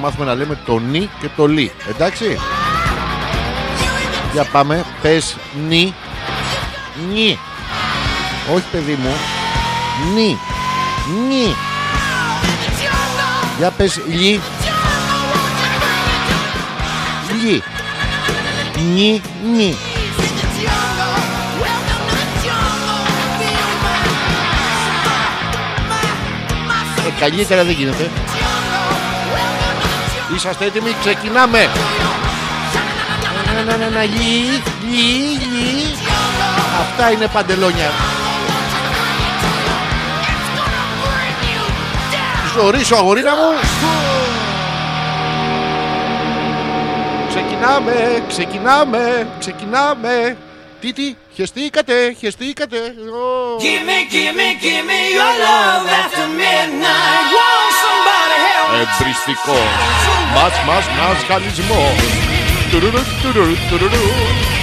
θα μάθουμε να λέμε το νι και το λι. Εντάξει. Για πάμε. πες, νι. Νι. Όχι παιδί μου. Νι. Νι. Για πες λι. Λι. Νι. Νι. Ε, καλύτερα δεν γίνεται. Είσαστε έτοιμοι, ξεκινάμε. Να, να, να, γη, γη, γη. Αυτά είναι παντελόνια. Ζωρίσω αγορίνα μου. Ξεκινάμε, ξεκινάμε, ξεκινάμε. Τι, τι, χεστήκατε, χεστήκατε. Oh. Give me, give me, give me your love after midnight. Want somebody help me. Εμπριστικό. más, más, más, do.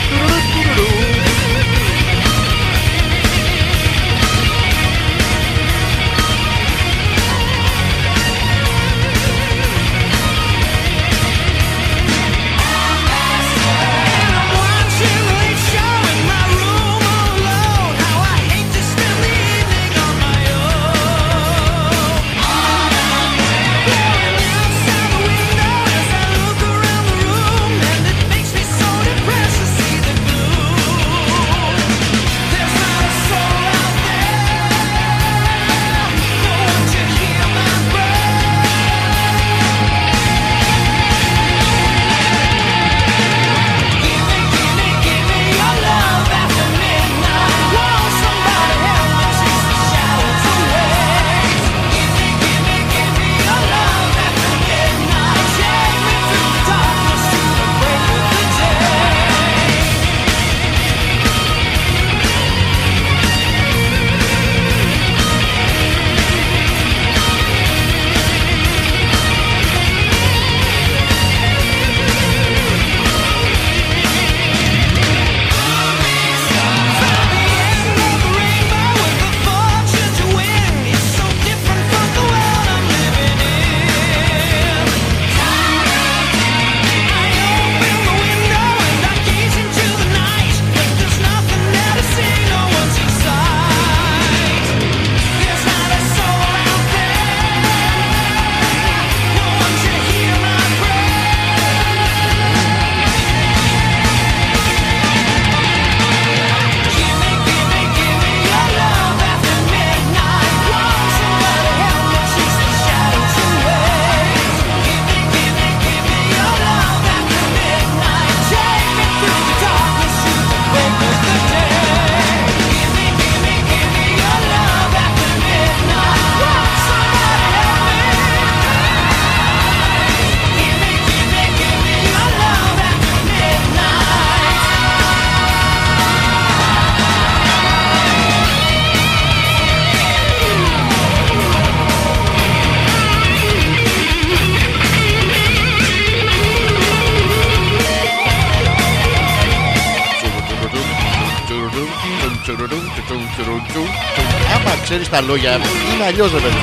τα λόγια. Είναι αλλιώς ρε παιδί.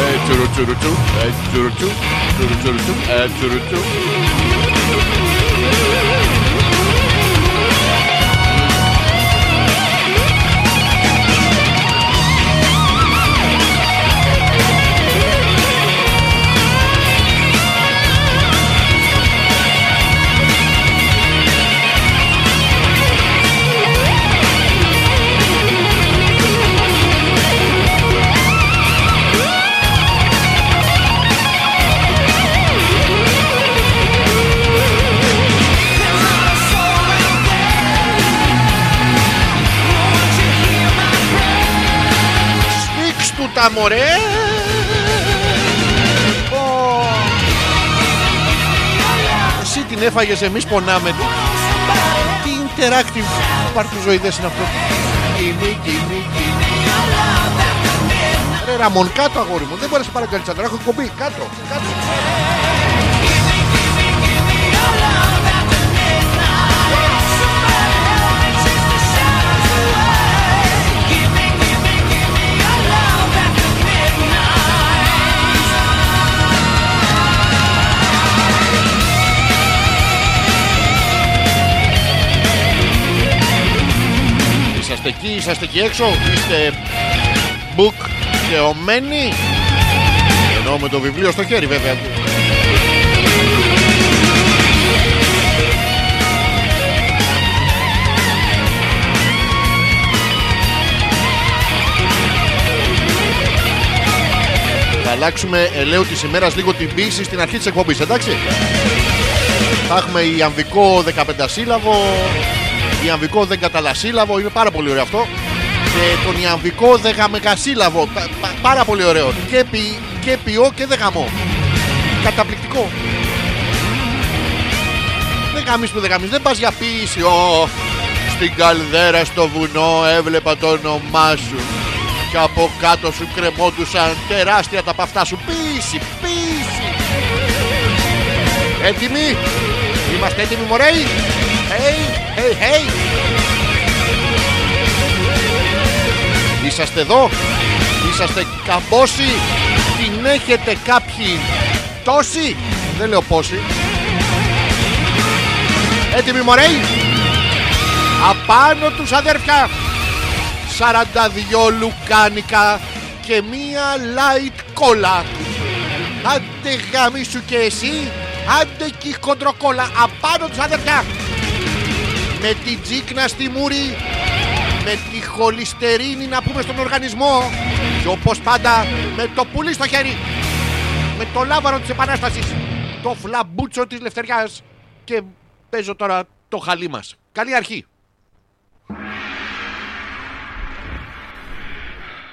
Ε, Τσουρουτσουρουτσου, ε, τσουρουτσου, τσουρουτσου. Ε, Έλα μωρέ Εσύ την έφαγες εμείς πονάμε. Τι interactive παρτιζοειδές είναι αυτό. Κοινή, Ρε Ραμον κάτω αγόρι μου. Δεν μπορείς να πάρει πάρω καλύτερα Έχω κομπή κάτω, κάτω. Είσαστε εκεί έξω, είστε book θεωμένοι. Εννοώ με το βιβλίο στο χέρι βέβαια. Θα αλλάξουμε ελαίου της ημέρας λίγο την ποίηση στην αρχή της εκπομπής, εντάξει. Θα έχουμε ιαμβικό 15 σύλλαβο, ιαμβικό 10 καταλασύλλαβο, είναι πάρα πολύ ωραίο αυτό. Και τον ιαμβικό 10 μεγασύλλαβο, πα- πα- πάρα πολύ ωραίο. Και, πι, και ποιό και δεγαμό. Καταπληκτικό. Δεν γαμίς που δεν γαμίς, δεν πας για ποίηση. Ω, στην καλδέρα στο βουνό έβλεπα το όνομά σου. Και από κάτω σου κρεμόντουσαν τεράστια τα παυτά σου. Ποίηση, ποίηση. Έτοιμοι; Είμαστε έτοιμοι μωρέοι. Hey, hey, hey. Είσαστε εδώ; Είσαστε καμπόσοι; Την έχετε κάποιοι τόσοι; Δεν λέω πόσοι. Έτοιμοι μωρέοι. Απάνω τους αδέρφια. 42 λουκάνικα και μία light κόλλα. Άντε γαμίσου και εσύ. Άντε και η χοντροκόλλα. Απάνω τους αδέρφια. Με την τζίκνα στη μούρη. Με τη χολυστερίνη να πούμε στον οργανισμό. Και όπως πάντα με το πουλί στο χέρι. Με το λάβαρο της Επανάστασης. Το φλαμπούτσο της Λευτεριάς. Και παίζω τώρα το χαλί μας. Καλή αρχή.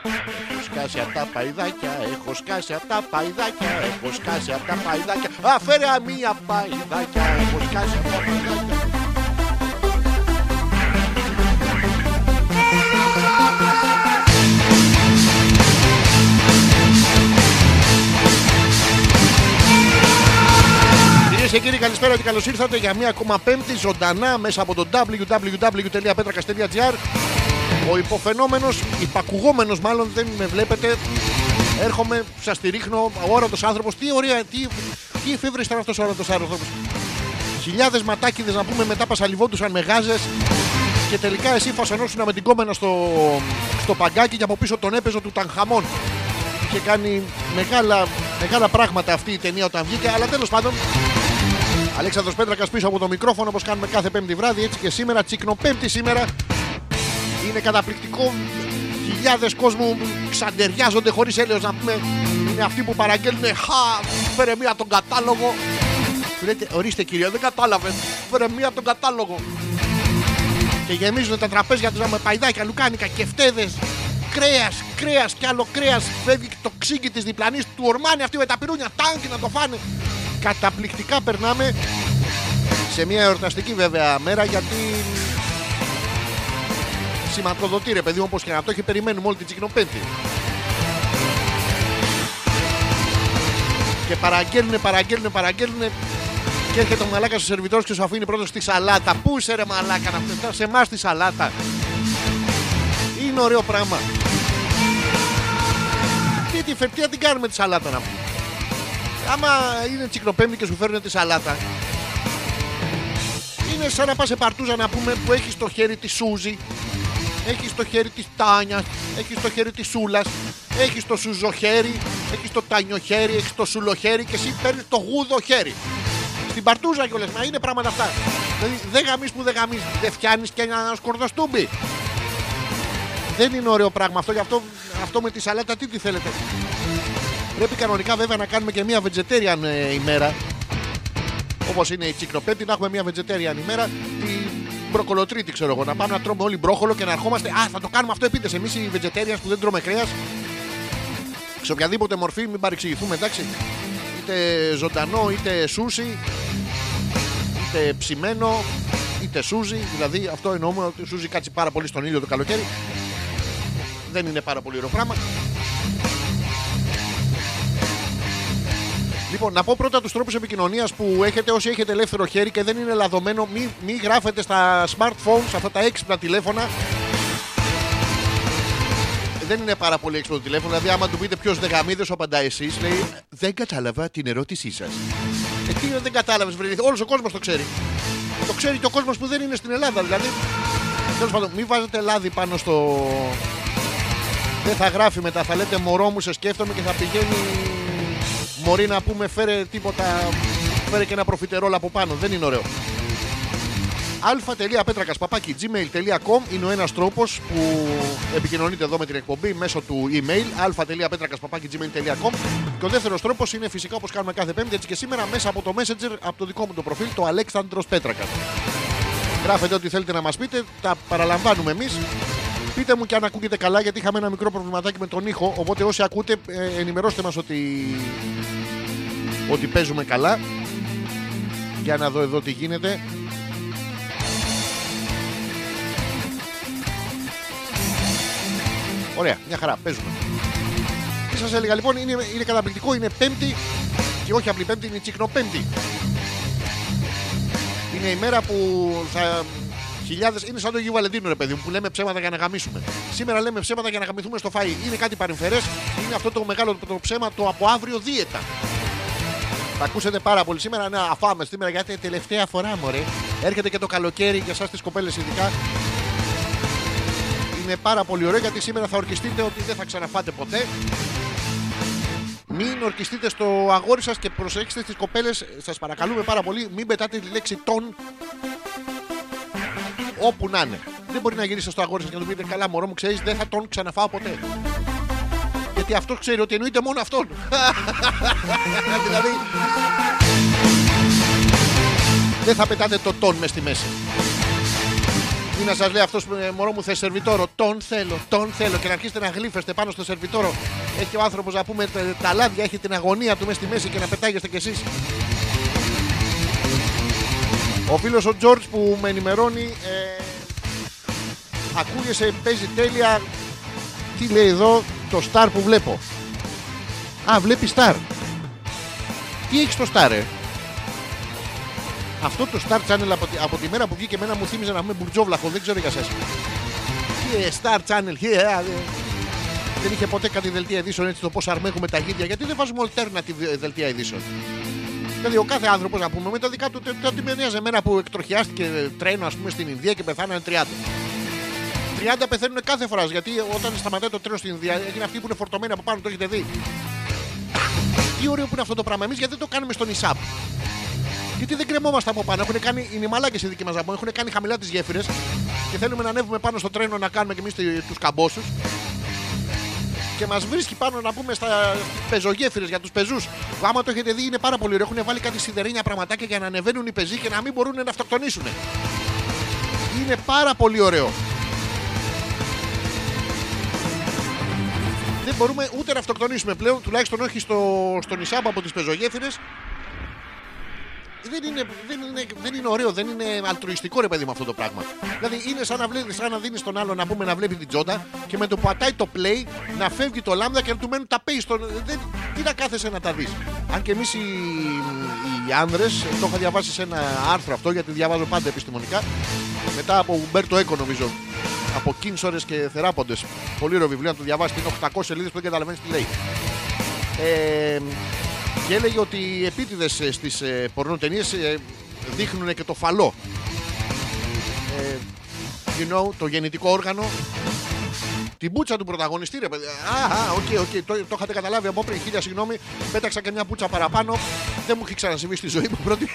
Έχω σκάσει απ' τα παϊδάκια, έχω σκάσει απ' τα παϊδάκια, έχω σκάσει απ' τα παϊδάκια. Αφέρε μία παϊδάκια, έχω σκάσει απ' τα παϊδάκια. Και κύριοι, καλησπέρα και καλώς ήρθατε για μία ακόμα πέμπτη ζωντανά μέσα από το www.petrakas.gr. Ο υποφαινόμενος, υπακουγόμενος μάλλον, δεν με βλέπετε. Έρχομαι, σας τη ρίχνω, ο όρατο άνθρωπος. Τι ωραία, τι, τι εφεύρε ήταν αυτός ο όρατο άνθρωπος. Χιλιάδες ματάκιδες να πούμε μετά πασαλιβόντουσαν με γάζες. Και τελικά εσύ φασανόσουν με την κόμενα στο, στο παγκάκι και από πίσω τον έπαιζε του Τανχαμών. Είχε κάνει μεγάλα, μεγάλα πράγματα αυτή η ταινία όταν βγήκε, αλλά τέλος πάντων. Αλέξανδρος Πέτρακας πίσω από το μικρόφωνο όπως κάνουμε κάθε πέμπτη βράδυ έτσι και σήμερα τσικνοπέμπτη σήμερα. Είναι καταπληκτικό. Χιλιάδες κόσμου ξαντεριάζονται χωρίς έλεος να πούμε. Είναι αυτοί που παραγγέλνουν χα φέρε μία τον κατάλογο Του λέτε ορίστε κυρία δεν κατάλαβε. Φέρε μία τον κατάλογο και γεμίζουν τα τραπέζια τους με παϊδάκια, λουκάνικα, κεφτέδες κρέας, κρέας και άλλο κρέας φεύγει το ξύγκι της διπλανής του ορμάνι αυτή με τα πυρούνια τάγκ να το φάνε καταπληκτικά περνάμε σε μια εορταστική βέβαια μέρα γιατί σηματοδοτεί ρε παιδί μου όπως και να το έχει περιμένουμε όλη την τσικνοπέμπτη και παραγγέλνουνε, παραγγέλνουνε, παραγγέλνουνε και έρχεται ο μαλάκας ο σερβιτόρος και σου αφήνει πρώτος στη σαλάτα. Πού είσαι ρε μαλάκα να φτάσει σε εμάς τη σαλάτα. Είναι ωραίο πράγμα. Τι τη φερτία την κάνουμε τη σαλάτα να πούμε. Άμα είναι τσικνοπέμπτη και σου φέρνουν τη σαλάτα, είναι σαν να πας σε παρτούζα να πούμε που έχεις στο χέρι της Σούζη, έχεις στο χέρι της Τάνια, έχεις στο χέρι της Σούλας, έχεις το σουζοχέρι, έχεις το τανιοχέρι, έχεις το σουλοχέρι και εσύ παίρνεις το γούδο χέρι. Στην παρτούζα κιόλας, μα είναι πράγματα αυτά. Δηλαδή δεν γαμείς που δεν γαμείς, δεν φτιάνεις και ένα σκορδοστούμπι. Δεν είναι ωραίο πράγμα αυτό, γι' αυτό, αυτό με τη σαλάτα τι τη θέλετε. Πρέπει κανονικά βέβαια να κάνουμε και μια vegetarian ε, ημέρα. Όπως είναι η τσικνοπέμπτη, να έχουμε μια vegetarian ημέρα. Την μπροκολοτρίτη, ξέρω εγώ. Να πάμε να τρώμε όλοι μπρόκολο και να ερχόμαστε. Α, θα το κάνουμε αυτό επίτηδε. Εμείς οι vegetarians που δεν τρώμε κρέας. Σε οποιαδήποτε μορφή, μην παρεξηγηθούμε, εντάξει. Είτε ζωντανό, είτε σούσι, είτε ψημένο, είτε σούζι. Δηλαδή αυτό εννοούμε ότι σούζι κάτσει πάρα πολύ στον ήλιο το καλοκαίρι. Δεν είναι πάρα πολύ ωραίο πράγμα. Λοιπόν, να πω πρώτα τους τρόπους επικοινωνίας που έχετε όσοι έχετε ελεύθερο χέρι και δεν είναι λαδωμένο. Μην μη γράφετε στα smartphones, αυτά τα έξυπνα τηλέφωνα. Δεν είναι πάρα πολύ έξυπνο το τηλέφωνο. Δηλαδή, άμα του πείτε ποιος δεν γαμίδε, ο απαντά εσείς, λέει Δεν κατάλαβα την ερώτησή σας. Ε, τι είναι, δεν κατάλαβες, βρε. Όλος ο κόσμος το ξέρει. Το ξέρει και ο κόσμος που δεν είναι στην Ελλάδα. Δηλαδή, Τέλος πάντων, μην βάζετε λάδι πάνω στο. Δεν θα γράφει μετά, θα λέτε μωρό μου, σε σκέφτομαι και θα πηγαίνει. Μωρή να πούμε, φέρε τίποτα. Φέρε και ένα προφιτερόλ από πάνω. Δεν είναι ωραίο. αλφα.πέτρακας παπάκι gmail.com είναι ο ένας τρόπος που επικοινωνείτε εδώ με την εκπομπή μέσω του email αλφα.πέτρακας παπάκι gmail.com και ο δεύτερος τρόπος είναι φυσικά όπως κάνουμε κάθε Πέμπτη έτσι και σήμερα μέσα από το Messenger από το δικό μου το προφίλ το Αλέξανδρος Πέτρακας. Γράφετε ό,τι θέλετε να μας πείτε, τα παραλαμβάνουμε εμείς. Πείτε μου και αν ακούγεται καλά, γιατί είχαμε ένα μικρό προβληματάκι με τον ήχο. Οπότε όσοι ακούτε, ε, ενημερώστε μας ότι, ότι παίζουμε καλά. Για να δω εδώ τι γίνεται. Ωραία, μια χαρά, παίζουμε. Τι σας έλεγα λοιπόν, είναι, είναι καταπληκτικό, είναι Πέμπτη και όχι απλή Πέμπτη, είναι Τσικνοπέμπτη. Είναι η μέρα που θα. Χιλιάδες. Είναι σαν το Αγίου Βαλεντίνου, ρε παιδί μου, που λέμε ψέματα για να γαμίσουμε. Σήμερα λέμε ψέματα για να γαμηθούμε στο φαΐ. Είναι κάτι παρεμφερές. Είναι αυτό το μεγάλο το ψέμα το από αύριο δίαιτα. Θα ακούσετε πάρα πολύ σήμερα. Ναι, αφάμε σήμερα γιατί τελευταία φορά, μωρέ. Έρχεται και το καλοκαίρι για εσάς τις κοπέλες ειδικά. Είναι πάρα πολύ ωραίο γιατί σήμερα θα ορκιστείτε ότι δεν θα ξαναφάτε ποτέ. Μην ορκιστείτε στο αγόρι σας και προσέξτε στι κοπέλες. Σας παρακαλούμε πάρα πολύ, μην πετάτε τη λέξη τον όπου να είναι. Δεν μπορεί να γυρίσετε στο αγόρι σας και να του πείτε καλά, μωρό μου, ξέρεις, δεν θα τον ξαναφάω ποτέ. Γιατί αυτός ξέρει ότι εννοείται μόνο αυτόν. δηλαδή. Δεν θα πετάτε το τον μες στη μέση. Ή να σας λέει αυτός μωρό μου θες σερβιτόρο. Τον θέλω, τον θέλω. Και να αρχίσετε να γλύφεστε πάνω στο σερβιτόρο. Έχει ο άνθρωπος να πούμε τε- τα λάδια, έχει την αγωνία του μέσα στη μέση και να πετάγεστε κι εσείς. Ο φίλος ο Τζόρτζ που με ενημερώνει. Ε, ακούγεσαι, παίζει τέλεια. Τι λέει εδώ, το star που βλέπω; Α, βλέπει star. Τι έχεις το star, ε; Αυτό το Star Channel από τη, από τη μέρα που βγήκε εμένα μου θύμιζε να πούμε μπουρτζόβλαχο, δεν ξέρω για σας. Τι ε, Star Channel, τι, ε, ε, δεν είχε ποτέ κάτι δελτία ειδήσεων έτσι το πώς αρμέγουμε τα γίδια. Γιατί δεν βάζουμε alternative δελτία ειδήσεων. Δηλαδή ο κάθε άνθρωπος να πούμε με τα δικά του. τε- τε- Ότι με νοιάζει εμένα που εκτροχιάστηκε τρένο ας πούμε στην Ινδία και πεθάνανε 30. 30 πεθαίνουν κάθε φοράς γιατί όταν σταματάει το τρένο στην Ινδία έγινε αυτοί που είναι φορτωμένοι από πάνω, το έχετε δει. Τι ωραίο που είναι αυτό το πράγμα. Εμείς γιατί δεν το κάνουμε στον Ισάπ; Γιατί δεν κρεμόμαστε από πάνω. Έχουν κάνει, είναι οι μαλάκες οι δικοί μας να πούμε. Έχουν κάνει χαμηλά τις γέφυρες και θέλουμε να ανέβουμε πάνω στο τρένο να κάνουμε και εμείς τους καμπόσους. Και μας βρίσκει πάνω να πούμε στα πεζογέφυρες για τους πεζούς. Άμα το έχετε δει, είναι πάρα πολύ ωραίο. Έχουν βάλει κάτι σιδερένια πραγματάκια για να ανεβαίνουν οι πεζοί και να μην μπορούν να αυτοκτονήσουν. Είναι πάρα πολύ ωραίο. Δεν μπορούμε ούτε να αυτοκτονήσουμε πλέον, τουλάχιστον όχι στο, στο νησάμπα από τις πεζογέφυρες. Δεν είναι, δεν, είναι, δεν είναι ωραίο, δεν είναι αλτρουιστικό ρε παιδί με αυτό το πράγμα. Δηλαδή είναι σαν να, βλέπεις, σαν να δίνεις τον άλλο να πούμε να βλέπει την τζόντα και με το που πατάει το play να φεύγει το λάμδα και να του μένουν τα pay στον. Δεν, τι να κάθεσαι να τα δεις. Αν και εμείς οι, οι άνδρες, το είχα διαβάσει σε ένα άρθρο αυτό γιατί διαβάζω πάντα επιστημονικά. Μετά από Ουμπέρτο Έκο νομίζω. Από κίνσορες και θεράποντες. Πολύ ωραίο βιβλίο, να το διαβάσεις. Είναι 800 σελίδες που δεν καταλαβαίνεις τι λέει. Ε, και έλεγε ότι οι επίτηδες στις ε, πορνοτενίε ε, δείχνουν και το φαλό. Ε, you know, το γεννητικό όργανο. Την μπούτσα του πρωταγωνιστή, ρε παιδί. Α, α, OK, OK, το, το είχατε καταλάβει από πριν. Χίλια συγγνώμη, πέταξα και μια μπούτσα παραπάνω. Δεν μου έχει ξανασυμβεί στη ζωή μου. Πρώτη,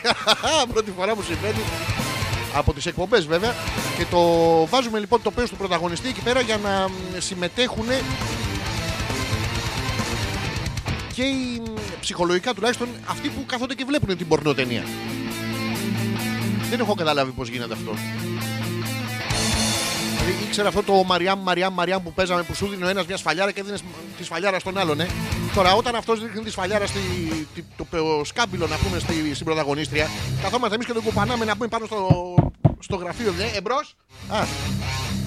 πρώτη φορά μου συμβαίνει. Από τις εκπομπές βέβαια. Και το βάζουμε λοιπόν το πέος του πρωταγωνιστή εκεί πέρα για να μ, συμμετέχουν και οι, μ, ψυχολογικά τουλάχιστον αυτοί που κάθονται και βλέπουν την πορνοταινία. Δεν έχω καταλάβει πώς γίνεται αυτό. Δηλαδή ήξερα αυτό το Μαριάμ, Μαριάμ, Μαριάμ που παίζαμε που σου δίνει ο ένας μια σφαλιάρα και έδινε τη σφαλιάρα στον άλλον, ε. Τώρα όταν αυτός δείχνει τη σφαλιάρα στη, τη- το πε- σκάμπιλο να πούμε στη, στην πρωταγωνίστρια, καθόμαστε εμείς και τον κουπανάμε να πούμε πάνω στο, στο γραφείο, ναι, εμπρός. Α,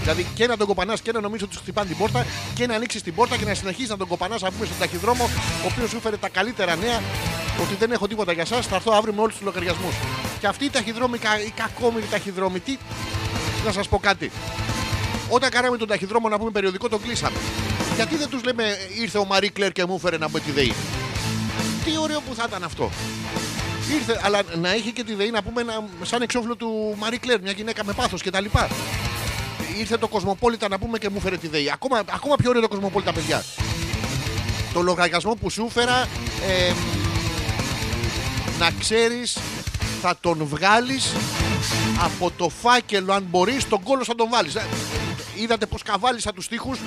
Δηλαδή και να τον κοπανάς και να νομίζει ότι σου χτυπάνε την πόρτα και να ανοίξεις την πόρτα και να συνεχίσεις να τον κοπανάς, να πούμε στον ταχυδρόμο, ο οποίος σου έφερε τα καλύτερα νέα ότι δεν έχω τίποτα για εσάς. Θα έρθω αύριο με όλους τους λογαριασμούς. Και αυτοί οι ταχυδρόμοι, κα- οι κακόμοιροι ταχυδρόμοι, τι. Να σας πω κάτι. Όταν κάναμε τον ταχυδρόμο να πούμε περιοδικό, τον κλείσαμε. Γιατί δεν τους λέμε ήρθε ο Μαρί Κλέρ και μου έφερε να μπω τη ΔΕΗ. Τι ωραίο που θα ήταν αυτό. Ήρθε, αλλά να έχει και τη ΔΕΗ να πούμε ένα, σαν εξώφυλλο του Μαρί Κλέρ, μια γυναίκα με πάθος κτλ. Ήρθε το Κοσμοπόλιτα να πούμε και μου φέρε τη ΔΕΗ. Ακόμα, ακόμα πιο ωραίο το Κοσμοπόλιτα, παιδιά. Το λογαριασμό που σου έφερα ε, να ξέρεις θα τον βγάλεις από το φάκελο αν μπορείς τον κόλο θα τον βάλεις. Ε, Είδατε πως καβάλισα τους στίχους;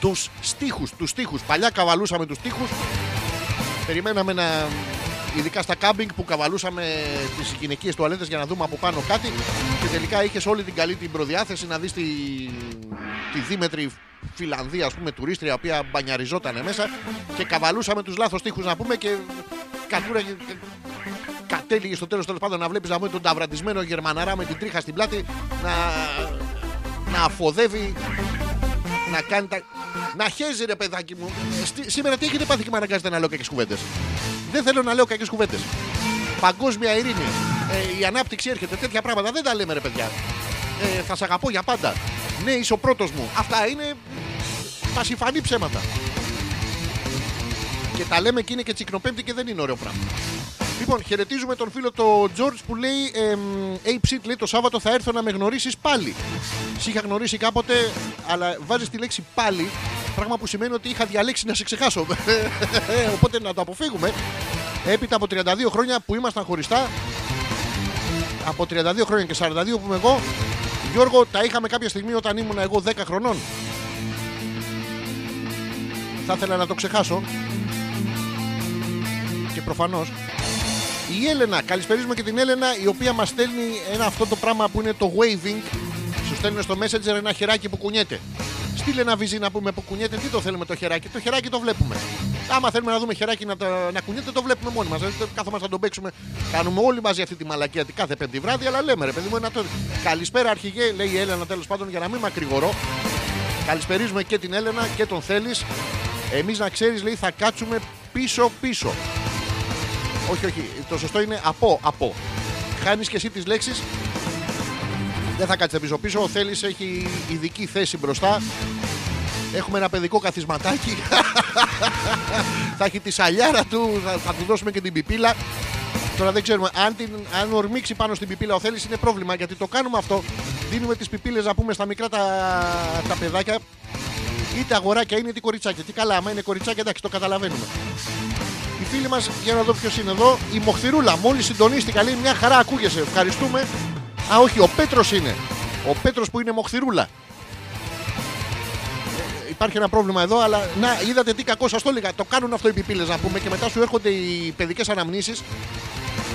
Τους στίχους, τους στίχους. Παλιά καβαλούσαμε τους στίχους Περιμέναμε να. Ειδικά στα κάμπινγκ που καβαλούσαμε τις γυναικείες τουαλέτες για να δούμε από πάνω κάτι. Και τελικά είχες όλη την καλή την προδιάθεση να δεις τη, τη δίμετρη Φιλανδία, ας πούμε, τουρίστρια, η οποία μπανιαριζόταν μέσα. Και καβαλούσαμε τους λάθος τείχου να πούμε και κατούρα. και- και- Κατέληγε στο τέλος τέλος πάντων να βλέπεις να πούμε τον ταυραντισμένο Γερμαναρά με την τρίχα στην πλάτη να, να αφοδεύει να κάνει τα. Να χέζει ρε παιδάκι μου. Ε, στη- Σήμερα τι έχετε πάθει και με αναγκάζετε να λέω κακές κουβέντες; Δεν θέλω να λέω κακές κουβέντες. Παγκόσμια ειρήνη. Ε, η ανάπτυξη έρχεται. Τέτοια πράγματα δεν τα λέμε ρε παιδιά. Ε, θα σε αγαπώ για πάντα. Ναι, είσαι ο πρώτος μου. Αυτά είναι πασιφανή ψέματα. Και τα λέμε και είναι και τσικνοπέμπτη και δεν είναι ωραίο πράγμα. Λοιπόν, χαιρετίζουμε τον φίλο το George που λέει εμ, Ape Shit, λέει το Σάββατο θα έρθω να με γνωρίσεις πάλι. Σε είχα γνωρίσει κάποτε, αλλά βάζεις τη λέξη πάλι, πράγμα που σημαίνει ότι είχα διαλέξει να σε ξεχάσω. Οπότε να το αποφύγουμε. Έπειτα από 32 χρόνια που ήμασταν χωριστά, από 32 χρόνια και 42 που είμαι εγώ, Γιώργο, τα είχαμε κάποια στιγμή όταν ήμουν εγώ 10 χρονών. Θα ήθελα να το ξεχάσω. Και προφανώς η Έλενα, καλησπέριζουμε και την Έλενα η οποία μας στέλνει ένα αυτό το πράγμα που είναι το waving. Σου στέλνουν στο messenger ένα χεράκι που κουνιέται. Στείλε ένα βυζί να πούμε που κουνιέται. Τι το θέλουμε το χεράκι; Το χεράκι το βλέπουμε. Άμα θέλουμε να δούμε χεράκι να, τα- να κουνιέται, το βλέπουμε μόνοι μας. Κάθομαστε να τον παίξουμε. Κάνουμε όλοι μαζί αυτή τη μαλακία την κάθε πέμπτη βράδυ. Αλλά λέμε ρε παιδί μου, ένα το... Καλησπέρα αρχηγέ, λέει η Έλενα τέλος πάντων για να μην μακρηγορώ. Καλησπερίζουμε και την Έλενα και τον Θέλεις. Εμείς να ξέρεις, λέει, θα κάτσουμε πίσω-πίσω. Όχι, όχι. Το σωστό είναι από, από. Χάνεις και εσύ τις λέξεις. Δεν θα κάτσεις πίσω-πίσω. Ο Θέλει έχει ειδική θέση μπροστά. Έχουμε ένα παιδικό καθισματάκι. θα έχει τη σαλιάρα του. Θα, θα του δώσουμε και την πιπίλα. Τώρα δεν ξέρουμε. Αν, την, αν ορμήξει πάνω στην πιπίλα ο Θέλει είναι πρόβλημα γιατί το κάνουμε αυτό. Δίνουμε τις πιπίλες να πούμε στα μικρά τα, τα παιδάκια. Είτε αγοράκια είναι είτε κοριτσάκια. Τι καλά, άμα είναι κοριτσάκια εντάξει το καταλαβαίνουμε. Η φίλη μας, για να δω ποιος είναι εδώ, η Μοχθηρούλα. Μόλις συντονίστηκα, λέει μια χαρά ακούγεσαι. Ευχαριστούμε. Α, όχι, ο Πέτρος είναι. Ο Πέτρος που είναι Μοχθηρούλα. Ε, Υπάρχει ένα πρόβλημα εδώ, αλλά να, είδατε τι κακό σας το έλεγα. Το κάνουν αυτό οι πιπίλες να πούμε και μετά σου έρχονται οι παιδικές αναμνήσεις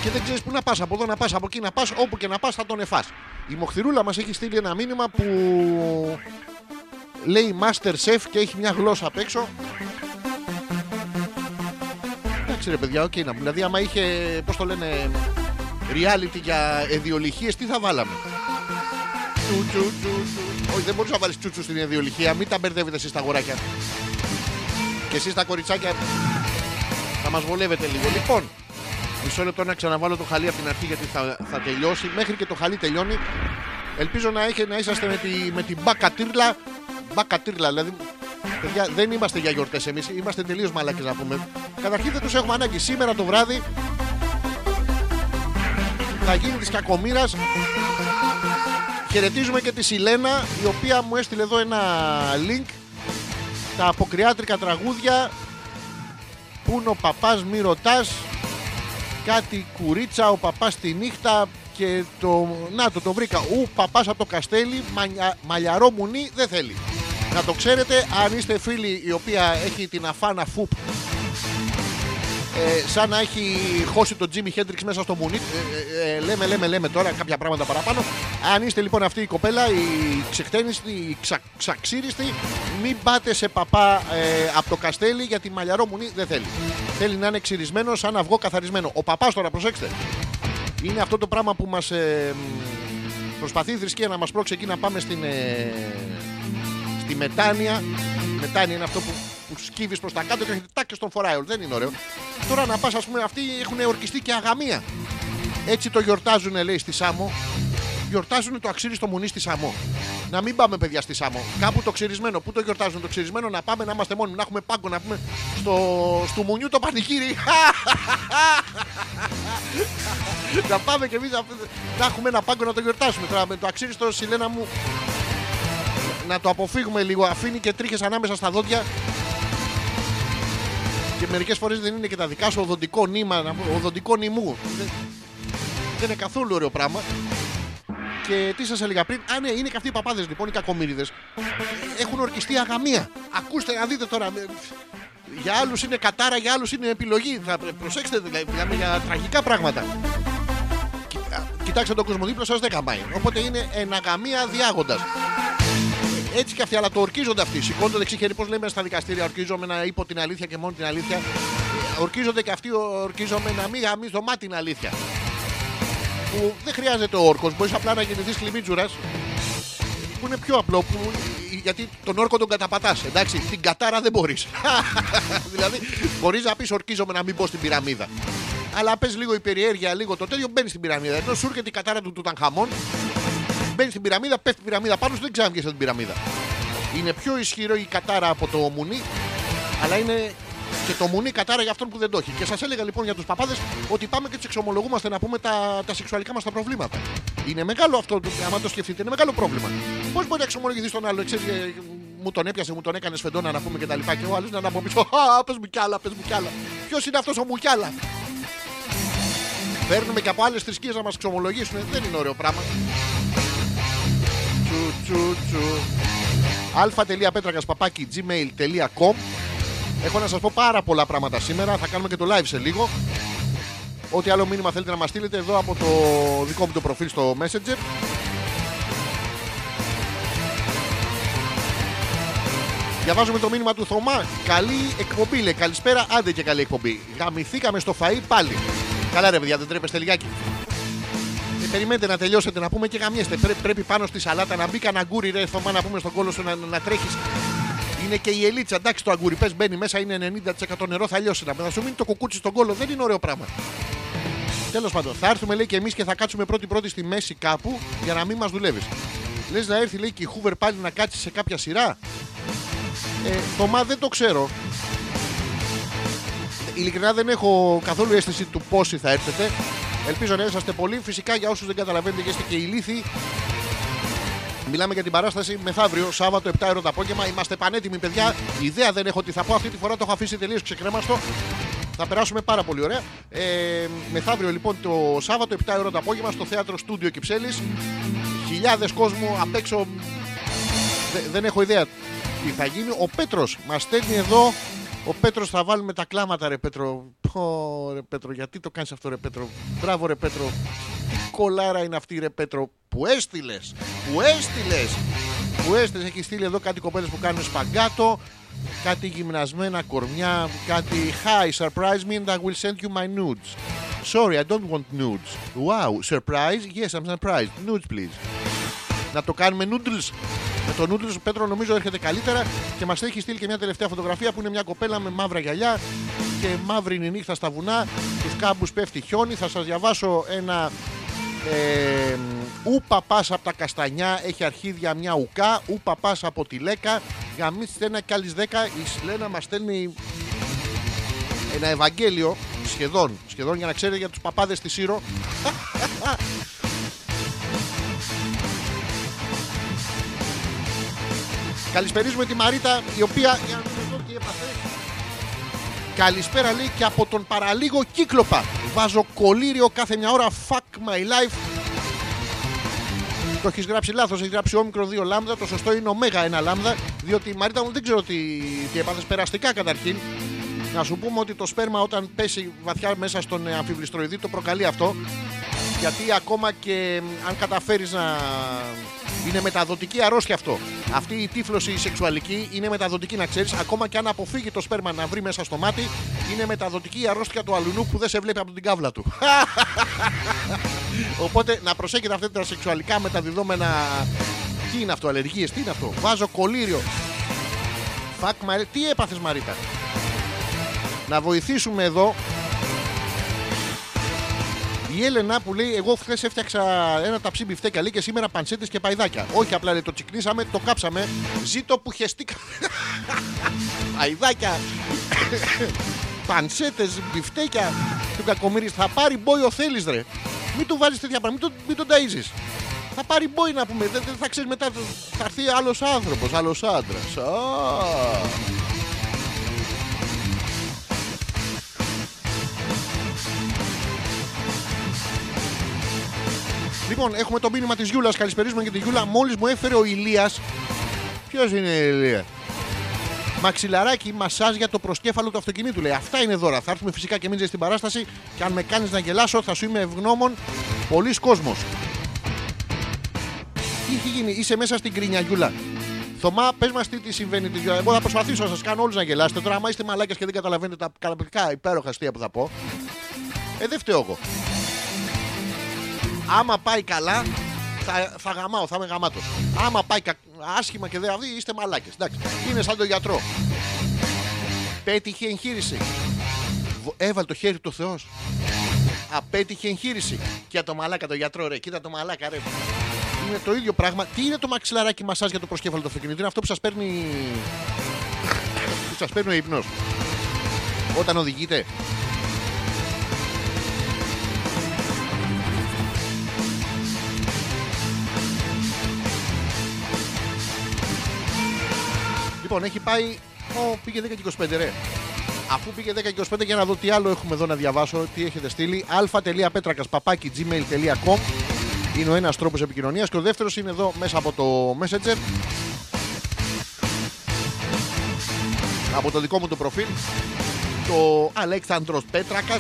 και δεν ξέρεις πού να πας. Από εδώ να πας, από εκεί να πας, όπου και να πας θα τον εφάς. Η Μοχθηρούλα μας έχει στείλει ένα μήνυμα που λέει Master Chef και έχει μια γλώσσα απ' έξω. Εντάξει ρε παιδιά, οκ να πούμε. Δηλαδή, άμα είχε, πώς το λένε, reality για αιδοιολειχίες, τι θα βάλαμε; Τσου, τσου, τσου, τσου. Όχι, δεν μπορούσα να βάλεις τσούτσου στην εδιολυχία. Μην τα μπερδεύετε εσείς τα αγοράκια. Και εσείς τα κοριτσάκια θα μας βολεύετε λίγο. Λοιπόν, μισό λεπτό να ξαναβάλω το χαλί από την αρχή γιατί θα, θα τελειώσει. Μέχρι και το χαλί τελειώνει. Ελπίζω να, έχει, να είσαστε με, τη, με την μπακατήρλα. Μπακατήρλα, δηλαδή. Παιδιά, δεν είμαστε για γιορτές εμείς. Είμαστε τελείως μαλάκες να πούμε. Καταρχήν δεν τους έχουμε ανάγκη. Σήμερα το βράδυ θα γίνει της κακομήρα. Χαιρετίζουμε και τη Σιλένα η οποία μου έστειλε εδώ ένα link. Τα αποκριάτρικα τραγούδια. Πού είναι ο παπάς μη ρωτάς Κάτι κουρίτσα ο παπάς τη νύχτα Και το... Να το το βρήκα Ου παπάς από το καστέλι μανια... Μαλλιαρό μουνί δεν θέλει Να το ξέρετε αν είστε φίλοι Η οποία έχει την αφάνα φουπ ε, σαν να έχει χώσει τον Τζίμι Χέντριξ μέσα στο μουνί. Ε, ε, ε, λέμε, λέμε, λέμε τώρα κάποια πράγματα παραπάνω. Αν είστε λοιπόν αυτή η κοπέλα, η ξεχτένιστη, η ξα, ξαξίριστη, μην πάτε σε παπά ε, από το καστέλι γιατί μαλλιαρό μουνί δεν θέλει. Θέλει να είναι ξυρισμένος σαν αυγό καθαρισμένο. Ο παπάς τώρα, προσέξτε. Είναι αυτό το πράγμα που μας προσπαθεί η θρησκεία να μας πρόξει εκεί να πάμε στην, ε, στη μετάνοια. Η μετάνοια είναι αυτό που, που σκύβεις προς τα κάτω και έχετε τάκ και στον φοράει. όλο. Δεν είναι ωραίο. Τώρα να πας, ας πούμε, αυτοί έχουν ορκιστεί και αγαμία. Έτσι το γιορτάζουν, λέει, στη Σάμο. Γιορτάζουν το αξίριστο μουνί στη Σάμο. Να μην πάμε, παιδιά, στη Σάμο. Κάπου το ξυρισμένο. Πού το γιορτάζουν το ξυρισμένο, να πάμε να είμαστε μόνοι. Να έχουμε πάγκο, να πούμε στο, στο μουνιού το πανηγύρι. να πάμε κι εμείς να, να έχουμε ένα πάγκο να το γιορτάσουμε. Τώρα με το αξίριστο Σιλένα μου να το αποφύγουμε λίγο. Αφήνει και τρίχες ανάμεσα στα δόντια. Και μερικές φορές δεν είναι και τα δικά σου οδοντικό νήμα, να πω, οδοντικό νημού. Δεν, δεν είναι καθόλου ωραίο πράγμα. Και τι σας έλεγα πριν, Α, ναι, είναι και αυτοί οι παπάδες λοιπόν, οι κακομίριδε. Έχουν ορκιστεί αγαμία. Ακούστε να δείτε τώρα. ε, Για άλλους είναι κατάρα, για άλλους είναι επιλογή. Θα πρε- προσέξτε, δηλαδή, μιλάμε για τραγικά πράγματα. Κοίτα- Κοιτάξτε τον κόσμο δίπλα σας δεν καμπάει. Οπότε είναι εναγαμία διάγοντας. Έτσι και αυτοί, αλλά το ορκίζονται αυτοί. Σηκώνουν το δεξί χέρι, πώς λέμε στα δικαστήρια. Ορκίζομαι να είπω την αλήθεια και μόνο την αλήθεια. Ορκίζονται και αυτοί, ορκίζομαι να μην γαμίζω μα την αλήθεια. Που δεν χρειάζεται ο όρκος, μπορείς απλά να γεννηθείς κλιμίτζουρας. Που είναι πιο απλό, που, γιατί τον όρκο τον καταπατάς. Εντάξει, την κατάρα δεν μπορείς. δηλαδή, μπορείς να πεις ορκίζομαι να μην μπω στην πυραμίδα. Αλλά πες λίγο η περιέργεια, λίγο το τέτοιο, μπαίνεις στην πυραμίδα. Ενώ σου έρχεται η κατάρα του Τουτανχαμών, μπαίνει στην πυραμίδα, πέφτει η πυραμίδα πάνω σου, δεν ξαναβγεί από την πυραμίδα. Είναι πιο ισχυρό η κατάρα από το μουνί, αλλά είναι και το μουνί κατάρα για αυτόν που δεν το έχει. Και σας έλεγα λοιπόν για τους παπάδες ότι πάμε και τους εξομολογούμαστε να πούμε τα, τα σεξουαλικά μας τα προβλήματα. Είναι μεγάλο αυτό, άμα το σκεφτείτε, είναι μεγάλο πρόβλημα. Πώς μπορεί να εξομολογηθεί τον άλλο, ξέρεις, ε, μου τον έπιασε, μου τον έκανε σφεντόνα να πούμε και τα λοιπά. Και ο άλλος να είναι από πίσω, Α, πες μου κι άλλα, πες μου κι άλλα. Ποιος είναι αυτός ο μου κι άλλα; Παίρνουμε και από άλλες θρησκείες να μας εξομολογήσουν. Δεν είναι ωραίο πράγμα. Τσου, τσου, τσου. αλφα.πέτρακα παπάκι gmail.com Έχω να σας πω πάρα πολλά πράγματα σήμερα. Θα κάνουμε και το live σε λίγο. Ό,τι άλλο μήνυμα θέλετε να μας στείλετε εδώ από το δικό μου το προφίλ στο Messenger. Διαβάζουμε το μήνυμα του Θωμά. Καλή εκπομπή, λέει. Καλησπέρα, άντε και καλή εκπομπή. Γαμηθήκαμε στο φαΐ πάλι. Καλά, ρε παιδιά, δεν τρέπεστε λιγάκι. Ε, περιμένετε να τελειώσετε να πούμε και γαμιέστε. Πρέ- πρέπει πάνω στη σαλάτα να μπει κανένα αγκούρι, ρε Θωμά, να πούμε στον κόλο σου να, να τρέχεις. Είναι και η ελίτσα. Εντάξει, το αγκούρι πες, μπαίνει μέσα, είναι 90% νερό, θα λιώσει. Να θα σου μείνει το κουκούτσι στον κόλο. Δεν είναι ωραίο πράγμα. Τέλος πάντων, θα έρθουμε λέει και εμείς και θα κάτσουμε πρώτη-πρώτη στη μέση κάπου για να μην μας δουλεύεις. Λες να έρθει λέει και η Χούβερ πάλι να κάτσει σε κάποια σειρά; Ε, Θωμά δεν το ξέρω. Ειλικρινά δεν έχω καθόλου αίσθηση του πόσοι θα έρθετε. Ελπίζω να είσαστε πολλοί. Φυσικά για όσους δεν καταλαβαίνετε και είστε και ηλίθιοι, Μιλάμε για την παράσταση μεθαύριο, Σάββατο 7 ώρα το απόγευμα. Είμαστε πανέτοιμοι, παιδιά. Ιδέα δεν έχω τι θα πω. Αυτή τη φορά το έχω αφήσει τελείως ξεκρέμαστο. Θα περάσουμε πάρα πολύ ωραία. Ε, μεθαύριο λοιπόν το Σάββατο 7 ώρα το απόγευμα στο θέατρο Στούντιο Κυψέλης. Χιλιάδες κόσμο απ' έξω. Δε- δεν έχω ιδέα τι θα γίνει. Ο Πέτρος μας στέλνει εδώ. Ο Πέτρος θα βάλουμε τα κλάματα, ρε Πέτρο. Πω, ρε Πέτρο, γιατί το κάνεις αυτό, ρε Πέτρο; Μπράβο, ρε Πέτρο. Τι κολάρα είναι αυτή, ρε Πέτρο. Που έστειλες. Που έστειλες. Που έστειλες. Έχεις στείλει εδώ κάτι κοπέλες που κάνουν σπαγκάτο. Κάτι γυμνασμένα κορμιά. Κάτι. Hi, surprise me and I will send you my nudes. Sorry, I don't want nudes. Wow, surprise? Yes, I'm surprised. Nudes, please. Να το κάνουμε noodles. Με το noodles ο Πέτρο νομίζω έρχεται καλύτερα και μας έχει στείλει και μια τελευταία φωτογραφία που είναι μια κοπέλα με μαύρα γυαλιά και μαύρη είναι η νύχτα στα βουνά. Στου κάμπους πέφτει χιόνι. Θα σας διαβάσω ένα. Ε, ου παπάς από τα καστανιά έχει αρχίδια μια ουκά. Ου παπάς από τη λέκα. Γαμίστε ένα κι άλλης δέκα. Η Σλένα μας στέλνει ένα Ευαγγέλιο σχεδόν, σχεδόν για να ξέρετε για τους παπάδες στη Σύρο Καλησπερίζουμε τη Μαρίτα η οποία για να δω τι έπαθε. Καλησπέρα λέει και από τον παραλίγο κύκλοπα. Βάζω κολύριο κάθε μια ώρα. Fuck my life. Το έχεις γράψει λάθος. Έχεις γράψει όμικρο 2 λάμδα. Το σωστό είναι ωμέγα 1 λάμδα. Διότι η Μαρίτα μου δεν ξέρω τι, τι έπαθες περαστικά καταρχήν. Να σου πούμε ότι το σπέρμα όταν πέσει βαθιά μέσα στον ε, αμφιβληστροειδή το προκαλεί αυτό. Γιατί ακόμα και μ, αν καταφέρεις να... Είναι μεταδοτική αρρώστια αυτό. Αυτή η τύφλωση η σεξουαλική είναι μεταδοτική να ξέρεις. Ακόμα και αν αποφύγει το σπέρμα να βρει μέσα στο μάτι, είναι μεταδοτική η αρρώστια του αλουνού που δεν σε βλέπει από την κάβλα του. Οπότε να προσέχετε αυτά τα σεξουαλικά μεταδιδόμενα. Τι είναι αυτό, αλλεργίες, τι είναι αυτό; Βάζω κολύριο. Φακ, Μαρί- Τι έπαθες Μαρίτα; Να βοηθήσουμε εδώ η Έλενα που λέει: Εγώ χθες έφτιαξα ένα ταψί μπιφτέκια λέει και σήμερα πανσέτες και παϊδάκια. Όχι απλά λέει, το τσικνίσαμε, το κάψαμε. Ζήτω που χεστήκα. παϊδάκια. πανσέτες, μπιφτέκια του κακομίρι. Θα πάρει μπόι ο θέλεις, ρε. Μην του βάζεις τέτοια πράγματα, μην, τον- μην τον ταΐζεις. Θα πάρει μπόι να πούμε. Δεν, δεν θα ξέρεις μετά. Θα έρθει άλλος άνθρωπος, άλλος άντρας. Λοιπόν, έχουμε το μήνυμα της Γιούλας. Καλησπερίζουμε και τη Γιούλα. Μόλις μου έφερε ο Ηλίας. Ποιος είναι η Ηλία; Μαξιλαράκι, μασάζ για το προσκέφαλο του αυτοκινήτου. Λέει αυτά είναι δώρα. Θα έρθουμε φυσικά και εμείς στην παράσταση και αν με κάνεις να γελάσω θα σου είμαι ευγνώμων. Πολλοί κόσμος. Τι έχει γίνει, είσαι μέσα στην κρίνια Γιούλα. Θωμά, πες μας τι, τι συμβαίνει τη Γιούλα. Εγώ θα προσπαθήσω να σας κάνω όλους να γελάσετε. Τώρα, άμα είστε μαλάκια και δεν καταλαβαίνετε τα καταπληκτικά υπέροχα αστεία που θα πω. Ε, δεν φταίω εγώ. Άμα πάει καλά, θα, θα γαμάω, θα είμαι γαμάτος. Άμα πάει κα... άσχημα και δεν αυτή, είστε μαλάκες. Εντάξει. Είναι σαν τον γιατρό. Πέτυχε εγχείρηση. Β- Έβαλε το χέρι του ο Θεός. Απέτυχε εγχείρηση. Και το μαλάκα, το γιατρό, ρε. Κοίτα το μαλάκα, ρε. Είναι το ίδιο πράγμα. Τι είναι το μαξιλαράκι μασάζ για το προσκέφαλο του αυτοκινήτου. Είναι αυτό που σας παίρνει. που σας παίρνει ο ύπνος. Όταν οδηγείτε. Λοιπόν, έχει πάει. Ω, πήγε 10 και 25, ρε. Αφού πήγε 10 και 25, για να δω τι άλλο έχουμε εδώ να διαβάσω, τι έχετε στείλει. αλφα.πέτρακας παπάκι gmail.com είναι ο ένας τρόπος επικοινωνίας και ο δεύτερος είναι εδώ μέσα από το Messenger. Από το δικό μου το προφίλ. Το Αλέξανδρος Πέτρακας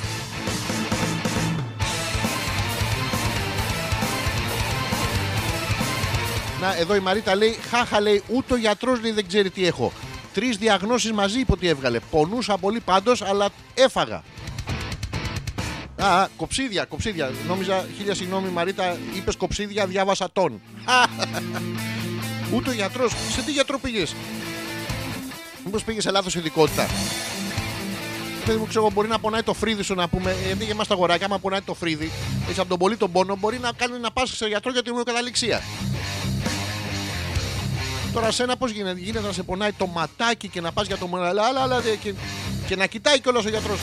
Να, εδώ η Μαρίτα λέει: Χάχα λέει, ούτε ο γιατρός λέει δεν ξέρει τι έχω. Τρεις διαγνώσεις μαζί είπε ότι έβγαλε. Πονούσα πολύ πάντως, αλλά έφαγα. Α, α, κοψίδια, κοψίδια. Νόμιζα, χίλια συγγνώμη Μαρίτα, είπες κοψίδια, διάβασα τον. Ούτε ο γιατρός. Σε τι γιατρό πήγες; Μήπως πήγες σε λάθος ειδικότητα. Παιδί μου, ξέρω, μπορεί να πονάει το φρύδι σου να πούμε. Γιατί για εμά τα αγοράκια, άμα πονάει το φρύδι, έτσι από τον πολύ τον πόνο, μπορεί να κάνει να πας σε γιατρό για την ομοιοκαταληξία. Τώρα σένα πώς γίνεται, γίνεται να σε πονάει το ματάκι και να πας για το μοναλάλα και, και να κοιτάει κιόλας ο γιατρός.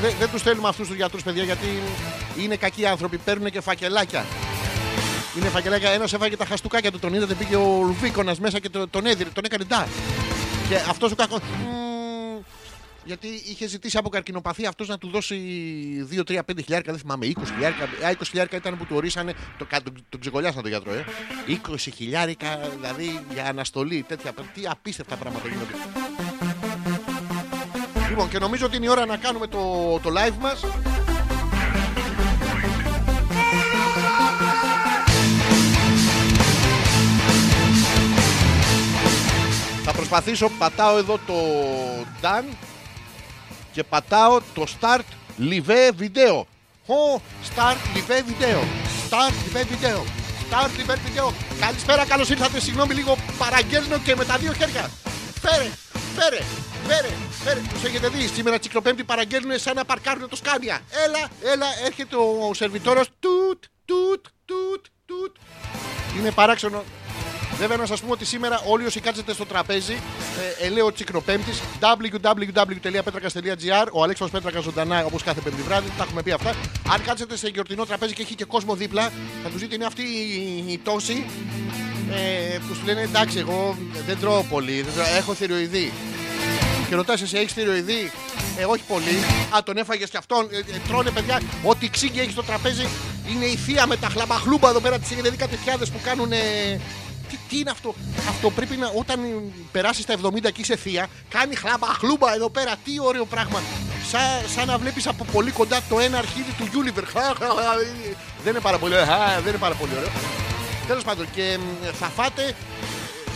Δεν, δεν τους θέλουμε αυτούς τους γιατρούς, παιδιά, γιατί είναι κακοί άνθρωποι. Παίρνουν και φακελάκια. Είναι φακελάκια. Ένας έφαγε τα χαστούκάκια του, τον είδατε, πήγε ο Ρουβίκονα μέσα και τον, τον έδιρε, τον έκανε ντά. Και αυτός ο κακός. Γιατί είχε ζητήσει από καρκινοπαθή αυτός να του δώσει 2, 3, 5 χιλιάρικα, δεν θυμάμαι, 20 χιλιάρικα. Α, 20 χιλιάρικα ήταν που του ορίσανε. Το, κα- τον, τον ξεκολλιάσαν τον γιατρό, ε. 20 χιλιάρικα δηλαδή για αναστολή, τέτοια. Τι απίστευτα πράγματα γίνονται. Λοιπόν, και νομίζω ότι είναι η ώρα να κάνουμε το, το live μας. Θα προσπαθήσω, πατάω εδώ το done και πατάω το start live video. Ω, start live video. Start live video. Start live video. Καλησπέρα, καλώς ήρθατε. Συγγνώμη λίγο, παραγγέλνω και με τα δύο χέρια. Φέρε, φέρε, φέρε, φέρε. Τους έχετε δει, σήμερα τσικλοπέμπτη παραγγέλνουν σαν να παρκάρουν το σκάνια. Έλα, έλα, έρχεται ο σερβιτόρος. Τουτ, τουτ, τουτ, τουτ. Είναι παράξενο. Βέβαια, να σας πούμε ότι σήμερα όλοι όσοι κάτσετε στο τραπέζι, ε, ελέω τσικνοπέμπτης, www.petrakas.gr, ο Αλέξανδρος Πέτρακας ζωντανά όπως κάθε πέμπτη βράδυ, τα έχουμε πει αυτά. Αν κάτσετε σε γιορτινό τραπέζι και έχει και κόσμο δίπλα, θα τους δείτε είναι αυτή η, η τόση ε, που σου λένε εντάξει, εγώ δεν τρώω πολύ, δεν τρώω, έχω θηροειδή. Και ρωτάς εσύ, έχεις θηροειδή. Ε, όχι πολύ. Α, τον έφαγες και αυτόν. Ε, ε, τρώνε παιδιά. Ό,τι ξύγκι έχει στο τραπέζι είναι η θεία με τα χλαμπαχλούμπα εδώ πέρα. Τι έχετε δει κατευθιάδε που κάνουν. Τι, τι είναι αυτό; Αυτό πρέπει να. Όταν περάσεις τα 70 και είσαι θεία, κάνει χλαμπαχλούμπα εδώ πέρα. Τι ωραίο πράγμα. Σαν, σαν να βλέπεις από πολύ κοντά το ένα αρχίδι του Γιούλιβερ. δεν είναι πάρα πολύ ωραίο. Α, δεν είναι πάρα πολύ ωραίο. Τέλος πάντων, και μ, θα φάτε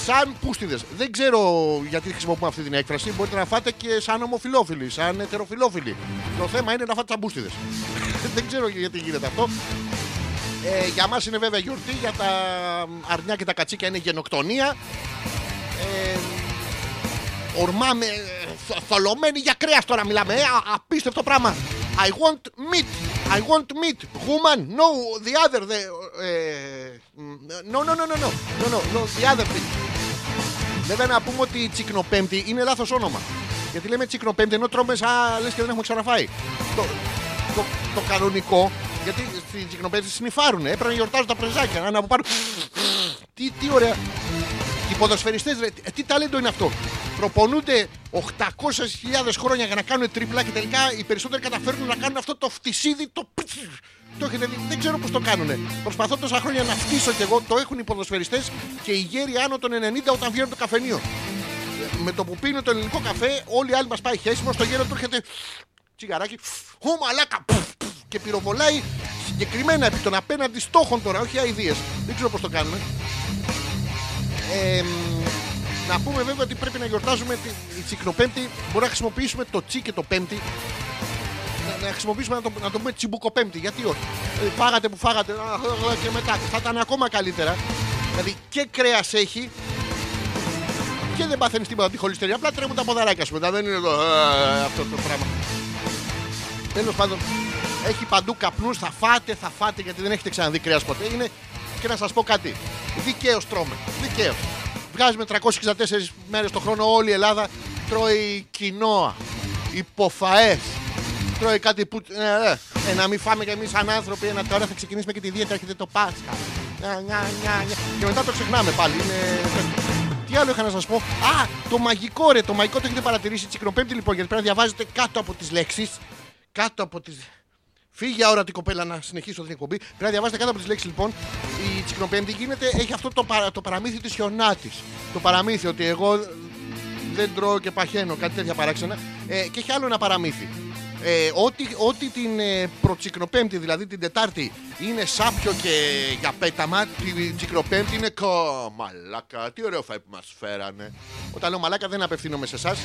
σαν πούστιδες. Δεν ξέρω γιατί χρησιμοποιούμε αυτή την έκφραση. Μπορείτε να φάτε και σαν ομοφιλόφιλοι, σαν ετεροφιλόφιλοι. Το θέμα είναι να φάτε σαν πούστιδες. Δεν ξέρω γιατί γίνεται αυτό. Ε, για μας είναι βέβαια γιορτή, για τα αρνιά και τα κατσίκια είναι γενοκτονία. Ε, ορμάμε, ε, θ- θολωμένοι για κρέας τώρα μιλάμε. Ε, α- απίστευτο πράγμα. I want meat. I want meat. Woman, no, the other. The, ε, no, no, no, no, no, no, no, no, the other thing. Βέβαια να πούμε ότι η τσικνοπέμπτη είναι λάθος όνομα. Γιατί λέμε τσικνοπέμπτη ενώ τρώμε σαν λες και δεν έχουμε ξαναφάει. Το, το, το κανονικό, γιατί στην τσικνοπέμπτη συνυφάρουνε. Έπρεπε να γιορτάζουν τα πρεζάκια. Να από πάνω. Τι, τι ωραία. Και οι ποδοσφαιριστές, ρε, τι ταλέντο είναι αυτό. Προπονούνται 800.000 χρόνια για να κάνουν τρίπλα και τελικά οι περισσότεροι καταφέρνουν να κάνουν αυτό το φτισίδι, το το έχετε δει, δεν ξέρω πώς το κάνουνε. Προσπαθώ τόσα χρόνια να φτύσω κι εγώ, το έχουν οι ποδοσφαιριστές και οι γέροι άνω των 90 όταν βγαίνουν το καφενείο. Με το που πίνουν το ελληνικό καφέ, όλοι οι άλλοι μας πάει χέσιμο, στο γέρο του έρχεται τσιγαράκι, ω μαλάκα, πουφ, πουφ, και πυροβολάει συγκεκριμένα επί των απέναντι στόχων τώρα, όχι αειδίες. Δεν ξέρω πώς το κάνουμε. Ε, μ, να πούμε βέβαια ότι πρέπει να γιορτάζουμε τη, η τσικνοπέμπτη. Μπορούμε να χρησιμοποιήσουμε το τσι και το πέμπτη. Να, να χρησιμοποιήσουμε να το, να το πούμε τσιμπουκοπέμπτη. Γιατί όχι. Ε, φάγατε που φάγατε α, α, α, και μετά. Θα ήταν ακόμα καλύτερα. Δηλαδή και κρέας έχει και δεν παθαίνεις τίποτα από τη χολυστερία. Απλά τρέμουν τα ποδαράκια σου μετά. Δεν είναι εδώ ε, αυτό το πράγμα. Τέλος πάντων, έχει παντού καπνούς. Θα φάτε, θα φάτε γιατί δεν έχετε ξαναδεί κρέας ποτέ. Είναι και να σας πω κάτι. Δικαίως τρώμε. Δικαίως. Βγάζουμε 364 μέρες το χρόνο όλη η Ελλάδα. Τρώει κοινόα. Υποφαές. Τρώει κάτι που. Ε, ε, ε, να μην φάμε κι εμείς σαν άνθρωποι. Ένα τώρα θα ξεκινήσουμε και τη δίαιτα. Έρχεται το Πάσχα. Νια, νια, νια, νια. Και μετά το ξεχνάμε πάλι. Είναι... Τι άλλο είχα να σας πω; Α, το μαγικό ρε. Το μαγικό το έχετε παρατηρήσει. Τσικνοπέμπτη λοιπόν γιατί πρέπει να διαβάζετε κάτω από τις λέξεις. Κάτω από τι. Φύγει για ώρα την κοπέλα να συνεχίσω την εκπομπή. Πρέπει να διαβάσετε κάτω από τις λέξεις λοιπόν. Η Τσικνοπέμπτη γίνεται, έχει αυτό το, παρα, το παραμύθι της χιονάτη. Το παραμύθι ότι εγώ δεν τρώω και παχαίνω, κάτι τέτοια παράξενα. Ε, και έχει άλλο ένα παραμύθι. Ε, ό,τι, ό,τι την ε, προτσικνοπέμπτη, δηλαδή την Τετάρτη, είναι σάπιο και για πέταμα, την τσικνοπέμπτη είναι κο. Μαλάκα, τι ωραίο φάει που μας φέρανε. Όταν λέω μαλάκα δεν απευθύνομαι σε εσάς.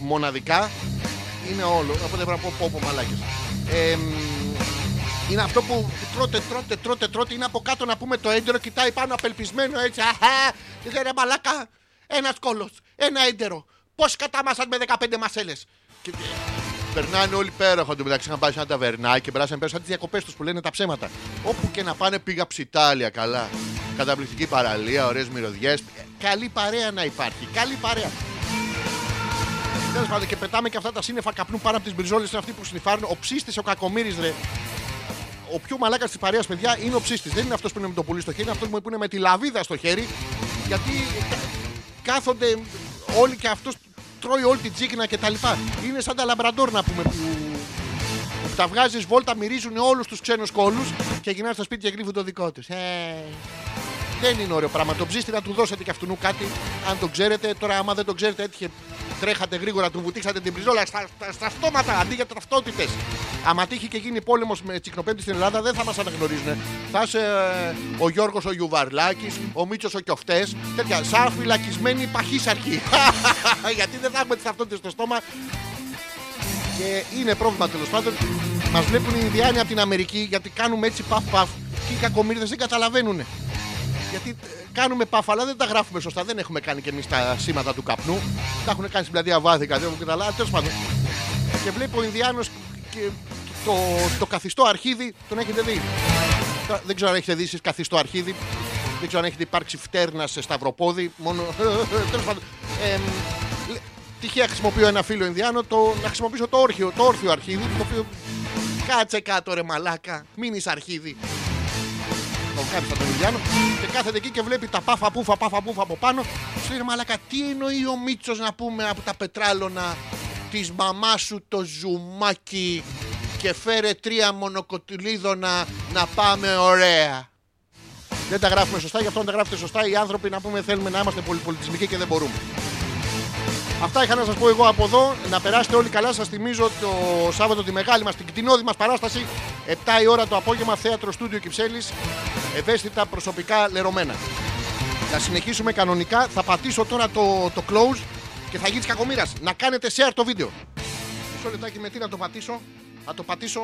Μοναδικά είναι όλο. Οπότε πρέπει να πω πω, πω μαλάκες. Ε, μ, είναι αυτό που τρώτε, τρώτε, τρώτε, τρώτε. Είναι από κάτω να πούμε το έντερο, κοιτάει πάνω απελπισμένο έτσι. Αχα, και λέει ρε μαλάκα, ένας κόλος, ένα έντερο. Πώς κατάμασαν με 15 μασέλες. Και, και, περνάνε όλοι πέρα. Έχουν μεταξύ είχαν πάει σε ένα ταβερνάκι και περάσαν πέρα σαν τις διακοπές τους που λένε τα ψέματα. Όπου και να πάνε πήγα ψιτάλια καλά. Καταπληκτική παραλία, ωραίες μυρωδιές. Καλή παρέα να υπάρχει. Καλή παρέα. Τέλος πάντων και πετάμε και αυτά τα σύννεφα καπνού πάνω από τις μπριζόλες. Είναι αυτοί που σνιφάρουν. Ο ψίστης, ο κακομίρι, ρε. Ο πιο μαλάκας της παρέας, παιδιά, είναι ο ψίστης. Δεν είναι αυτός που είναι με το πουλί στο χέρι, είναι αυτός που είναι με τη λαβίδα στο χέρι. Γιατί κα- κάθονται όλοι και αυτός τρώει όλη την τσίκνα κτλ. Είναι σαν τα λαμπραντόρ να πούμε που, που τα βγάζεις βόλτα, μυρίζουν όλους τους ξένους κόλου και γυρνάνε στο σπίτι και γρήφουν το δικό τους. Ε, δεν είναι ωραίο πράγμα. Το ψήστη να του δώσετε και αυτού κάτι, αν το ξέρετε. Τώρα, άμα δεν το ξέρετε, έτυχε τρέχατε γρήγορα, του βουτήξατε την πριζόλα στα, στα, στα στόματα αντί για ταυτότητες. Άμα τύχει και γίνει πόλεμος με τσικνοπέμπτη στην Ελλάδα, δεν θα μας αναγνωρίζουν. Θα είσαι ε, ο Γιώργος ο Γιουβαρλάκης, ο Μίτσος ο Κιοφτές, τέτοια σαν φυλακισμένοι παχύσαρχοι. Γιατί δεν θα έχουμε τις ταυτότητες στο στόμα. Και είναι πρόβλημα τέλος πάντων. Μας βλέπουν οι Ινδιάνοι από την Αμερική γιατί κάνουμε έτσι παφ παφ και οι κακομίρδε δεν καταλαβαίνουν. Γιατί ε, κάνουμε παφ, αλλά δεν τα γράφουμε σωστά. Δεν έχουμε κάνει κι εμείς τα σήματα του καπνού. Τα έχουν κάνει στην πλατεία Βάδικα, δεν έχουν καταλάβει. Τέλος πάντων. Και βλέπει ο Ινδιάνος και το, το καθιστό αρχίδι τον έχετε δει; Τώρα, Δεν ξέρω αν έχετε δει εσείς καθιστό αρχίδι. Δεν ξέρω αν έχετε υπάρξει φτέρνα σε σταυροπόδι. Μόνο. Τέλος πάντων. εμ, λέ- τυχαία χρησιμοποιώ ένα φίλο Ινδιάνο το, να χρησιμοποιήσω το όρχιο, το όρθιο αρχίδι. Το οποίο. Κάτσε κάτω ρε μαλάκα. Μην είσαι αρχίδι. Τον κάθισα τον Ινδιάνο και κάθεται εκεί και βλέπει τα πάφα πούφα, πάφα πούφα από πάνω. Σου λέει ρε μαλάκα, τι εννοεί ο Μίτσος να πούμε από τα πετράλωνα της μαμάς σου το ζουμάκι και φέρε τρία μονοκοτυλίδωνα να πάμε ωραία. Δεν τα γράφουμε σωστά, γι' αυτό αν τα γράφετε σωστά οι άνθρωποι να πούμε θέλουμε να είμαστε πολυπολιτισμικοί και δεν μπορούμε. Αυτά είχα να σας πω εγώ από εδώ. Να περάσετε όλοι καλά. Σας θυμίζω το Σάββατο τη μεγάλη μας, την κτηνόδη μας παράσταση. 7 η ώρα το απόγευμα, θέατρο στούντιο Κυψέλης. Ευαίσθητα προσωπικά λερωμένα. Να συνεχίσουμε κανονικά. Θα πατήσω τώρα το, το close και θα γίνεις κακομοίρας. Να κάνετε share το βίντεο. Μισό λεπτάκι με τι να το πατήσω. Θα το πατήσω,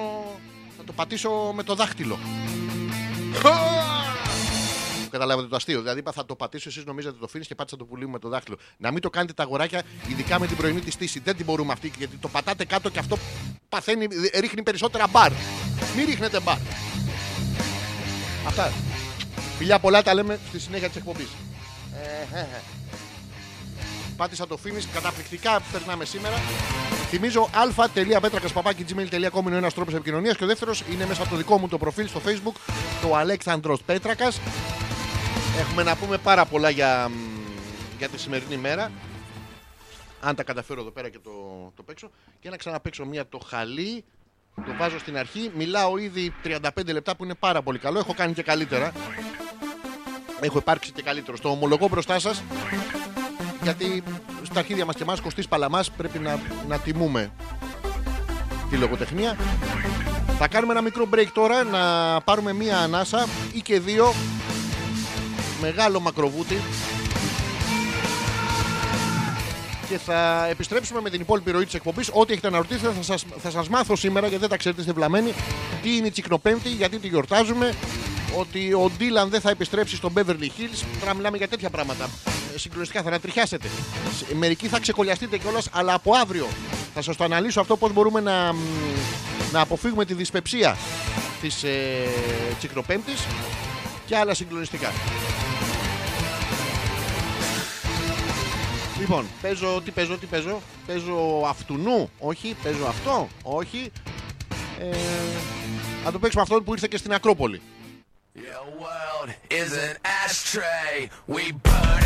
θα το πατήσω με το δάχτυλο. Καταλάβατε το αστείο. Δηλαδή είπα θα το πατήσω, εσείς νομίζετε το αφήνεις και πάτησα το πουλί μου με το δάχτυλο. Να μην το κάνετε τα αγοράκια, ειδικά με την πρωινή τη στήση. Δεν την μπορούμε αυτή γιατί το πατάτε κάτω και αυτό παθαίνει, ρίχνει περισσότερα μπαρ. Μην ρίχνετε μπαρ. Αυτά. Φιλιά πολλά τα λέμε στη συνέχεια της εκπομπής. Πάτησα το finish. Καταπληκτικά περνάμε σήμερα. Θυμίζω αλφα.πέτρακα.gmail.com είναι ο ένας τρόπος επικοινωνίας και ο δεύτερος είναι μέσα από το δικό μου το προφίλ στο facebook, το Αλέξανδρος Πέτρακας. Έχουμε να πούμε πάρα πολλά για, μ, για τη σημερινή μέρα. Αν τα καταφέρω εδώ πέρα και το, το παίξω. Και να ξαναπαίξω μία το χαλί. Το βάζω στην αρχή. Μιλάω ήδη 35 λεπτά που είναι πάρα πολύ καλό. Έχω κάνει και καλύτερα. Έχω υπάρξει και καλύτερο. Το ομολογώ μπροστά σας. Γιατί στα αρχίδια μας και εμάς, Κωστής Παλαμάς, πρέπει να, να τιμούμε τη λογοτεχνία. Θα κάνουμε ένα μικρό break τώρα να πάρουμε μία ανάσα ή και δύο. Μεγάλο μακροβούτι. Και θα επιστρέψουμε με την υπόλοιπη ροή της εκπομπής. Ό,τι έχετε να ρωτήσετε θα σας, θα σας μάθω σήμερα γιατί δεν τα ξέρετε, είστε βλαμμένοι. Τι είναι η Τσικνοπέμπτη, γιατί τη γιορτάζουμε. Ότι ο Ντίλαν δεν θα επιστρέψει στο Beverly Hills. Τώρα μιλάμε για τέτοια πράγματα. Ε, Συγκλονιστικά θα ανατριχιάσετε. Σε- Μερικοί θα ξεκολλιαστείτε κιόλας, αλλά από αύριο θα σας το αναλύσω αυτό πώς μπορούμε να, μ, να αποφύγουμε τη δυσπεψία της ε, Τσικνοπέμπτης και άλλα συγκλονιστικά. Λοιπόν, παίζω, τι παίζω, τι παίζω. Παίζω αυτουνού, όχι. Παίζω αυτό, όχι. Ε, να το παίξουμε αυτό που ήρθε και στην Ακρόπολη. Your world is an ashtray. We burn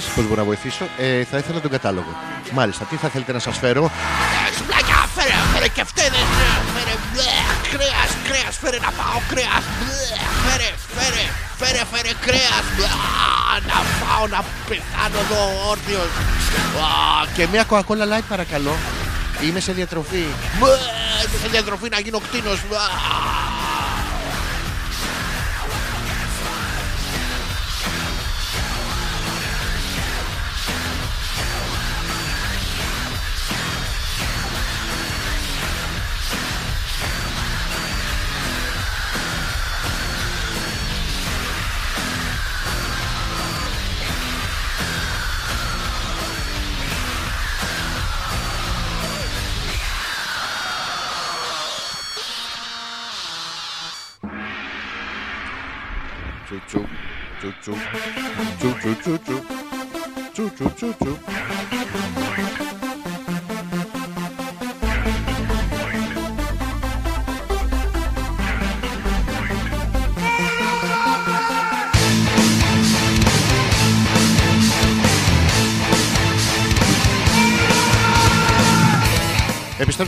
σας. Πώς μπορώ να βοηθήσω. Ε, θα ήθελα τον κατάλογο. Μάλιστα, τι θα θέλετε να σας φέρω; Σουβλάκια, φέρε, φέρε και φτέδες, φέρε, μπλε, κρέας, κρέας, φέρε να φάω κρέας, μπλε, φέρε, φέρε, φέρε, φέρε κρέας, μπλε, α, να φάω, να πεθάνω εδώ όρθιος. Α, Και μια Coca-Cola Light παρακαλώ. Είμαι σε διατροφή. μπλε, είμαι σε διατροφή να γίνω κτίνος.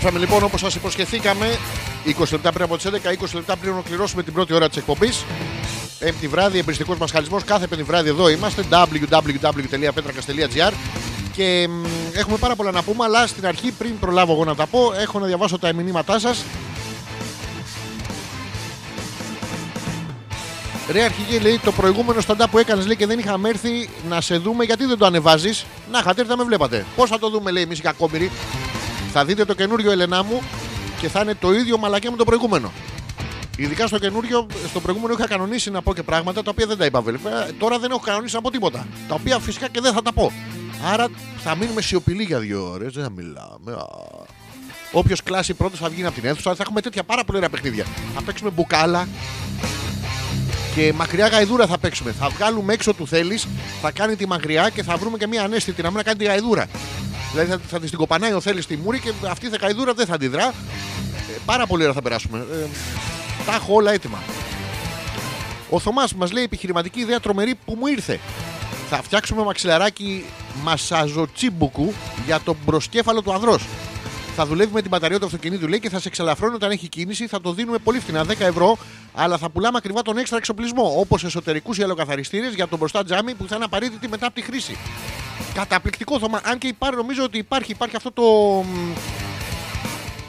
Επιστρέψαμε λοιπόν όπως σας υποσχεθήκαμε 20 λεπτά πριν από τις 11, 20 λεπτά πριν ολοκληρώσουμε την πρώτη ώρα της εκπομπής Πέμπτη βράδυ, εμπριστικός μας χαλισμός. Κάθε πέμπτη βράδυ εδώ είμαστε. www.petrakas.gr Και μ, έχουμε πάρα πολλά να πούμε, αλλά στην αρχή, πριν προλάβω εγώ να τα πω, έχω να διαβάσω τα μηνύματά σας. Ρε αρχηγέ, λέει το προηγούμενο stand-up που έκανες λέει και δεν είχαμε έρθει να σε δούμε, γιατί δεν το ανεβάζεις; Να είχατε έρθει να με βλέπατε. Πώς θα το δούμε, λέει εμείς οι κακόμοιροι; Θα δείτε το καινούριο Ελενά μου και θα είναι το ίδιο μαλακέ με το προηγούμενο. Ειδικά στο καινούριο, στο προηγούμενο είχα κανονίσει να πω και πράγματα τα οποία δεν τα είπα βέβαια. Τώρα δεν έχω κανονίσει να πω τίποτα. Τα οποία φυσικά και δεν θα τα πω. Άρα θα μείνουμε σιωπηλοί για δύο ώρες. Δεν θα μιλάμε. Όποιος κλάσει πρώτος θα βγει από την αίθουσα. Θα έχουμε τέτοια πάρα πολύ ωραία παιχνίδια. Θα παίξουμε μπουκάλα και μακριά γαϊδούρα θα παίξουμε. Θα βγάλουμε έξω του θέλεις, θα κάνει τη μακριά και θα βρούμε και μια ανέστητη να μην κάνει τη γαϊδούρα. Δηλαδή θα, θα της την κοπανάει ο θέλεις στη μούρη και αυτή η γαϊδούρα δεν θα αντιδρά. Ε, πάρα πολύ ωραία θα περάσουμε. Ε, τα έχω όλα έτοιμα. Ο Θωμάς μας λέει επιχειρηματική ιδέα τρομερή που μου ήρθε. Θα φτιάξουμε μαξιλαράκι μασαζοτσίμπουκου για τον προσκέφαλο του ανδρός. Θα δουλεύει με την μπαταρία του αυτοκινήτου λέει και θα σε εξαλαφρώνει όταν έχει κίνηση. Θα το δίνουμε πολύ φθηνά, 10 ευρώ, αλλά θα πουλάμε ακριβά τον έξτρα εξοπλισμό. Όπως εσωτερικούς γυαλοκαθαριστήρες για τον μπροστά τζάμι που θα είναι απαραίτητη μετά από τη χρήση. Καταπληκτικό Θωμά. Αν και υπάρχει, νομίζω ότι υπάρχει, υπάρχει αυτό το. μ,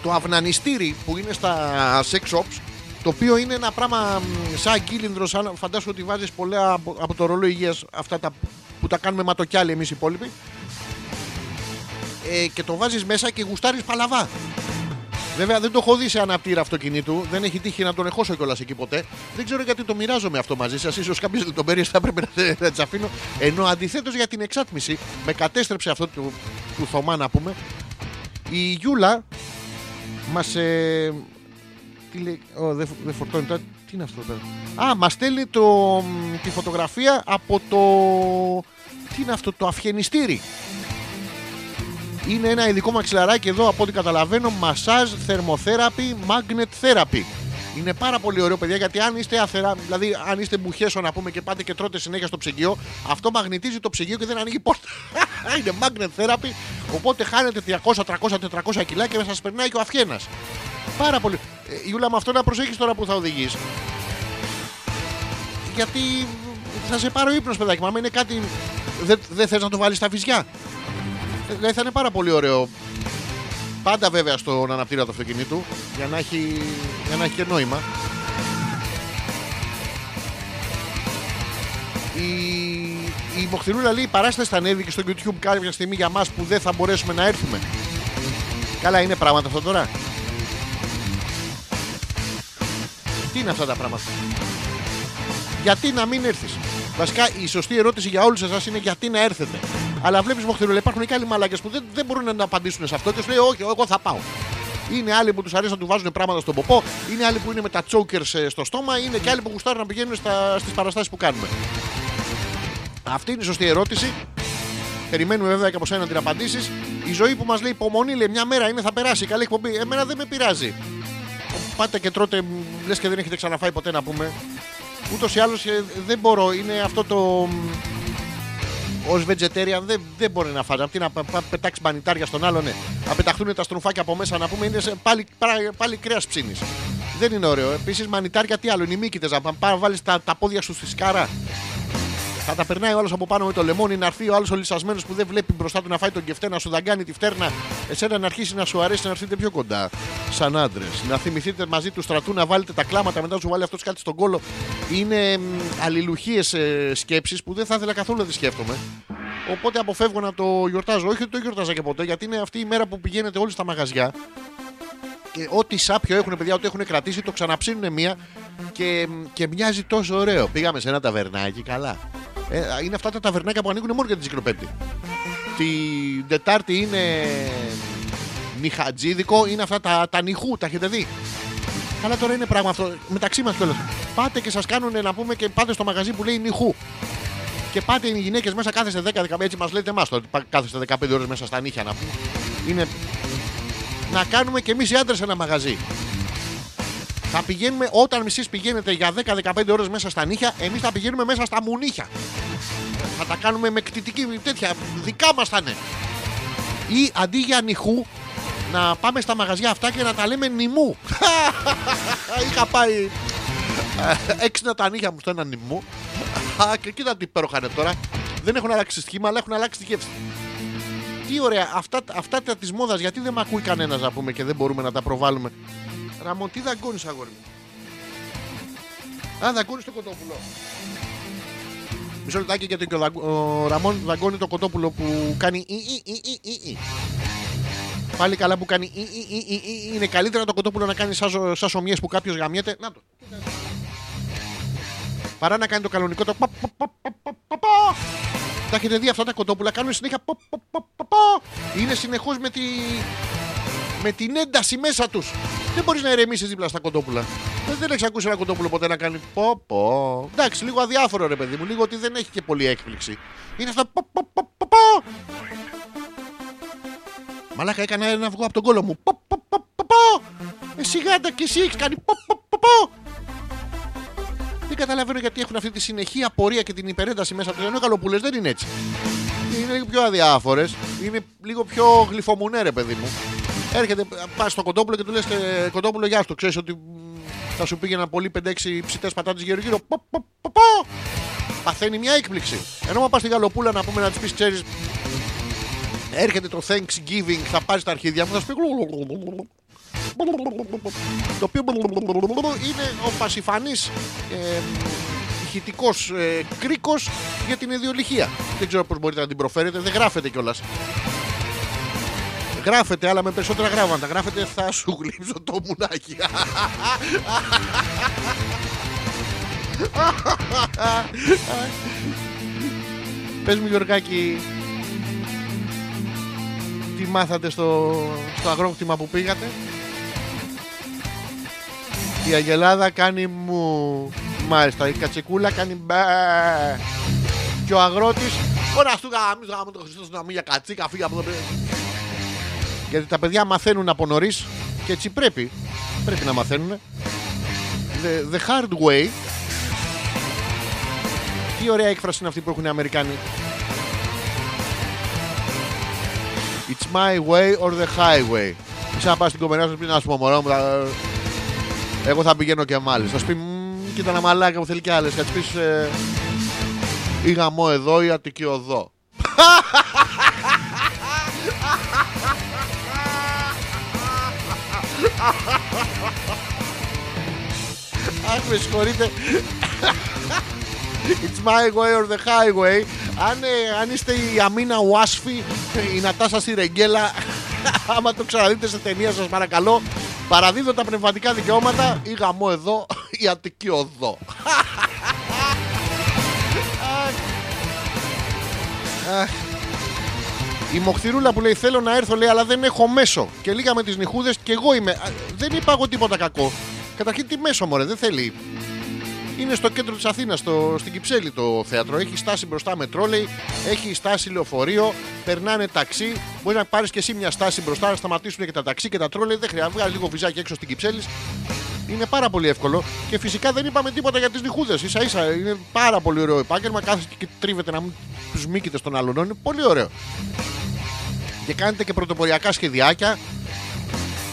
το αυνανιστήρι που είναι στα sex shops το οποίο είναι ένα πράγμα μ, σαν κύλινδρο, σαν φαντάσου ότι βάζεις πολλά από, από το ρολό υγείας αυτά τα, που τα κάνουμε ματοκιάλι εμείς οι υπόλοιποι ε, και το βάζεις μέσα και γουστάρεις παλαβά. Βέβαια δεν το έχω δει σε αναπτήρα αυτοκινήτου, δεν έχει τύχει να τον εχώσω κιόλας εκεί ποτέ. Δεν ξέρω γιατί το μοιράζομαι αυτό μαζί σας. σω κάποιε λεπτομέρειε θα έπρεπε να, να τις αφήνω. Ενώ αντιθέτως για την εξάτμιση, με κατέστρεψε αυτό του, του Θωμά να πούμε. Η Γιούλα μας. Ε, τι λέει, Ω, δεν δεν φορτώνει τώρα. Τι είναι αυτό τώρα. Α, μας στέλνει το, μ, τη φωτογραφία από το. Τι είναι αυτό, το αυγενιστήρι. Είναι ένα ειδικό μαξιλαράκι εδώ από ό,τι καταλαβαίνω. Μασάζ, θερμοθέραπη, magnet therapy. Είναι πάρα πολύ ωραίο, παιδιά, γιατί αν είστε αθερά, δηλαδή αν είστε μπουχέσο να πούμε και πάτε και τρώτε συνέχεια στο ψυγείο, αυτό μαγνητίζει το ψυγείο και δεν ανοίγει πόρτα. είναι magnet therapy, οπότε χάνετε 200, 300, 400 κιλά και σας περνάει και ο αυχένα. Πάρα πολύ. Ε, Ιούλα, με αυτό να προσέχεις τώρα που θα οδηγείς. Γιατί θα σε πάρει ο ύπνος, παιδάκι. Μα άμα είναι κάτι. Δεν δεν θες να το βάλεις στα βυζιά. Ε, Δηλαδή θα είναι πάρα πολύ ωραίο. Πάντα βέβαια στον αναπτήρα του αυτοκινήτου για να έχει, για να έχει και νόημα. Η, η Μοχθηρούλα λέει η παράσταση θα ανέβει και στο YouTube κάποια στιγμή για μας που δεν θα μπορέσουμε να έρθουμε. Καλά είναι πράγματα αυτό τώρα. Τι είναι αυτά τα πράγματα; Γιατί να μην έρθεις; Βασικά η σωστή ερώτηση για όλους εσάς είναι γιατί να έρθετε. Αλλά βλέπεις Μοχθηρούλα, υπάρχουν και άλλοι μαλάκες που δεν, δεν μπορούν να απαντήσουν σε αυτό και σου λέει Όχι, εγώ θα πάω. Είναι άλλοι που τους αρέσει να του βάζουν πράγματα στον ποπό, είναι άλλοι που είναι με τα chokers ε, στο στόμα, είναι και άλλοι που γουστάρουν να πηγαίνουν στις παραστάσεις που κάνουμε. Αυτή είναι η σωστή ερώτηση. Περιμένουμε βέβαια και από σένα να την απαντήσεις. Η ζωή που μας λέει υπομονή, λέει μια μέρα είναι, θα περάσει. Καλή εκπομπή. Εμένα δεν με πειράζει. Πάτε και τρώτε, λες και δεν έχετε ξαναφάει ποτέ να πούμε. Ούτως ή άλλως δεν μπορώ. Είναι αυτό το. ως vegetarian δεν, δεν μπορεί να φάει. Αυτή να πα- πα- πετάξεις μανιτάρια στον άλλον, ναι. Να πεταχτούν τα στροφάκια από μέσα να πούμε είναι σε, πάλι, πάλι, πάλι κρέας ψήνης. Δεν είναι ωραίο. Επίσης μανιτάρια τι άλλο, είναι οι μύκητες να πα- να βάλεις τα, τα πόδια σου στη σκάρα. Θα τα περνάει ο άλλος από πάνω με το λεμόνι, να έρθει ο άλλος ο λυσασμένος που δεν βλέπει μπροστά του να φάει τον κεφτέ, να σου δαγκάνει τη φτέρνα. Εσένα να αρχίσει να σου αρέσει να έρθετε πιο κοντά. Σαν άντρες. Να θυμηθείτε μαζί του στρατού να βάλετε τα κλάματα, μετά να σου βάλει αυτός κάτι στον κόλο. Είναι αλληλουχίες σκέψεις που δεν θα ήθελα καθόλου να τις σκέφτομαι. Οπότε αποφεύγω να το γιορτάζω. Όχι ότι το γιορτάζα και ποτέ, γιατί είναι αυτή η μέρα που πηγαίνετε όλοι στα μαγαζιά και ό,τι σάπιο έχουν παιδιά, ό,τι έχουν κρατήσει, το ξαναψύνουν μία και, και μοιάζει τόσο ωραίο. Πήγαμε σε ένα ταβερνάκι, καλά. Ε, είναι αυτά τα ταβερνάκια που ανοίγουν μόνο για την Τσικροπέμπτη. Την Τετάρτη είναι νυχατζίδικο, είναι αυτά τα, τα νυχού, τα έχετε δει; Καλά τώρα είναι πράγμα αυτό. Μεταξύ μας κιόλας. Πάτε και σας κάνουν να πούμε και πάτε στο μαγαζί που λέει νυχού. Και πάτε οι γυναίκες μέσα κάθεστε 10-15 έτσι μας λέτε εμάς τώρα. ότι πά- Κάθεστε 15 ώρες μέσα στα νύχια να πούμε. Είναι να κάνουμε και εμείς οι άντρες ένα μαγαζί. Θα πηγαίνουμε όταν εσεί πηγαίνετε για 10-15 ώρες μέσα στα νύχια, εμείς θα πηγαίνουμε μέσα στα μουνίχια. Θα τα κάνουμε με κτητική τέτοια. Δικά μας θα είναι. Ή αντί για νυχού, να πάμε στα μαγαζιά αυτά και να τα λέμε νημού. Είχα πάει έξινα τα νύχια μου στο ένα νημού. Α, και κοίτα τι υπέροχα είναι τώρα. Δεν έχουν αλλάξει σχήμα, αλλά έχουν αλλάξει τη γεύση. Τι ωραία, αυτά, αυτά τα της μόδας, γιατί δεν με ακούει κανένας να πούμε και δεν μπορούμε να τα προβάλλουμε. Ραμόν, τι δαγκώνει, αγόρι μου. Α, δαγκώνει το κοτόπουλο. Μισό λεπτάκι γιατί και ο, δαγκ- ο Ραμόν δαγκώνει το κοτόπουλο που κάνει. ι, ι, ι, ι, ι, ι. Πάλι καλά που κάνει. ι, ι, ι, ι, ι. Είναι καλύτερα το κοτόπουλο να κάνει σαν ζω- σαν σομιές που κάποιος γαμιέται. Να το. Παρά να κάνει το κανονικό το. πα, πα, πα, πα, πα, πα, πα. Τα έχετε δει αυτά τα κοτόπουλα κάνουν συνέχεια. πο, πο, πο, πο, πο. Είναι συνεχώς με, τη... με την ένταση μέσα τους. Δεν μπορείς να ηρεμήσεις δίπλα στα κοτόπουλα. Δεν, δεν έχεις ακούσει ένα κοτόπουλο ποτέ να κάνει πο, πο. Εντάξει, λίγο αδιάφορο ρε παιδί μου. Λίγο ότι δεν έχει και πολύ έκπληξη. Είναι αυτό. Πο, πο, πο, πο, πο. Μαλάκα έκανα ένα αυγό από τον κόλο μου. Πο, πο, πο, πο, πο. Εσύ γάντα και εσύ έχεις κάνει. Πο, πο, πο, πο. Δεν καταλαβαίνω γιατί έχουν αυτή τη συνεχή απορία και την υπερένταση μέσα τους. Ενώ οι καλοπούλες δεν είναι έτσι. Είναι λίγο πιο αδιάφορες. Είναι λίγο πιο γλυφομουνέ, ρε παιδί μου. Έρχεται, πας στο κοντόπουλο και του λες: Κοντόπουλο, γεια σου. Ξέρεις ότι μ, θα σου πήγαιναν πολύ 5-6 ψητές πατάτες γύρω-γύρω. Πο, πο, πο, πο. Παθαίνει μια έκπληξη. Ενώ μα πας στη γαλοπούλα να πούμε να της πεις: Ξέρεις, έρχεται το Thanksgiving, θα πάρεις τα αρχίδια μου, θα σου πει. Το οποίο είναι ο πασιφανής ε, ηχητικός ε, κρίκος για την ιδιολυχία. Δεν ξέρω πώς μπορείτε να την προφέρετε, δεν γράφεται κιόλας. Γράφεται, αλλά με περισσότερα γράμματα. Γράφεται θα σου γλύψω το μουνάκι. Πες μου Γιωργάκη, τι μάθατε στο, στο αγρόκτημα που πήγατε; Η Αγελάδα κάνει μου. Μάλιστα, η Κατσικούλα κάνει μπε. Και ο αγρότης Ωρα αυτού γάμι, γάμι το Χριστός να μην για κατσίκα, φύγε από εδώ. Γιατί τα παιδιά μαθαίνουν από νωρίς και έτσι πρέπει. Πρέπει να μαθαίνουν. The, the hard way. Τι ωραία έκφραση είναι αυτή που έχουν οι Αμερικάνοι. It's my way or the highway. Είσαι να πας στην κομμενιά σου πει να σου πω μωρό μου. θα- Εγώ θα πηγαίνω και μάλιστα. Θα σου πει «Μμμ, κοίτα ένα μαλάκα που θέλει κι άλλες. Θα της πεις ε, ή γαμό εδώ ή Αττική οδό. Αχ, με συγχωρείτε. It's my way or the highway. Αν, ε, αν είστε η Αμίνα Ουάσφη, η Νατάσα Σιρεγγέλα, άμα το ξαναδείτε σε ταινία σας παρακαλώ, παραδίδω τα πνευματικά δικαιώματα ή γαμό εδώ ή Αττική οδό. Αχ. Η Μοχθηρούλα που λέει θέλω να έρθω λέει αλλά δεν έχω μέσο και λίγα με τις νυχούδες και εγώ είμαι. Α, Δεν είπα εγώ τίποτα κακό. Καταρχήν τι μέσο μωρέ δεν θέλει. Είναι στο κέντρο της Αθήνας, στο, στην Κυψέλη το θέατρο. Έχει στάση μπροστά με τρόλεϊ, έχει στάση λεωφορείο, περνάνε ταξί. Μπορεί να πάρεις και εσύ μια στάση μπροστά, να σταματήσουν και τα ταξί και τα τρόλεϊ. Δεν χρειάζεται, βγάζει λίγο βυζάκι έξω στην Κυψέλη. Είναι πάρα πολύ εύκολο και φυσικά δεν είπαμε τίποτα για τις νυχούδες. σα ίσα είναι πάρα πολύ ωραίο επάγγελμα. Κάθεστε και τρίβετε να μην τους μήκετε στον άλλον. Είναι πολύ ωραίο. Και κάνετε και πρωτοποριακά σχεδιάκια.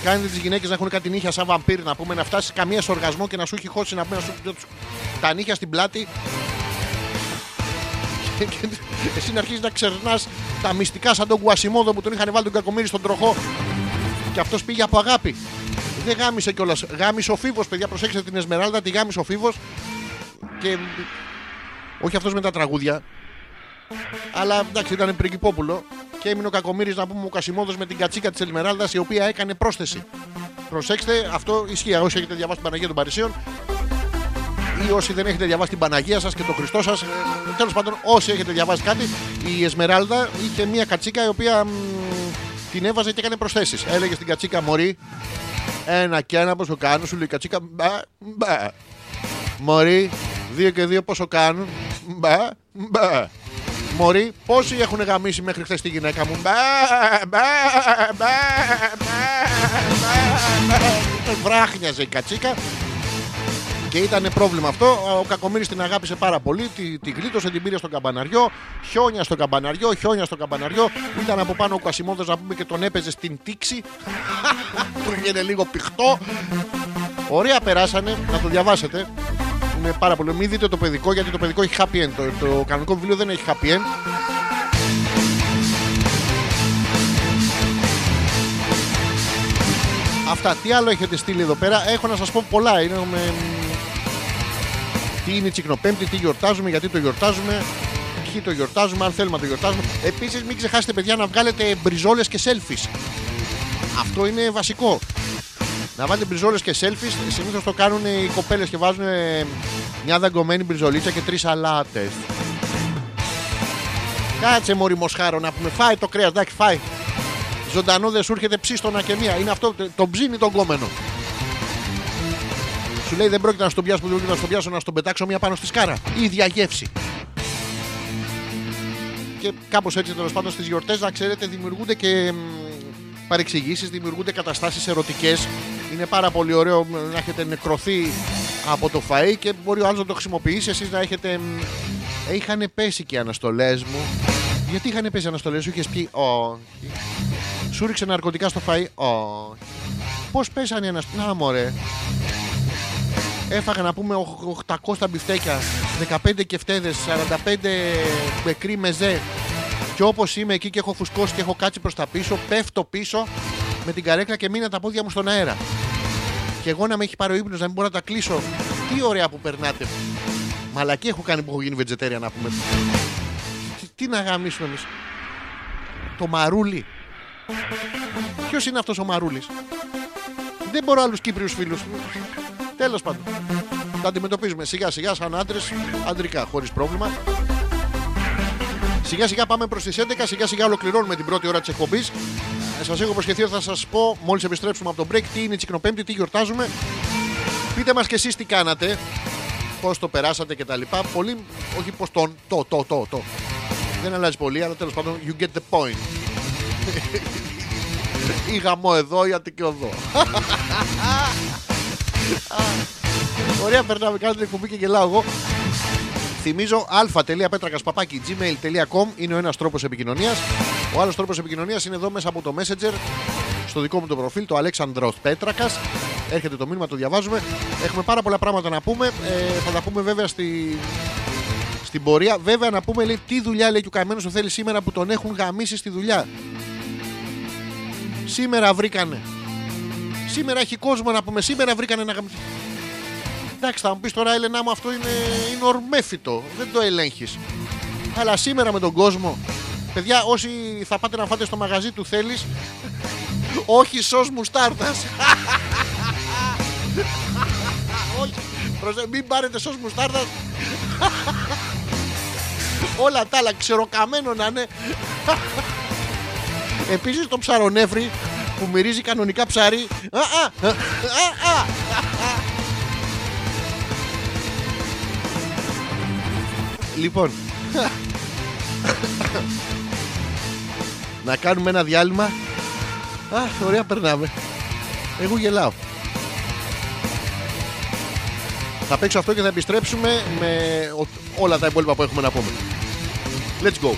Κάνετε τις γυναίκες να έχουν κάτι νύχια σαν βαμπύρ να πούμε να φτάσει καμία σε οργασμό και να σου έχει χώσει να πούμε να σου τα νύχια στην πλάτη. Και- και Εσύ να αρχίσει να ξερνάς τα μυστικά σαν τον Κουασιμόδο που τον είχαν βάλει τον κακομίρι στον τροχό. Και αυτός πήγε από αγάπη. Δεν γάμισε κιόλας. Γάμισε ο Φίβος, παιδιά. Προσέξτε την Εσμεράλδα, τη γάμισε ο Φίβος. Και. Όχι αυτός με τα τραγούδια. Αλλά εντάξει, ήταν πριγκυπόπουλο. Και έμεινε ο Κακομήρη να πούμε ο Κασιμόδος με την κατσίκα της Ελμεράλδα η οποία έκανε πρόσθεση. Προσέξτε, αυτό ισχύει. Όσοι έχετε διαβάσει την Παναγία των Παρισίων ή όσοι δεν έχετε διαβάσει την Παναγία σας και τον Χριστό σας. Τέλος πάντων, όσοι έχετε διαβάσει κάτι, η Εσμεράλδα είχε μία κατσίκα η οποία μ, την έβαζε και έκανε προσθέσεις. Έλεγε στην κατσίκα Μωρή, ένα και ένα πόσο κάνουν, σου λέει η κατσίκα μπα, μπα. Μωρή, δύο και δύο πόσο κάνουν, μπα, μπα. Μωρή, πόσοι έχουν γαμίσει μέχρι χθες τη γυναίκα μου. Μπα, μπα, μπα, μπα, μπα, μπα. Βράχνιαζε η κατσίκα και ήταν πρόβλημα αυτό. Ο Κακομήρης την αγάπησε πάρα πολύ. Τη, τη γλίτωσε, την πήρε στο καμπαναριό. Χιόνια στο καμπαναριό, χιόνια στο καμπαναριό. Ήταν από πάνω ο Κασιμόδος να πούμε και τον έπαιζε στην τήξη. Του βγαίνει λίγο πηχτό. Ωραία περάσανε, να το διαβάσετε. Είναι πάρα πολύ. Μην δείτε το παιδικό γιατί το παιδικό έχει happy end. Το, το κανονικό βιβλίο δεν έχει happy end. Αυτά. Τι άλλο έχετε στείλει εδώ πέρα; Έχω να σας πω πολλά. Είναι με... Τι είναι η Τσικνοπέμπτη, τι γιορτάζουμε, γιατί το γιορτάζουμε, ποιοι το γιορτάζουμε, αν θέλουμε να το γιορτάζουμε. Επίσης μην ξεχάσετε παιδιά να βγάλετε μπριζόλες και selfies. Αυτό είναι βασικό. Να βάλετε μπριζόλες και selfies. Συνήθως το κάνουν οι κοπέλες και βάζουν ε, μια δαγκωμένη μπριζολίτσα και τρεις αλάτες. Κάτσε μωρή μοσχάρο να πούμε. Φάει το κρέας, εντάξει, φάει. Ζωντανό δεν σου έρχεται ψίστονα και μία. Είναι αυτό, το ψήνει τον κόμενο. Σου λέει δεν πρόκειται να στον πιάσω, δεν πρόκειται να στον πιάσω, να στον πετάξω μία πάνω στη σκάρα. Η ίδια γεύση. Και κάπως έτσι τέλος πάντων στις γιορτές, να ξέρετε, δημιουργούνται και παρεξηγήσεις, δημιουργούνται καταστάσεις ερωτικές. Είναι πάρα πολύ ωραίο μ, να έχετε νεκρωθεί από το φαΐ και μπορεί ο άλλος να το χρησιμοποιήσει. Εσείς να έχετε. μ, Είχαν πέσει και οι αναστολές μου. Γιατί είχαν πέσει οι αναστολές σου, είχες πει Όχι. Σου ρίξε ναρκωτικά στο φαΐ. Όχι. Πώς πέσανε ένα. Να μωρέ. Έφαγα να πούμε οχ- 800 μπιφτέκια, 15 κεφτέδες, 45 μπεκρή μεζέ. Και όπως είμαι εκεί και έχω φουσκώσει και έχω κάτσει προς τα πίσω, πέφτω πίσω με την καρέκλα και μείνα τα πόδια μου στον αέρα. Και εγώ να με έχει πάρει ο ύπνος, να μην μπορώ να τα κλείσω. Τι ωραία που περνάτε. Μαλακή έχω κάνει που έχω γίνει βετζετέρια να πούμε. Τι, τι να γαμίσουμε εμείς. Το μαρούλι. Ποιος είναι αυτός ο μαρούλης; Δεν μπορώ άλλους Κύπριους φίλους. Τέλος πάντων. Τα αντιμετωπίζουμε σιγά σιγά σαν άντρες, αντρικά, χωρίς πρόβλημα. Σιγά σιγά πάμε προς τις 11, σιγά σιγά ολοκληρώνουμε την πρώτη ώρα της εκπομπής. Σας έχω προσχεθεί ότι θα σας πω μόλις επιστρέψουμε από τον break τι είναι η Τσικνοπέμπτη, τι γιορτάζουμε. Πείτε μας κι εσείς τι κάνατε, πώς το περάσατε κτλ. Πολύ, όχι πώς τον, το, το, το, το. Δεν αλλάζει πολύ, αλλά τέλος πάντων, you get the point. ή γαμό εδώ ή αττικιό εδώ. Ωραία, περνάμε, κάνετε την εκπομπή και γελάω εγώ. Θυμίζω α.πέτρακα.gmail.com είναι ο ένας τρόπος επικοινωνίας. Ο άλλος τρόπος επικοινωνίας είναι εδώ μέσα από το Messenger, στο δικό μου το προφίλ, το Αλέξανδρος Πέτρακας. Έρχεται το μήνυμα, το διαβάζουμε. Έχουμε πάρα πολλά πράγματα να πούμε. Ε, θα τα πούμε βέβαια στη, στην πορεία. Βέβαια να πούμε λέει, τι δουλειά λέει και ο καημένος ο θέλει σήμερα που τον έχουν γαμίσει στη δουλειά. Σήμερα βρήκανε. Σήμερα έχει κόσμο να πούμε. Σήμερα βρήκανε να γαμίσει. Εντάξει, θα μου πεις τώρα, Έλενα μου, αυτό είναι, είναι ορμέφυτο. Δεν το ελέγχεις. Αλλά σήμερα με τον κόσμο, παιδιά, όσοι θα πάτε να φάτε στο μαγαζί του θέλεις, όχι σως μουστάρδας. όχι. Προσε- μην πάρετε σως μουστάρδας. Όλα τα άλλα ξεροκαμένο να είναι. Επίσης το ψαρονέφρι που μυρίζει κανονικά ψάρι. Α, α, α, α, α. Λοιπόν. να κάνουμε ένα διάλειμμα. Α, ωραία περνάμε. Εγώ γελάω. Θα παίξω αυτό και θα επιστρέψουμε με ο- όλα τα υπόλοιπα που έχουμε να πούμε. Let's go.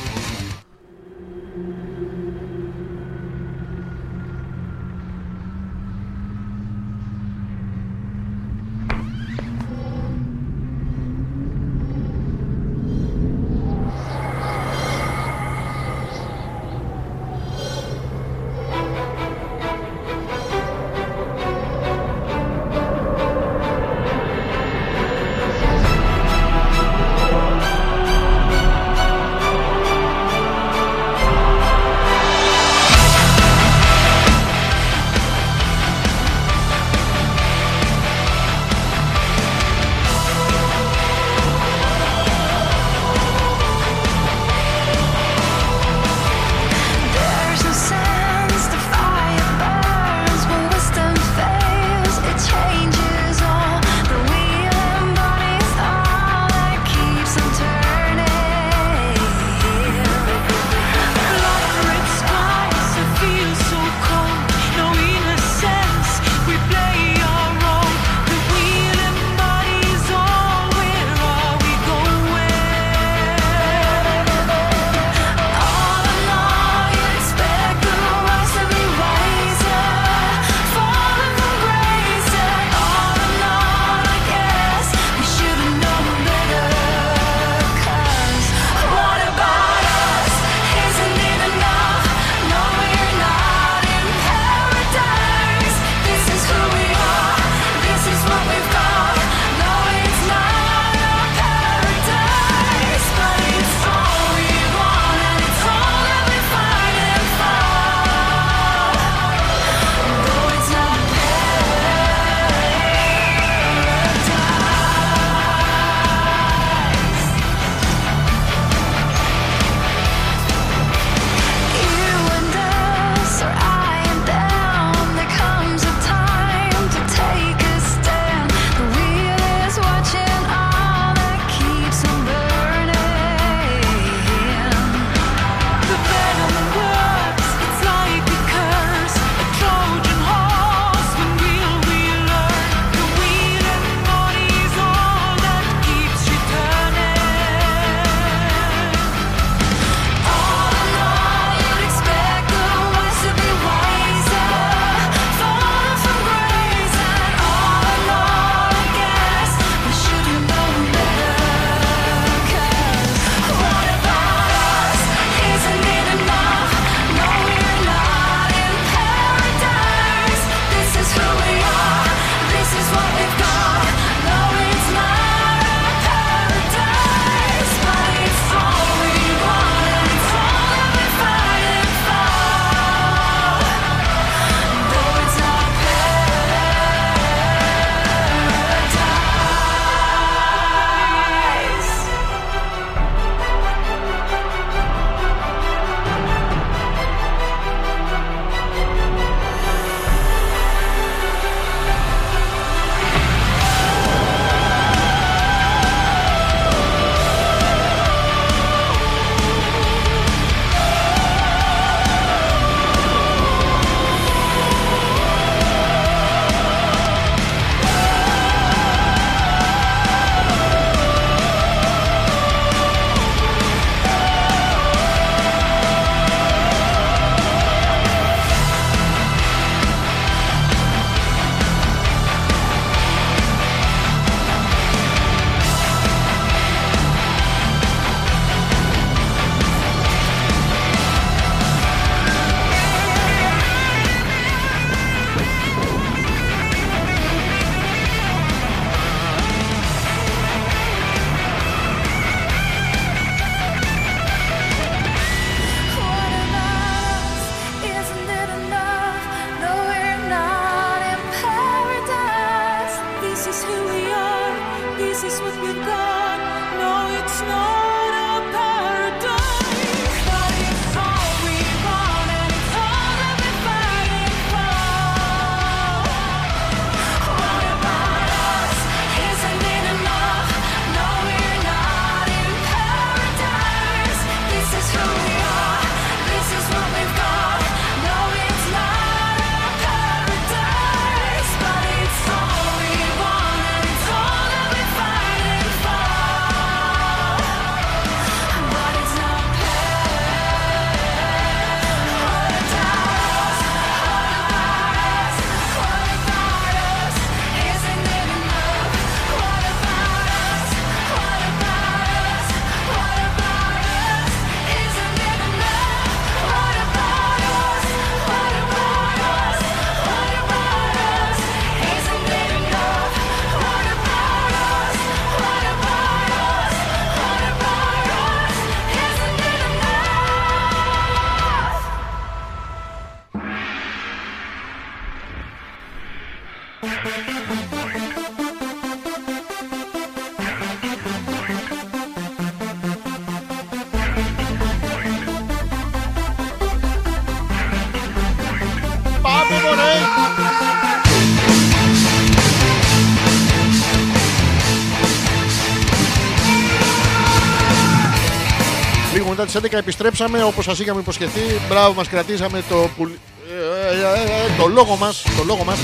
11 επιστρέψαμε όπως σας είχαμε υποσχεθεί. Μπράβο μας κρατήσαμε το, πουλ- ε, ε, ε, το λόγο μας. Το λόγο μας.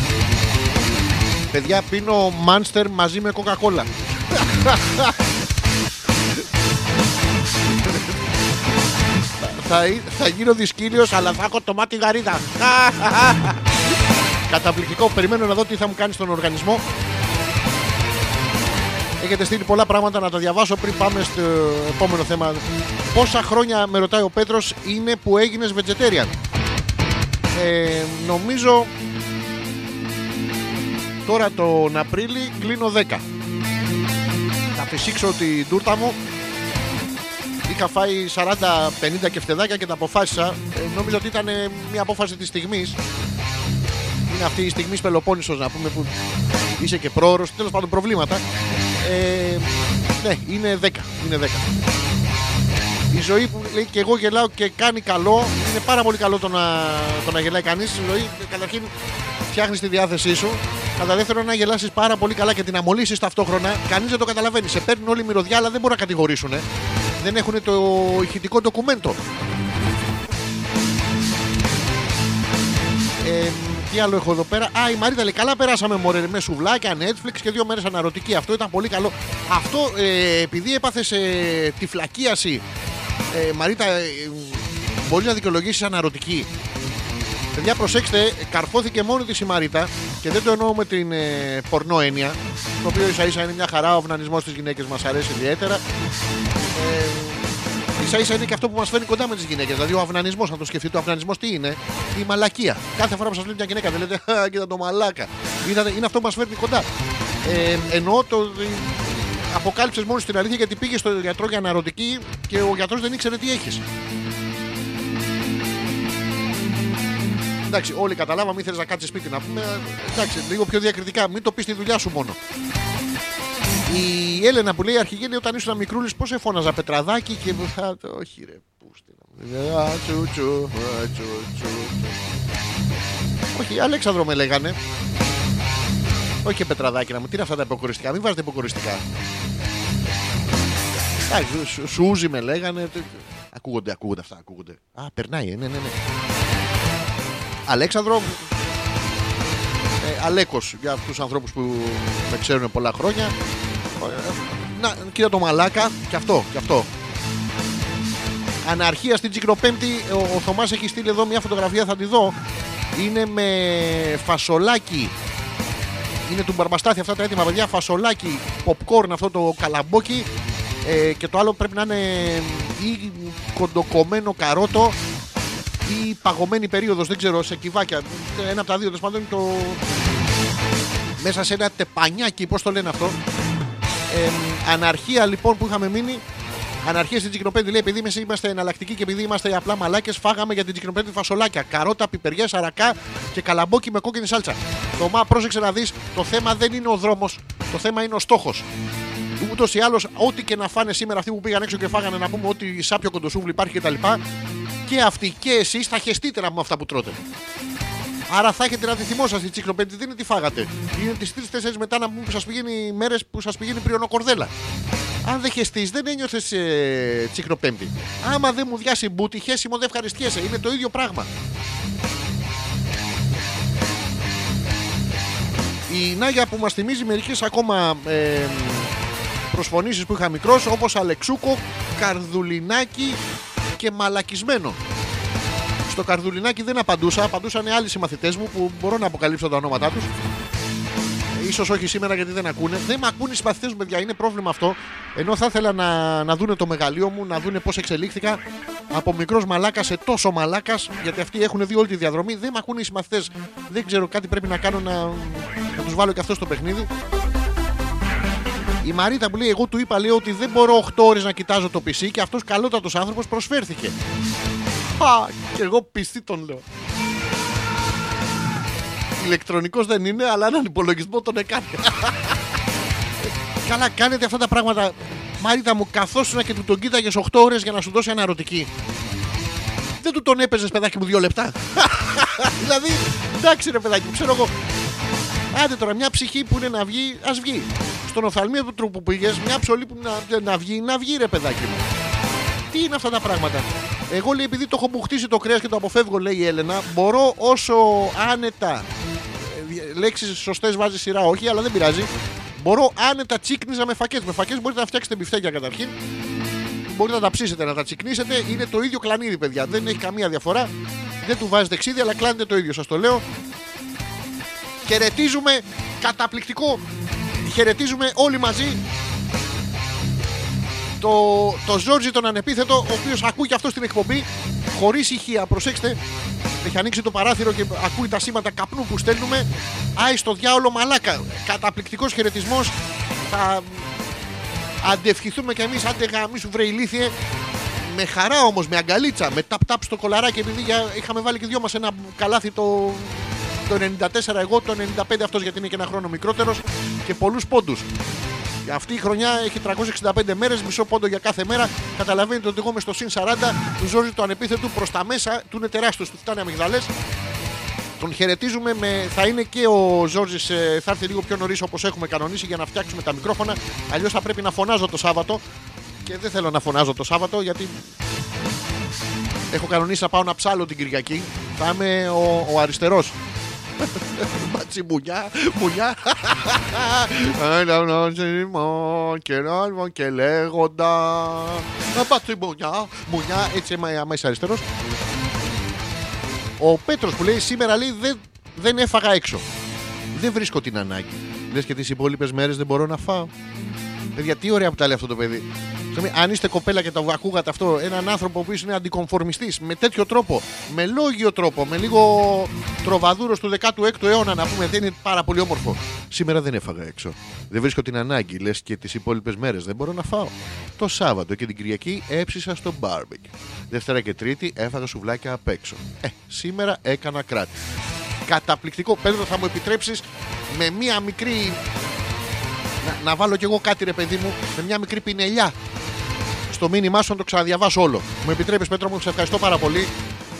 Παιδιά πίνω Monster μαζί με Coca-Cola. θα, θα γίνω δυσκύλιος αλλά θα έχω το μάτι γαρίδα. Καταπληκτικό. Περιμένω να δω τι θα μου κάνει στον οργανισμό. Έχετε στείλει πολλά πράγματα να τα διαβάσω πριν πάμε στο επόμενο θέμα. Πόσα χρόνια, με ρωτάει ο Πέτρος, είναι που έγινες vegetarian; Ε, νομίζω τώρα τον Απρίλη κλείνω 10. Θα φυσήξω την τούρτα μου. Είχα φάει 40-50 κεφτεδάκια και τα αποφάσισα. Ε, νόμιζα ότι ήταν ε, μια απόφαση της στιγμής. Είναι αυτή η στιγμή Πελοπόννησος να πούμε που είσαι και πρόωρος. Τέλος πάντων προβλήματα. Ε, ναι, είναι 10. Είναι 10. Η ζωή που λέει και εγώ γελάω και κάνει καλό. Είναι πάρα πολύ καλό το να, το να γελάει κανείς. Η ζωή καταρχήν φτιάχνεις τη διάθεσή σου. Κατά δεύτερον, να γελάσεις πάρα πολύ καλά και την αμολύσεις ταυτόχρονα. Κανείς δεν το καταλαβαίνει. Σε παίρνουν όλοι μυρωδιά, αλλά δεν μπορούν να κατηγορήσουν. Δεν έχουν το ηχητικό ντοκουμέντο. Ε, τι άλλο έχω εδώ πέρα. Α, η Μαρίτα λέει: Καλά, περάσαμε μωρέ με σουβλάκια, Netflix και δύο μέρες αναρωτική. Αυτό ήταν πολύ καλό. Αυτό ε, επειδή έπαθες ε, τυφλακίαση, ε, Μαρίτα, ε, μπορείς να δικαιολογήσεις αναρωτική. Παιδιά, προσέξτε, καρφώθηκε μόνη της η Μαρίτα και δεν το εννοώ με την ε, πορνό έννοια. Το οποίο ίσα ίσα είναι μια χαρά, ο αυνανισμό στι γυναίκες μας αρέσει ιδιαίτερα. Ε, ίσα ίσα είναι και αυτό που μας φέρνει κοντά με τις γυναίκες. Δηλαδή ο αυνανισμός, αν το σκεφτείτε, ο αυνανισμός τι είναι, η μαλακία. Κάθε φορά που σας λέει μια γυναίκα δεν λέτε Α, κοίτα το μαλάκα. Είναι, είναι αυτό που μας φέρνει κοντά. Ε, εννοώ το. Αποκάλυψες μόνος την αλήθεια γιατί πήγες στο γιατρό για αναρωτική και ο γιατρός δεν ήξερε τι έχεις. Εντάξει, όλοι καταλάβαμε, ήθελε να κάτσεις σπίτι να πούμε. Εντάξει, λίγο πιο διακριτικά, μην το πεις στη δουλειά σου μόνο. Η Έλενα που λέει αρχηγένεια όταν ήσουν μικρούλης, πώς εφώναζα πετραδάκι και. Α, το- Όχι, ρε, πούστη να μου. Α, τσου, τσου, α, τσου, τσου, τσου. Όχι, Αλέξανδρο με λέγανε. Όχι και πετραδάκι να μου. Τι είναι αυτά τα υποκοριστικά, μην βάζετε υποκοριστικά. Εντάξει, σου- Σούζι με λέγανε. τε- Ακούγονται, ακούγονται αυτά, ακούγονται. Α, περνάει, ε, ναι, ναι, ναι. Αλέξανδρο. Ε, Αλέκος για τους ανθρώπους που με ξέρουν πολλά χρόνια. Ε, Να, κοίτα το μαλάκα και αυτό, και αυτό. Αναρχία στην Τσικροπέμπτη. Ο, ο Θωμάς έχει στείλει εδώ μια φωτογραφία, θα τη δω. Είναι με φασολάκι. Είναι του Μπαρμπαστάθη αυτά τα έτοιμα παιδιά. Φασολάκι, popcorn αυτό το καλαμπόκι. Ε, και το άλλο πρέπει να είναι ή κοντοκομμένο καρότο ή παγωμένη περίοδος, δεν ξέρω, σε κυβάκια. Ένα από τα δύο, τέλος πάντων, είναι το... Μέσα σε ένα τεπανιάκι, πώς το λένε αυτό; Ε, αναρχία λοιπόν που είχαμε μείνει. Αναρχία στην Τσικνοπέδη λέει: Επειδή εμείς είμαστε εναλλακτικοί και επειδή είμαστε απλά μαλάκες φάγαμε για την Τσικνοπέδη φασολάκια. Καρότα, πιπεριά, αρακά και καλαμπόκι με κόκκινη σάλτσα. Το μα πρόσεξε να δεις: Το θέμα δεν είναι ο δρόμος, το θέμα είναι ο στόχος. Ούτως ή άλλως, ό,τι και να φάνε σήμερα αυτοί που πήγαν έξω και φάγανε να πούμε ότι σάπιο κοντοσούβλι υπάρχει κτλ. Και αυτοί και εσείς θα χεστείτε με αυτά που τρώτε. Άρα θα έχετε να τη θυμόσαστε η τσικλοπέδη, δεν είναι τι φάγατε. Είναι τις 3-4 μετά να πούμε που σας πηγαίνει μέρες που σας πηγαίνει πριονοκορδέλα. Αν δεν χεστείς, δεν ένιωθες ε, τσικλοπέμπτη. Άμα δεν μου διάσει μπούτι, χέσιμο δεν ευχαριστιέσαι. Είναι το ίδιο πράγμα. Η Νάγια που μας θυμίζει μερικές ακόμα ε, προσφωνήσεις που είχα μικρός όπως Αλεξούκο, Καρδουλινάκι και Μαλακισμένο. Στο Καρδουλινάκι δεν απαντούσα, απαντούσαν άλλοι συμμαθητές μου που μπορώ να αποκαλύψω τα ονόματά τους. Ίσως όχι σήμερα γιατί δεν ακούνε. Δεν με ακούνε οι συμμαθητές μου, παιδιά. Είναι πρόβλημα αυτό. Ενώ θα ήθελα να, να δούνε το μεγαλείο μου, να δούνε πώς εξελίχθηκα από μικρός μαλάκας σε τόσο μαλάκας γιατί αυτοί έχουν δει όλη τη διαδρομή. Δεν με ακούνε οι συμμαθητές. Δεν ξέρω, κάτι πρέπει να κάνω να, να τους βάλω και αυτό στο παιχνίδι. Η Μαρίτα που λέει: Εγώ του είπα λέει, ότι δεν μπορώ 8 ώρες να κοιτάζω το PC και αυτός καλότατος άνθρωπος προσφέρθηκε. Α, και εγώ πιστή τον λέω. Ηλεκτρονικός δεν είναι, αλλά έναν υπολογισμό τον έκανε. Καλά, κάνετε αυτά τα πράγματα. Μαρίτα μου, καθόσουνα και του τον κοίταγες 8 ώρες για να σου δώσει αναρωτική. Δεν του τον έπαιζες, παιδάκι μου, δύο λεπτά. δηλαδή, εντάξει, ρε παιδάκι μου, ξέρω εγώ. Άντε τώρα, μια ψυχή που είναι να βγει, ας βγει. Στον οφθαλμίο του τρόπου που πήγε, μια ψωλή που να, να βγει, να βγει, ρε παιδάκι μου. Τι είναι αυτά τα πράγματα; Εγώ λέει, επειδή το έχω μπουχτίσει το κρέας και το αποφεύγω, λέει η Έλενα, μπορώ όσο άνετα. Λέξεις σωστές βάζεις σειρά, όχι, αλλά δεν πειράζει. Μπορώ άνετα τσίκνιζα με φακές. Με φακές μπορείτε να φτιάξετε μπιφτέκια καταρχήν. Μπορείτε να τα ψήσετε, να τα τσικνίσετε. Είναι το ίδιο κλανίδι, παιδιά. Δεν έχει καμία διαφορά. Δεν του βάζετε ξύδι, αλλά κλάνετε το ίδιο, σας το λέω. Χαιρετίζουμε, καταπληκτικό. Χαιρετίζουμε όλοι μαζί το, το Ζόρζι τον ανεπίθετο, ο οποίος ακούει και αυτό στην εκπομπή χωρίς ηχεία. Προσέξτε, έχει ανοίξει το παράθυρο και ακούει τα σήματα καπνού που στέλνουμε. Άι στο διάολο μαλάκα. Καταπληκτικός χαιρετισμός. Θα αντευχηθούμε κι εμείς, άντε γαμίσου βρε ηλίθιε. Με χαρά όμως, με αγκαλίτσα, με ταπ-ταπ στο κολαράκι, επειδή για- είχαμε βάλει και δυο μας ένα καλάθι το, το 94 εγώ, το 95 αυτός γιατί είναι και ένα χρόνο μικρότερος και πολλούς πόντους. Αυτή η χρονιά έχει 365 μέρες, μισό πόντο για κάθε μέρα. Καταλαβαίνετε ότι εγώ με στο συν 40 του ζώζει το ανεπίθετο προς τα μέσα, του είναι τεράστιος, του φτάνει αμυγδαλές. Τον χαιρετίζουμε. Με... Θα είναι και ο Ζόρζη, θα έρθει λίγο πιο νωρίς όπως έχουμε κανονίσει για να φτιάξουμε τα μικρόφωνα. Αλλιώς θα πρέπει να φωνάζω το Σάββατο. Και δεν θέλω να φωνάζω το Σάββατο γιατί έχω κανονίσει να πάω να ψάλω την Κυριακή. Θα είμαι ο, ο αριστερός. Μπατσι μουνιά, μουνιά. Ένα νόημα και νόημα και λέγοντα. Μπατσι μουνιά, μουνιά. Έτσι είμαι άμα είσαι αριστερός. Ο Πέτρος που λέει σήμερα λέει δεν, δεν έφαγα έξω. Δεν βρίσκω την ανάγκη. Λες και τις υπόλοιπες μέρες δεν μπορώ να φάω. Παιδιά, τι ωραία που τα λέει αυτό το παιδί. Συγγνώμη, Αν είστε κοπέλα και το ακούγατε αυτό, έναν άνθρωπο που είναι αντικομφορμιστής με τέτοιο τρόπο, με λόγιο τρόπο, με λίγο τροβαδούρος του 16ου αιώνα να πούμε, δεν είναι πάρα πολύ όμορφο. Σήμερα δεν έφαγα έξω. Δεν βρίσκω την ανάγκη, λες και τις υπόλοιπες μέρες δεν μπορώ να φάω. Το Σάββατο και την Κυριακή έψησα στο μπάρμπεκ. Δευτέρα και Τρίτη έφαγα σουβλάκια απ' έξω. Ε, σήμερα έκανα κράτει. Καταπληκτικό. Πέτρο, θα μου επιτρέψεις με μία μικρή να, να βάλω κι εγώ κάτι ρε παιδί μου με μια μικρή πινελιά στο μήνυμά σου να το ξαναδιαβάσω όλο. Μου επιτρέπεις, Πέτρο μου, σε ευχαριστώ πάρα πολύ.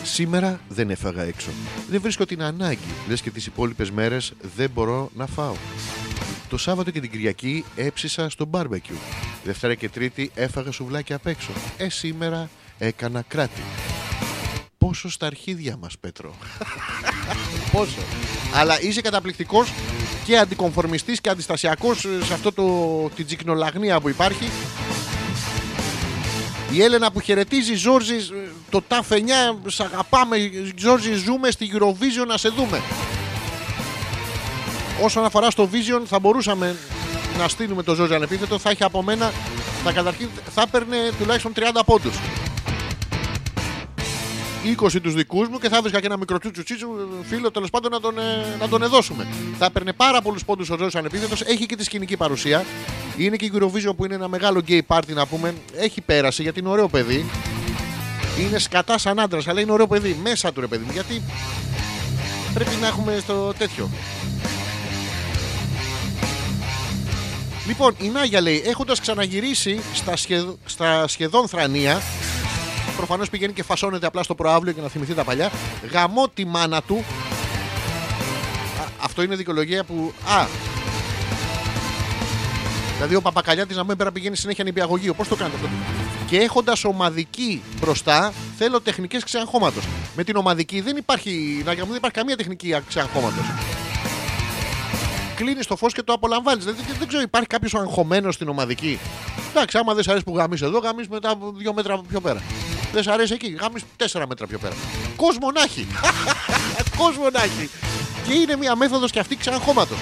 Σήμερα δεν έφαγα έξω. Δεν βρίσκω την ανάγκη. Λες και τις υπόλοιπες μέρες δεν μπορώ να φάω. Το Σάββατο και την Κυριακή έψησα στο μπάρμπεκιου. Δευτέρα και Τρίτη έφαγα σουβλάκια απ' έξω. Ε, σήμερα έκανα κράτη. Πόσο στα αρχίδια μας, Πέτρο. Πόσο. Αλλά είσαι καταπληκτικός και αντικομφορμιστής και αντιστασιακός ε, σε αυτό το, την τσικνολαγνία που υπάρχει. Η Έλενα που χαιρετίζει Ζόρζη, ε, το ΤΑΦ 9, σ' αγαπάμε Ζόρζη, ζούμε στη Eurovision να σε δούμε. Όσον αφορά στο Vision θα μπορούσαμε να στείλουμε το Ζόρζη ανεπίθετο, θα έχει από μένα, θα καταρχήν θα έπαιρνε τουλάχιστον 30 πόντους. 20 τους δικούς μου και θα βρίσκα και ένα μικρό τσούτσου τσίτσου φίλο τέλος πάντων να τον, ε, να τον εδώσουμε. Θα έπαιρνε πάρα πολλούς πόντους ο Ζώο ανεπίθετος. Έχει και τη σκηνική παρουσία. Είναι και η Eurovision που είναι ένα μεγάλο gay party να πούμε. Έχει πέρασει γιατί είναι ωραίο παιδί. Είναι σκατά σαν άντρας, αλλά είναι ωραίο παιδί. Μέσα του ρε παιδί μου. Γιατί πρέπει να έχουμε στο τέτοιο. Λοιπόν, η Νάγια λέει, έχοντας ξαναγυρίσει στα, σχεδ- στα σχεδόν θρανία, προφανώς πηγαίνει και φασώνεται απλά στο προάβλιο για να θυμηθεί τα παλιά. Γαμώ τη μάνα του. Α, αυτό είναι δικαιολογία που. Α. Δηλαδή ο παπακαλιάτης να μην πρέπει να πηγαίνει συνέχεια νηπιαγωγείο. Πώς το κάνετε αυτό; Και έχοντας ομαδική μπροστά, θέλω τεχνικές ξεαγχώματο. Με την ομαδική δεν υπάρχει, να δεν υπάρχει καμία τεχνική ξεαγχώματο. Κλείνεις το φως και το απολαμβάνεις. Δεν, δεν, δεν ξέρω, υπάρχει κάποιος αγχωμένος στην ομαδική; Εντάξει, άμα δεν σ' αρέσει που γαμείς εδώ, γαμείς μετά από δύο μέτρα πιο πέρα. Δεν σ' αρέσει εκεί, γαμεί τέσσερα μέτρα πιο πέρα. Κόσμο να έχει. Κόσμο να έχει. Και είναι μια μέθοδος και αυτή ξεαγχώματο.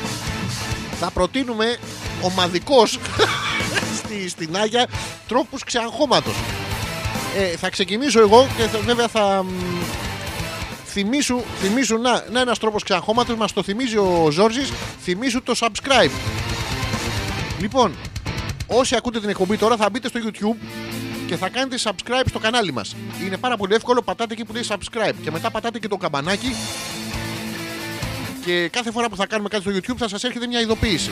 Θα προτείνουμε ομαδικώ στη, στην Άγια τρόπους ξεαγχώματο. Ε, θα ξεκινήσω εγώ και θα- βέβαια θα. μ, Θυμήσου, θυμήσου να, να ένας τρόπος ξεαγχώματος μας το θυμίζει ο Ζόρζης θυμήσου το subscribe λοιπόν όσοι ακούτε την εκπομπή τώρα θα μπείτε στο YouTube και θα κάνετε subscribe στο κανάλι μας είναι πάρα πολύ εύκολο πατάτε εκεί που λέει subscribe και μετά πατάτε και το καμπανάκι Και κάθε φορά που θα κάνουμε κάτι στο YouTube θα σας έρχεται μια ειδοποίηση.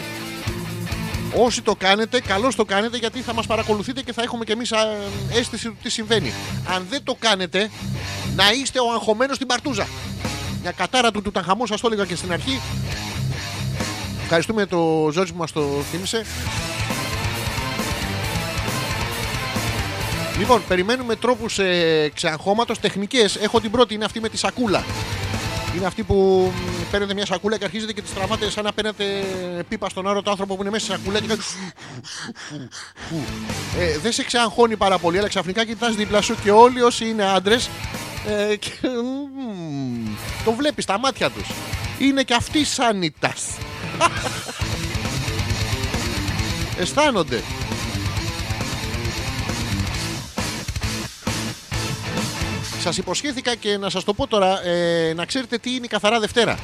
Όσοι το κάνετε, καλώς το κάνετε γιατί θα μας παρακολουθείτε και θα έχουμε και εμείς α, αίσθηση του τι συμβαίνει. Αν δεν το κάνετε, να είστε ο αγχωμένος στην παρτούζα. Μια κατάρα του Τουταγχαμών, σας το έλεγα και στην αρχή. Ευχαριστούμε το Ζόρις που μας το θύμισε. Λοιπόν, περιμένουμε τρόπους ε, ξεαγχώματος, τεχνικές. Έχω την πρώτη, είναι αυτή με τη σακούλα. Είναι αυτή που μ, παίρνετε μια σακούλα και αρχίζετε και τη τραβάτε σαν να παίρνετε πίπα στον άρωτο άνθρωπο που είναι μέσα στη σακούλα και κάνεις. Ε, δεν σε ξεαγχώνει πάρα πολύ, αλλά ξαφνικά κοιτάς δίπλα σου και όλοι όσοι είναι άντρες. Ε, και, μ, το βλέπεις στα μάτια τους. Είναι και αυτοί σανιτάς. Αισθάνονται. Σας υποσχέθηκα και να σας το πω τώρα ε, να ξέρετε τι είναι η καθαρά Δευτέρα.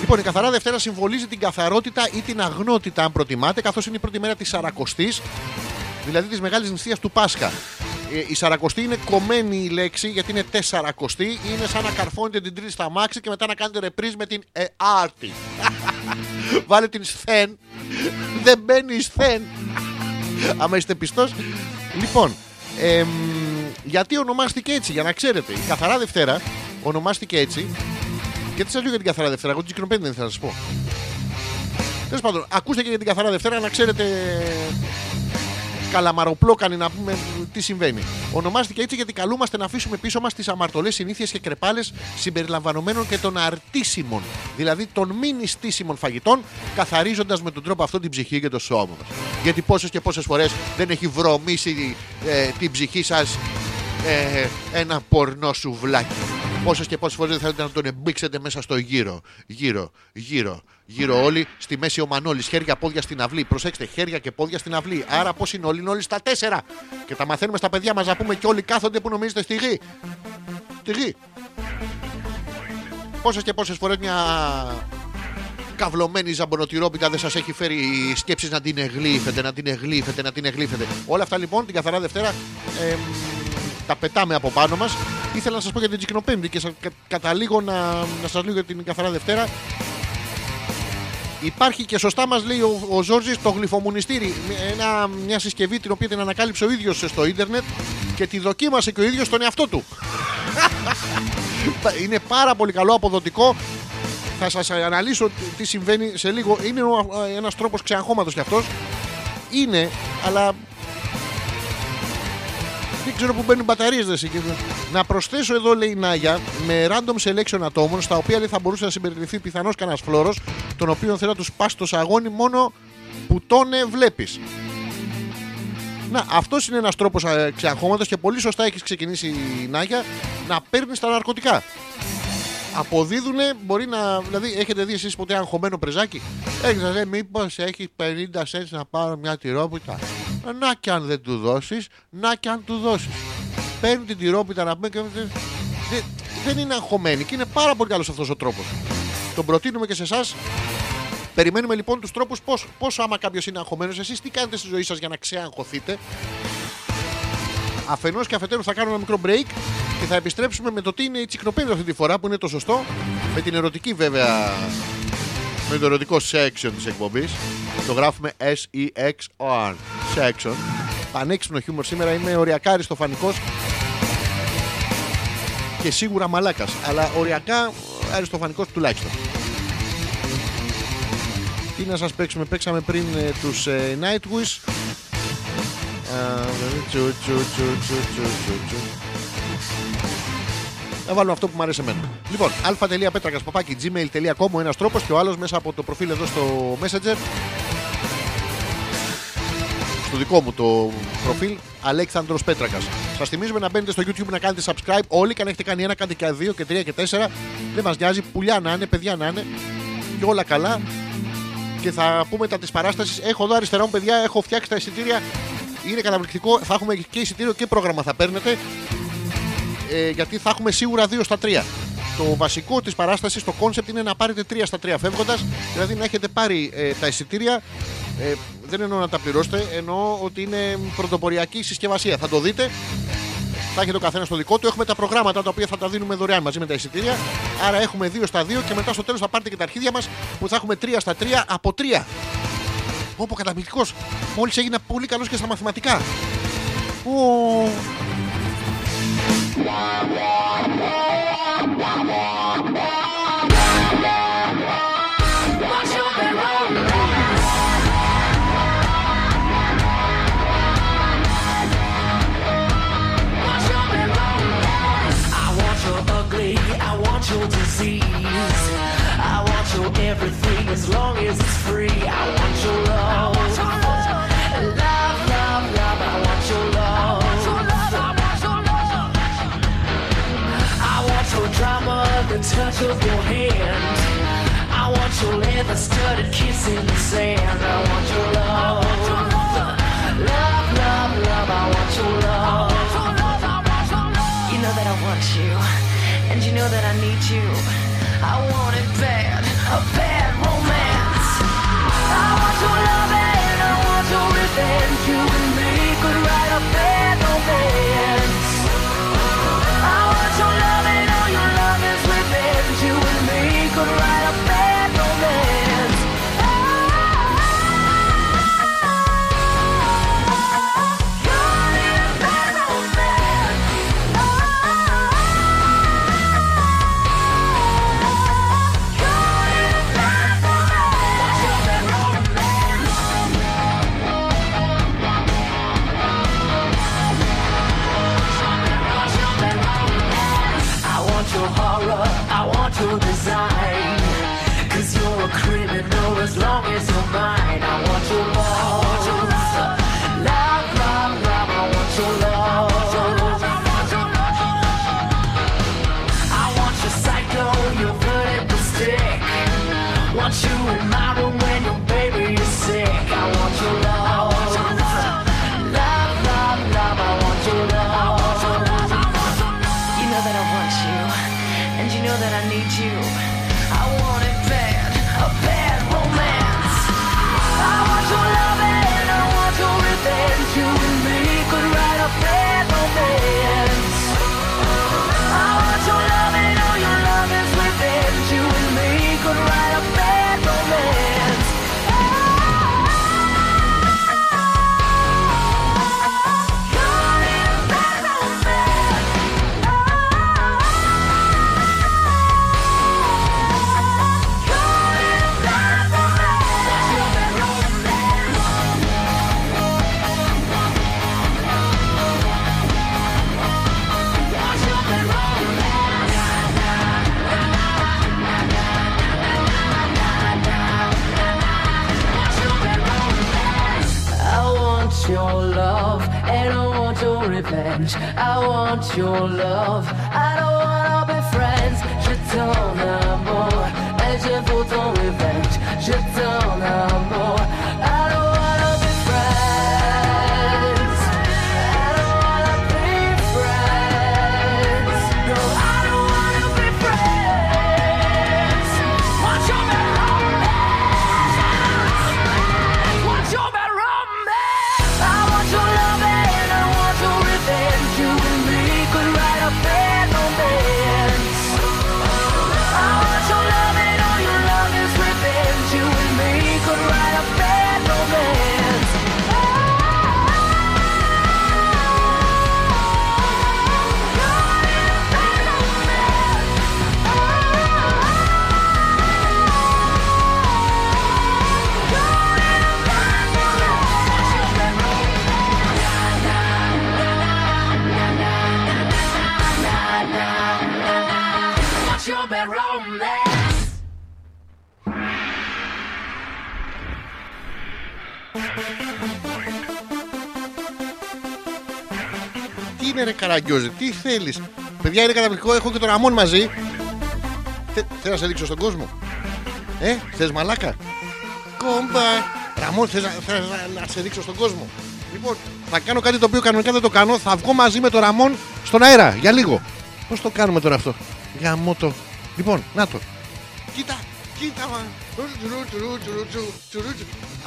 Λοιπόν, η καθαρά Δευτέρα συμβολίζει την καθαρότητα ή την αγνότητα, αν προτιμάτε, καθώς είναι η πρώτη μέρα της Σαρακοστής, δηλαδή της μεγάλης νηστείας του Πάσχα. Ε, η Σαρακοστή είναι κομμένη η λέξη γιατί είναι τεσσαρακοστή. Είναι σαν να καρφώνετε την τρίτη στα μάξι και μετά να κάνετε ρεπρίζ με την ε, άρτη. Βάλε την σθεν. Δεν μπαίνει η σθεν. Άμα είστε πιστός. Λοιπόν, εμ, γιατί ονομάστηκε έτσι, για να ξέρετε. Η Καθαρά Δευτέρα ονομάστηκε έτσι. Γιατί σας λέω για την Καθαρά Δευτέρα, εγώ την Τσικνοπέντε δεν θα σας πω. Τέλος πάντων, ακούστε και για την Καθαρά Δευτέρα να ξέρετε καλαμαροπλόκανη να πούμε τι συμβαίνει. Ονομάστηκε έτσι γιατί καλούμαστε να αφήσουμε πίσω μας τις αμαρτωλές συνήθειες και κρεπάλες συμπεριλαμβανομένων και των αρτήσιμων, δηλαδή των μη νηστήσιμων φαγητών, καθαρίζοντας με τον τρόπο αυτό την ψυχή και το σώμα μας. Γιατί πόσες και πόσες φορές δεν έχει βρωμίσει ε, την ψυχή σας ε, ένα πορνό σουβλάκι. Πόσες και πόσες φορές δεν θέλετε να τον εμπίξετε μέσα στο γύρο. Γύρω, γύρω, γύρω όλοι. Στη μέση ο Μανώλης. Χέρια, πόδια στην αυλή. Προσέξτε, χέρια και πόδια στην αυλή. Άρα πώς είναι όλοι, είναι όλοι στα τέσσερα. Και τα μαθαίνουμε στα παιδιά μας να πούμε και όλοι κάθονται που νομίζετε στη γη. Στη γη. Πόσες και πόσες φορές μια καυλωμένη ζαμπονοτυρόπιτα δεν σας έχει φέρει σκέψεις να την εγλύφετε, να την εγλύφετε, να την εγλύφετε. Όλα αυτά λοιπόν την καθαρά Δευτέρα εμ, τα πετάμε από πάνω μας. Ήθελα να σας πω για την Τσικνοπέμπτη και σα, κα, καταλήγω να, να σας λέω για την καθαρά Δευτέρα. Υπάρχει και σωστά μας λέει ο, ο Ζόρζης το γλυφομουνιστήρι. Ένα, μια συσκευή την οποία την ανακάλυψε ο ίδιος στο ίντερνετ και τη δοκίμασε και ο ίδιος στον εαυτό του. Είναι πάρα πολύ καλό, αποδοτικό. Θα σας αναλύσω τι- τι συμβαίνει σε λίγο. Είναι ο- ένας τρόπος ξεαγχώματος κι αυτός. Είναι, αλλά δεν ξέρω που μπαίνουν μπαταρίες δεν συγκεκριμένα. Να προσθέσω εδώ λέει η Νάγια με random selection ατόμων στα οποία λέει, θα μπορούσε να συμπεριληφθεί πιθανώς κανένας φλόρος, τον οποίο θέλει να τους πας στο σαγόνι μόνο που τον ε, βλέπεις. Να, αυτός είναι ένας τρόπος ξεαγχώματο και πολύ σωστά έχεις ξεκινήσει η Νάγια να παίρνεις τα ναρκωτικά. Αποδίδουν, μπορεί να. Δηλαδή, έχετε δει εσείς ποτέ αγχωμένο πρεζάκι; Έχεις να λέει, μήπως έχεις 50 cents να πάρω μια τυρόπιτα; Να και αν δεν του δώσεις, να και αν του δώσεις. Παίρνει την τυρόπιτα να πούμε και. δεν- δεν- Δεν είναι αγχωμένη και είναι πάρα πολύ καλός αυτός ο τρόπος. Τον προτείνουμε και σε εσάς. Περιμένουμε λοιπόν τους τρόπους πώς, πόσο άμα κάποιος είναι αγχωμένος, εσείς τι κάνετε στη ζωή σας για να ξεαγχωθείτε; Αφενός και αφετέρου θα κάνουμε ένα μικρό break και θα επιστρέψουμε με το τι είναι η τσικνοπέδη αυτή τη φορά που είναι το σωστό. Με την ερωτική βέβαια. Με το ερωτικό section της εκπομπής. Το γράφουμε S-E-X-O-N. Section. Πανέξυπνο χιούμορ σήμερα. Είμαι οριακά αριστοφανικό και σίγουρα μαλάκας. Αλλά οριακά αριστοφανικός τουλάχιστον. Τι να σας παίξουμε, παίξαμε πριν ε, τους ε, Nightwish Να βάλουμε αυτό που μου αρέσει εμένα. Λοιπόν, αλφα.πέτρακα παπάκι gmail.com ο ένας τρόπος και ο άλλος μέσα από το προφίλ εδώ στο Messenger. Στο δικό μου το προφίλ Αλέξανδρος Πέτρακας. Σας θυμίζουμε να μπαίνετε στο YouTube να κάνετε subscribe. Όλοι και αν έχετε κάνει ένα, κάντε και δύο και τρία και τέσσερα. Δεν μας νοιάζει. Πουλιά να είναι, παιδιά να είναι. Και όλα καλά. Και θα πούμε τα της παράστασης. Έχω εδώ αριστερά μου, παιδιά, έχω φτιάξει τα εισιτήρια είναι καταπληκτικό. Θα έχουμε και εισιτήριο και πρόγραμμα θα παίρνετε. Ε, γιατί θα έχουμε σίγουρα 2 στα 3. Το βασικό της παράστασης, το concept είναι να πάρετε 3 στα 3 φεύγοντας, δηλαδή να έχετε πάρει ε, τα εισιτήρια. Ε, δεν εννοώ να τα πληρώσετε, εννοώ ότι είναι πρωτοποριακή συσκευασία. Θα το δείτε. Θα έχετε ο καθένας το δικό του. Έχουμε τα προγράμματα τα οποία θα τα δίνουμε δωρεάν μαζί με τα εισιτήρια. Άρα έχουμε 2 στα δύο και μετά στο τέλος θα πάρετε και τα αρχίδια μας που θα έχουμε 3 στα 3 από τρία. Όπως καταπληκτικός. Μόλις έγινα πολύ καλός και στα μαθηματικά. everything as long as it's free. I want your love. Love, love, love. I want your love. I want your drama, the touch of your hand. I want your leather studded kiss in the sand. I want your love. Love, love, love. I want your love. You know that I want you, and you know that I need you. I want it bad. A bad romance. I want your love. είναι καταπληκτικό. Έχω και τον Ραμόν μαζί. Θέλω να σε δείξω στον κόσμο; Ε, θες μαλάκα; Κόμπα. Ραμόν, θες να σε δείξω στον κόσμο; Λοιπόν, θα κάνω κάτι το οποίο κανονικά δεν το κάνω. Θα βγω μαζί με τον Ραμόν στον αέρα για λίγο. Πώς το κάνουμε τώρα αυτό; Για μότο. Λοιπόν, να το. Κοίτα, κοίτα μα.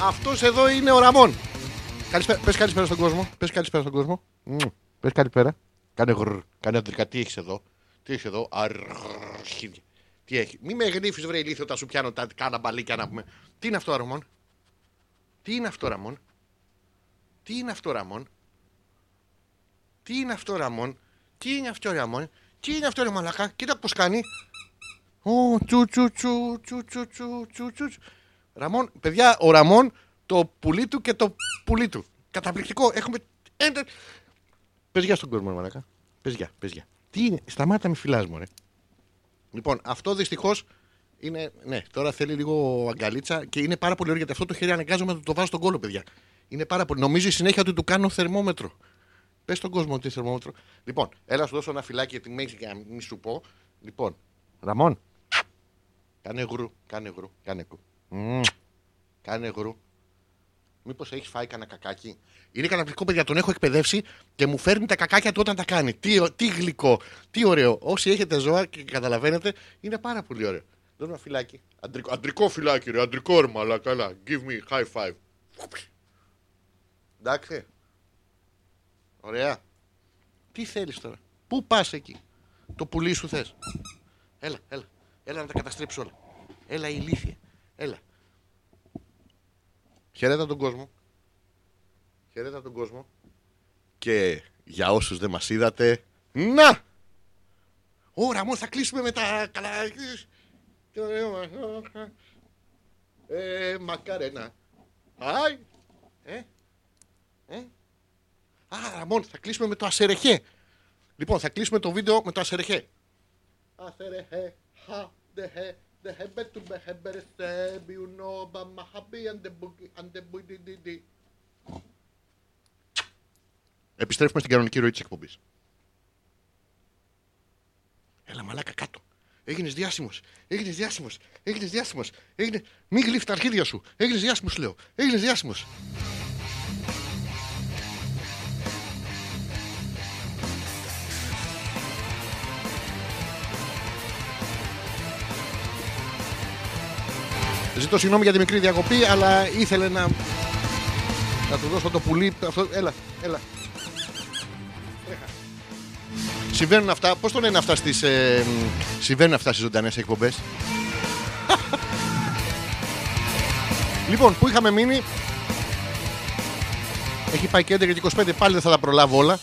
Αυτός εδώ είναι ο Ραμόν. Πες καλησπέρα στον κόσμο. Πες καλησπέρα στον κόσμο. Πες καλησπέρα. Κάνε γρ, κάνε αντρικά. Τι έχεις εδώ. Τι έχεις εδώ. Αρχίδια. Τι έχει. Μη με γνύφεις, βρε ηλίθιο, όταν σου πιάνω τα κάνα μπαλίκια να πούμε. Τι είναι αυτό, Ραμόν; Τι είναι αυτό, Ραμόν; Τι είναι αυτό, Ραμόν; Τι είναι αυτό, Ραμόν; Τι είναι αυτό, Ραμόν; Τι είναι αυτό, ρε Μαλακά. Κοίτα πώς κάνει. Ω, τσου, τσου, τσου, τσου, τσου, τσου, τσου, Ραμόν, παιδιά, ο Ραμόν, το πουλί του και το πουλί του. Καταπληκτικό. Έχουμε ένα- Πες γεια στον κόσμο, ρε μαλακά. Πες γεια, πες γεια. Τι είναι, σταμάτα με φυλάς μου, ρε. Λοιπόν, αυτό δυστυχώς είναι. Ναι, τώρα θέλει λίγο αγκαλίτσα και είναι πάρα πολύ ωραίο γιατί αυτό το χέρι αναγκάζομαι να του το βάζω στον κόλλο, παιδιά. Είναι πάρα πολύ. Νομίζω συνέχεια ότι του κάνω θερμόμετρο. Πες στον κόσμο ότι θερμόμετρο. Λοιπόν, έλα σου δώσω ένα φυλάκι γιατί με έχεις για να μην σου πω. Λοιπόν, Ραμόν. Κάνε γρου, κάνε γρου, κάνε γρου. Μμμ. Κάνε γρου. Μήπως έχεις φάει κανένα κακάκι; Είναι καταπληκτικό, παιδιά. Τον έχω εκπαιδεύσει και μου φέρνει τα κακάκια του όταν τα κάνει. Τι, τι γλυκό, τι ωραίο. Όσοι έχετε ζώα και καταλαβαίνετε, είναι πάρα πολύ ωραίο. Δώσε ένα φυλάκι. Αντρικό, αντρικό φυλάκι, ρε. Αντρικό ρε, μαλάκα. Καλά. Give me high five. Εντάξει. Ωραία. Τι θέλεις τώρα; Πού πας εκεί; Το πουλί σου θες; Έλα, έλα. Έλα να τα καταστρέψω όλα. Έλα ηλίθεια. Έλα. Χαιρέτα τον κόσμο. Χαιρέτα τον κόσμο. Και για όσους δεν μας είδατε, να! Ωρα μου, θα κλείσουμε με τα καλά. Τι ωραίο μας. Ε, μακαρένα. Άι. Ε, ε. Α, Ραμόν, θα κλείσουμε με το ασερεχέ. Λοιπόν, θα κλείσουμε το βίντεο με το ασερεχέ. Ασερεχέ, χα, the to be Επιστρέφουμε στην κανονική ροή της εκπομπής. Έλα μαλάκα κάτω. Έγινες διάσημος. Έγινες διάσημος. Έγινες διάσημος. Έγινε. Μην γλύφει τα αρχίδια σου. Έγινες διάσημος, λέω. Έγινες διάσημος. Ζητώ συγγνώμη για τη μικρή διακοπή, αλλά ήθελε να. Να του δώσω το πουλί. Αυτό... Έλα, έλα. Τρέχα. Συμβαίνουν αυτά. Πώς το λένε αυτά στις. Ε, συμβαίνουν αυτά στις ζωντανές εκπομπές; λοιπόν, που είχαμε μείνει; Έχει πάει και 11 και 25, πάλι δεν θα τα προλάβω όλα.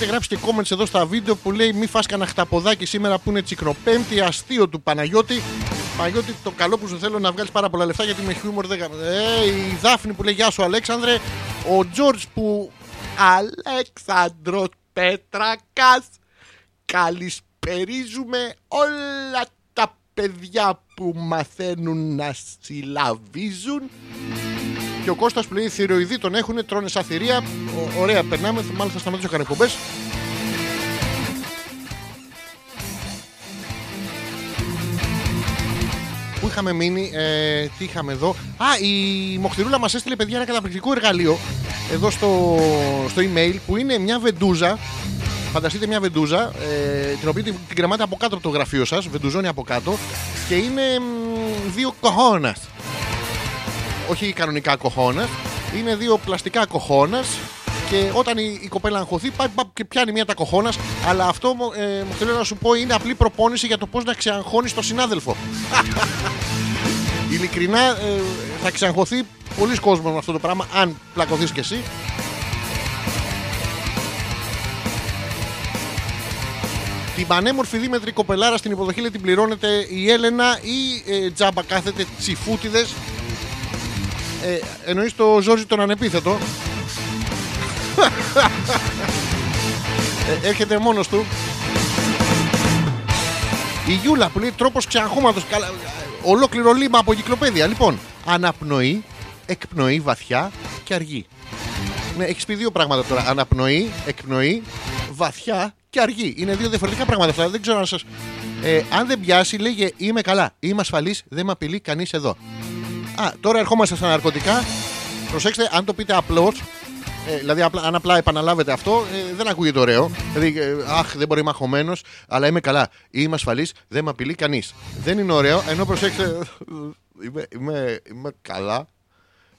Έχετε γράψει και comments εδώ στα βίντεο που λέει μη φας κανένα χταποδάκι σήμερα που είναι τσικροπέμπτη αστείο του Παναγιώτη. Παναγιώτη, το καλό που σου θέλω να βγάλεις πάρα πολλά λεφτά γιατί με χιούμορ δεν κα- Ε, η Δάφνη που λέει Γεια σου Αλέξανδρε. Ο Τζόρτζ που. Αλέξανδρος Πέτρακας. Καλησπερίζουμε όλα τα παιδιά που μαθαίνουν να συλλαβίζουν. Και ο Κώστας που λέει οι θηροειδή τον έχουν, τρώνε σαν θηρία. Ο- ωραία, περνάμε. Μάλλον θα σταματήσω καν εκπομπές. Πού είχαμε μείνει, ε, τι είχαμε εδώ. Α, η Μοχθηρούλα μας έστειλε παιδιά ένα καταπληκτικό εργαλείο εδώ στο, στο email που είναι μια βεντούζα. Φανταστείτε μια βεντούζα, ε, την οποία την, την κρεμάτε από κάτω από το γραφείο σας, βεντουζώνει από κάτω και είναι μ, δύο κοχώνας όχι κανονικά κοχώνα. Είναι δύο πλαστικά κοχώνα. Και όταν η, η κοπέλα αγχωθεί, πάει πάει και πιάνει μία τα κοχώνας. Αλλά αυτό μου- ε, μου θέλω να σου πω είναι απλή προπόνηση για το πώς να ξεαγχώνεις τον συνάδελφο. Ειλικρινά ε, θα ξεαγχωθεί πολλοί κόσμος με αυτό το πράγμα, αν πλακωθείς κι εσύ. Την πανέμορφη δίμετρη κοπελάρα στην υποδοχή λέει, την πληρώνεται η Έλενα ή ε, τζάμπα κάθεται τσιφούτιδες ε, εννοείς το Ζόρζι τον ανεπίθετο. ε, έρχεται μόνος του. Η Γιούλα που λέει τρόπος ξεαγχώματος. Καλά, ε, ολόκληρο λίμα από κυκλοπαίδεια. Λοιπόν, αναπνοή, εκπνοή βαθιά και αργή. Ναι, έχεις πει δύο πράγματα τώρα. Αναπνοή, εκπνοή, βαθιά και αργή. Είναι δύο διαφορετικά πράγματα αυτά. Δεν ξέρω αν σα. Ε, αν δεν πιάσει, λέγε Είμαι καλά. Είμαι ασφαλής. Δεν με απειλεί κανείς εδώ. Α, τώρα ερχόμαστε στα ναρκωτικά. Προσέξτε, αν το πείτε απλώς, ε, δηλαδή απλά, αν απλά επαναλάβετε αυτό, ε, δεν ακούγεται ωραίο. Δηλαδή, ε, αχ, δεν μπορεί, είμαι αγχωμένος, αλλά είμαι καλά. Είμαι ασφαλής, δεν με απειλεί κανείς. Δεν είναι ωραίο, ενώ προσέξτε. είμαι, είμαι, είμαι καλά.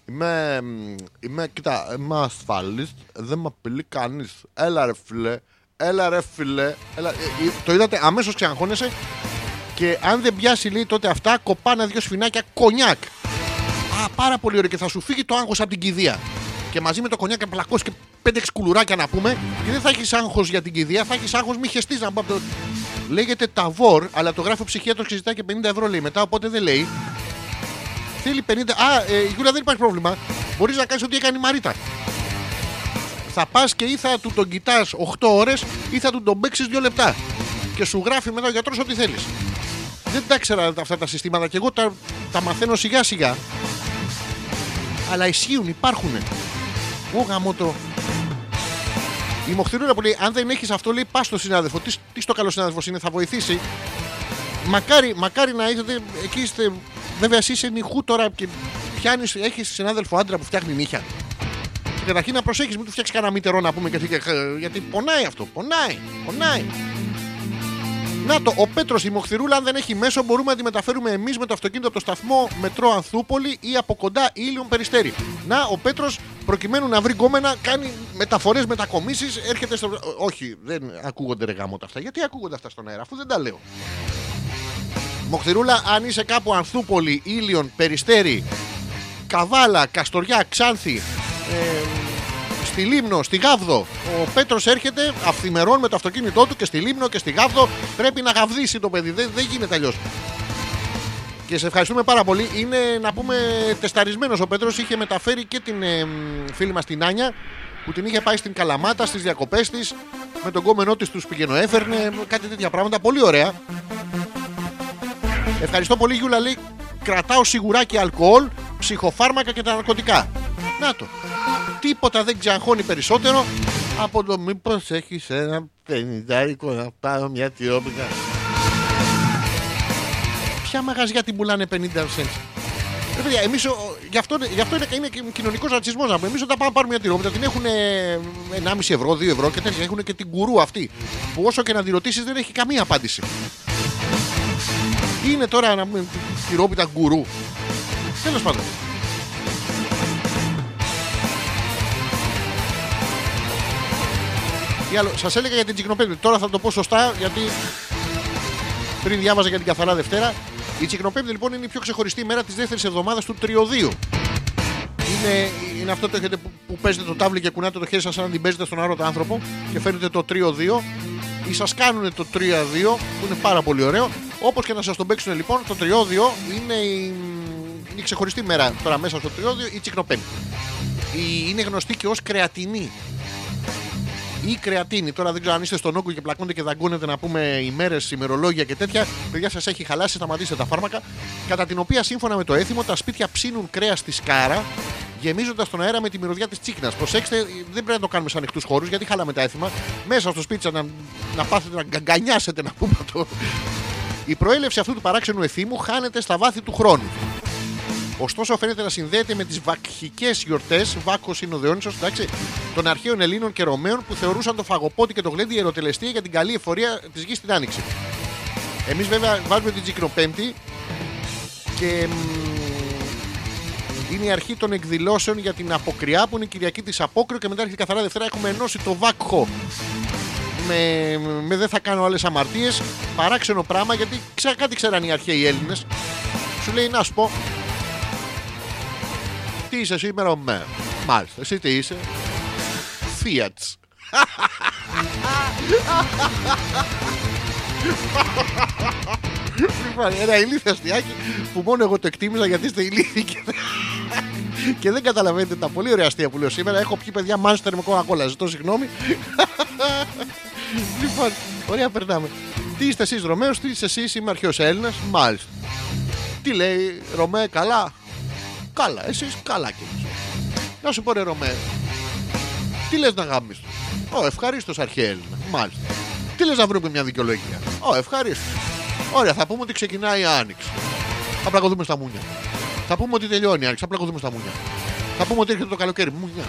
Είμαι, μ, είμαι, κοίτα, είμαι ασφαλής, δεν με απειλεί κανείς. Έλα ρε φίλε, έλα ρε φίλε. Έλα, ε, ε, το είδατε, αμέσως ξεαγχώνεσαι και αν δεν πιάσει λέει τότε αυτά, κοπάνε δύο σφινάκια κονιάκ. Α, πάρα πολύ ωραίο και θα σου φύγει το άγχος από την κηδεία. Και μαζί με το κονιάκ να πλακώσει και 5-6 κουλουράκια να πούμε, και δεν θα έχεις άγχος για την κηδεία, θα έχεις άγχος μη χεστείς να πω. από το- Λέγεται ταβόρ, αλλά το γράφει ο ψυχίατρος και ζητάει και 50 ευρώ λέει μετά, οπότε δεν λέει. Θέλει 50. Α, ε, Γιούλα, δεν υπάρχει πρόβλημα. Μπορείς να κάνεις ό,τι έκανε η Μαρίτα. Θα πας και ή θα του τον κοιτάς 8 ώρες ή θα του τον παίξεις 2 λεπτά. Και σου γράφει μετά ο γιατρός ό,τι θέλεις. Δεν τα ήξερα αυτά τα συστήματα και εγώ τα, τα μαθαίνω σιγά σιγά. Αλλά ισχύουν, υπάρχουν. Ω γαμώ το. Η Μοχθηρούρα που λέει: Αν δεν έχεις αυτό, λέει: Πας στο συνάδελφο. Τι, τι στο καλό συνάδελφος είναι, θα βοηθήσει. Μακάρι, μακάρι να είστε εκεί. Είστε, βέβαια, εσύ είσαι νυχού τώρα και πιάνεις, έχεις συνάδελφο άντρα που φτιάχνει νύχια. Και καταρχήν να προσέχεις, μην του φτιάξεις κανένα μητερό να πούμε και, και- γιατί πονάει αυτό. Πονάει, πονάει. Να το, ο Πέτρος η Μοχθηρούλα, αν δεν έχει μέσο, μπορούμε να τη μεταφέρουμε εμείς με το αυτοκίνητο από το σταθμό μετρό Ανθούπολη ή από κοντά ήλιον περιστέρι. Να, ο Πέτρος, προκειμένου να βρει γκόμενα, κάνει μεταφορές, μετακομίσεις, έρχεται στο. Ό, Όχι, δεν ακούγονται ρε γάμοτα αυτά. Γιατί ακούγονται αυτά στον αέρα, αφού δεν τα λέω. Μοχθηρούλα, αν είσαι κάπου Ανθούπολη, ήλιον, περιστέρι, Καβάλα, Καστοριά, Ξάνθη, ε, στη Λίμνο, στη Γάβδο. Ο Πέτρος έρχεται αυθημερών με το αυτοκίνητό του και στη Λίμνο και στη Γάβδο. Πρέπει να γαβδίσει το παιδί. Δεν, δεν γίνεται αλλιώς. Και σε ευχαριστούμε πάρα πολύ. Είναι να πούμε τεσταρισμένος ο Πέτρος. Είχε μεταφέρει και την ε, μ, φίλη μας την Άνια που την είχε πάει στην Καλαμάτα στις διακοπές της. Με τον κόμενό της τους πηγαίνω έφερνε. Κάτι τέτοια πράγματα. Πολύ ωραία. Ευχαριστώ πολύ Γιούλα λέει Κρατάω σιγουράκι αλκοόλ, ψυχοφάρμακα και τα ναρκωτικά Να το Τίποτα δεν ξαγχώνει περισσότερο Από το μήπως έχεις ένα πενιντάρικο να πάρω μια τυρόπιτα Ποια μαγαζιά την πουλάνε 50 cents; Ρε παιδιά, εμείς, ο- γι' αυτό, γι αυτό είναι, είναι και κοινωνικός ρατσισμός να πούμε. Εμείς όταν πάμε να πάρουμε μια τυρόπιτα την έχουν 1,5 ευρώ, 2 ευρώ και τέτοια. Έχουν και την κουρού αυτή. Που όσο και να τη ρωτήσει δεν έχει καμία απάντηση. Τι είναι τώρα να πούμε τυρόπιτα γκουρού. Τέλος πάντων. Τι άλλο, σας έλεγα για την τσικνοπέμπτη. Τώρα θα το πω σωστά γιατί πριν διάβαζα για την καθαρά Δευτέρα. Η τσικνοπέμπτη λοιπόν είναι η πιο ξεχωριστή μέρα της δεύτερης εβδομάδας του τριωδίου. Είναι, είναι αυτό το έχετε που, που παίζετε το τάβλι και κουνάτε το χέρι σας σαν να την παίζετε στον άρωτα άνθρωπο και φέρνετε το 3-2 ή σας κάνουν το 3-2 που είναι πάρα πολύ ωραίο. Όπως και να σας τον παίξουν λοιπόν, το 3-2 είναι η, είναι η ξεχωριστή μέρα τώρα μέσα στο 3-2 η τσικνοπέμπτη. Η, είναι γνωστή και ως κρεατινή ή κρεατίνη. Τώρα δεν ξέρω αν είστε στον όγκο και πλακώνετε και δαγκώνετε να πούμε ημέρε, ημερολόγια και τέτοια. Παιδιά, σας έχει χαλάσει, σταματήστε τα φάρμακα. Κατά την οποία, σύμφωνα με το έθιμο, τα σπίτια ψήνουν κρέας στη σκάρα, γεμίζοντας τον αέρα με τη μυρωδιά της τσίκνα. Προσέξτε, δεν πρέπει να το κάνουμε σε ανοιχτούς χώρους, γιατί χάλαμε τα έθιμα. Μέσα στο σπίτι σας να, να πάθετε να γκαγκανιάσετε, να πούμε το. Η προέλευση αυτού του παράξενου εθήμου χάνεται στα βάθη του χρόνου. Ωστόσο, φαίνεται να συνδέεται με τις βακχικές γιορτές, Βάκος είναι ο Διόνυσος, εντάξει, των αρχαίων Ελλήνων και Ρωμαίων που θεωρούσαν το φαγοπότη και το γλέντι ιεροτελεστία για την καλή εφορία της γης στην Άνοιξη. Εμείς βέβαια βάζουμε την Τσικνοπέμπτη και μ, είναι η αρχή των εκδηλώσεων για την Αποκριά που είναι η Κυριακή της Απόκριο και μετά έρχεται η καθαρά Δευτέρα. Έχουμε ενώσει το Βάκχο με, με δεν θα κάνω άλλες αμαρτίες. Παράξενο πράγμα γιατί ξέ, κάτι ξέραν οι αρχαίοι Έλληνες. Σου λέει να σου πω. Τι είσαι σήμερα, με. Μάλιστα. Εσύ τι είσαι. Fiat. Λοιπόν, ένα ηλίθιο αστιάκι που μόνο εγώ το εκτίμησα γιατί είστε ηλίθιοι και, και δεν καταλαβαίνετε τα πολύ ωραία αστεία που λέω σήμερα. Έχω πιει παιδιά μάνστερ με κόκα Ζητώ συγγνώμη. λοιπόν, ωραία περνάμε. Τι είστε εσείς Ρωμαίος, τι είστε εσείς, είμαι αρχαίος Έλληνας. Μάλιστα. Τι λέει, Ρωμαίος, καλά; Καλά, εσείς καλά κι εμείς. Να σου πω ρε Ρωμαίο. Τι λες να γάμεις Ω, ευχαρίστως αρχαίε Έλληνα. Μάλιστα. Τι λες να βρούμε μια δικαιολογία; Ω, ευχαρίστως. Ωραία, θα πούμε ότι ξεκινάει η άνοιξη. Θα πλακωθούμε στα μούνια. Θα πούμε ότι τελειώνει η άνοιξη. Θα πλακωθούμε στα μούνια. Θα πούμε ότι έρχεται το καλοκαίρι. Μουνιά.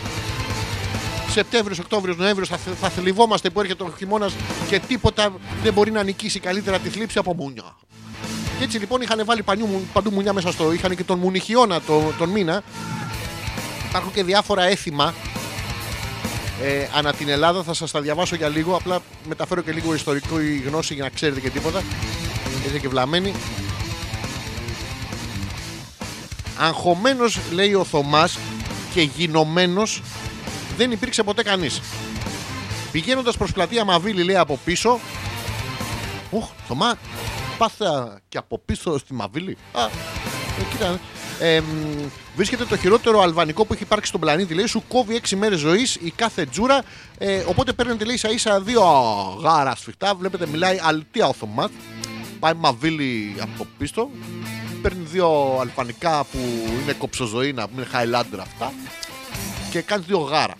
Σεπτέμβριος, Οκτώβριος, Νοέμβριος θα, θε- θα θλιβόμαστε που έρχεται ο χειμώνας και τίποτα δεν μπορεί να νικήσει καλύτερα τη θλίψη από μούνια. Και έτσι λοιπόν είχαν βάλει πανιού, μου- παντού μουνιά μέσα στο. είχαν και τον μουνιχιώνα το, τον μήνα. Υπάρχουν και διάφορα έθιμα ε, ανά την Ελλάδα. Θα σας τα διαβάσω για λίγο. Απλά μεταφέρω και λίγο ιστορικό η γνώση για να ξέρετε και τίποτα. Είστε και βλαμμένοι. Αγχωμένος λέει ο Θωμάς και γινωμένος δεν υπήρξε ποτέ κανείς. Πηγαίνοντας προς πλατεία Μαβίλη λέει από πίσω Οχ, Θωμά, πάθα και από πίσω στη Μαβίλη. Α, ε, κοίτα. Ε, μ, βρίσκεται το χειρότερο αλβανικό που έχει υπάρξει στον πλανήτη. Λέει, σου κόβει 6 μέρες ζωής η κάθε τζούρα. Ε, οπότε παίρνετε λέει ίσα ίσα δύο γάρα σφιχτά. Βλέπετε, μιλάει αλτία ο Θωμάς. Πάει Μαβίλη από πίσω. Παίρνει δύο αλβανικά που είναι κοψοζωή, να πούμε Highlander αυτά. Και κάνει δύο γάρα.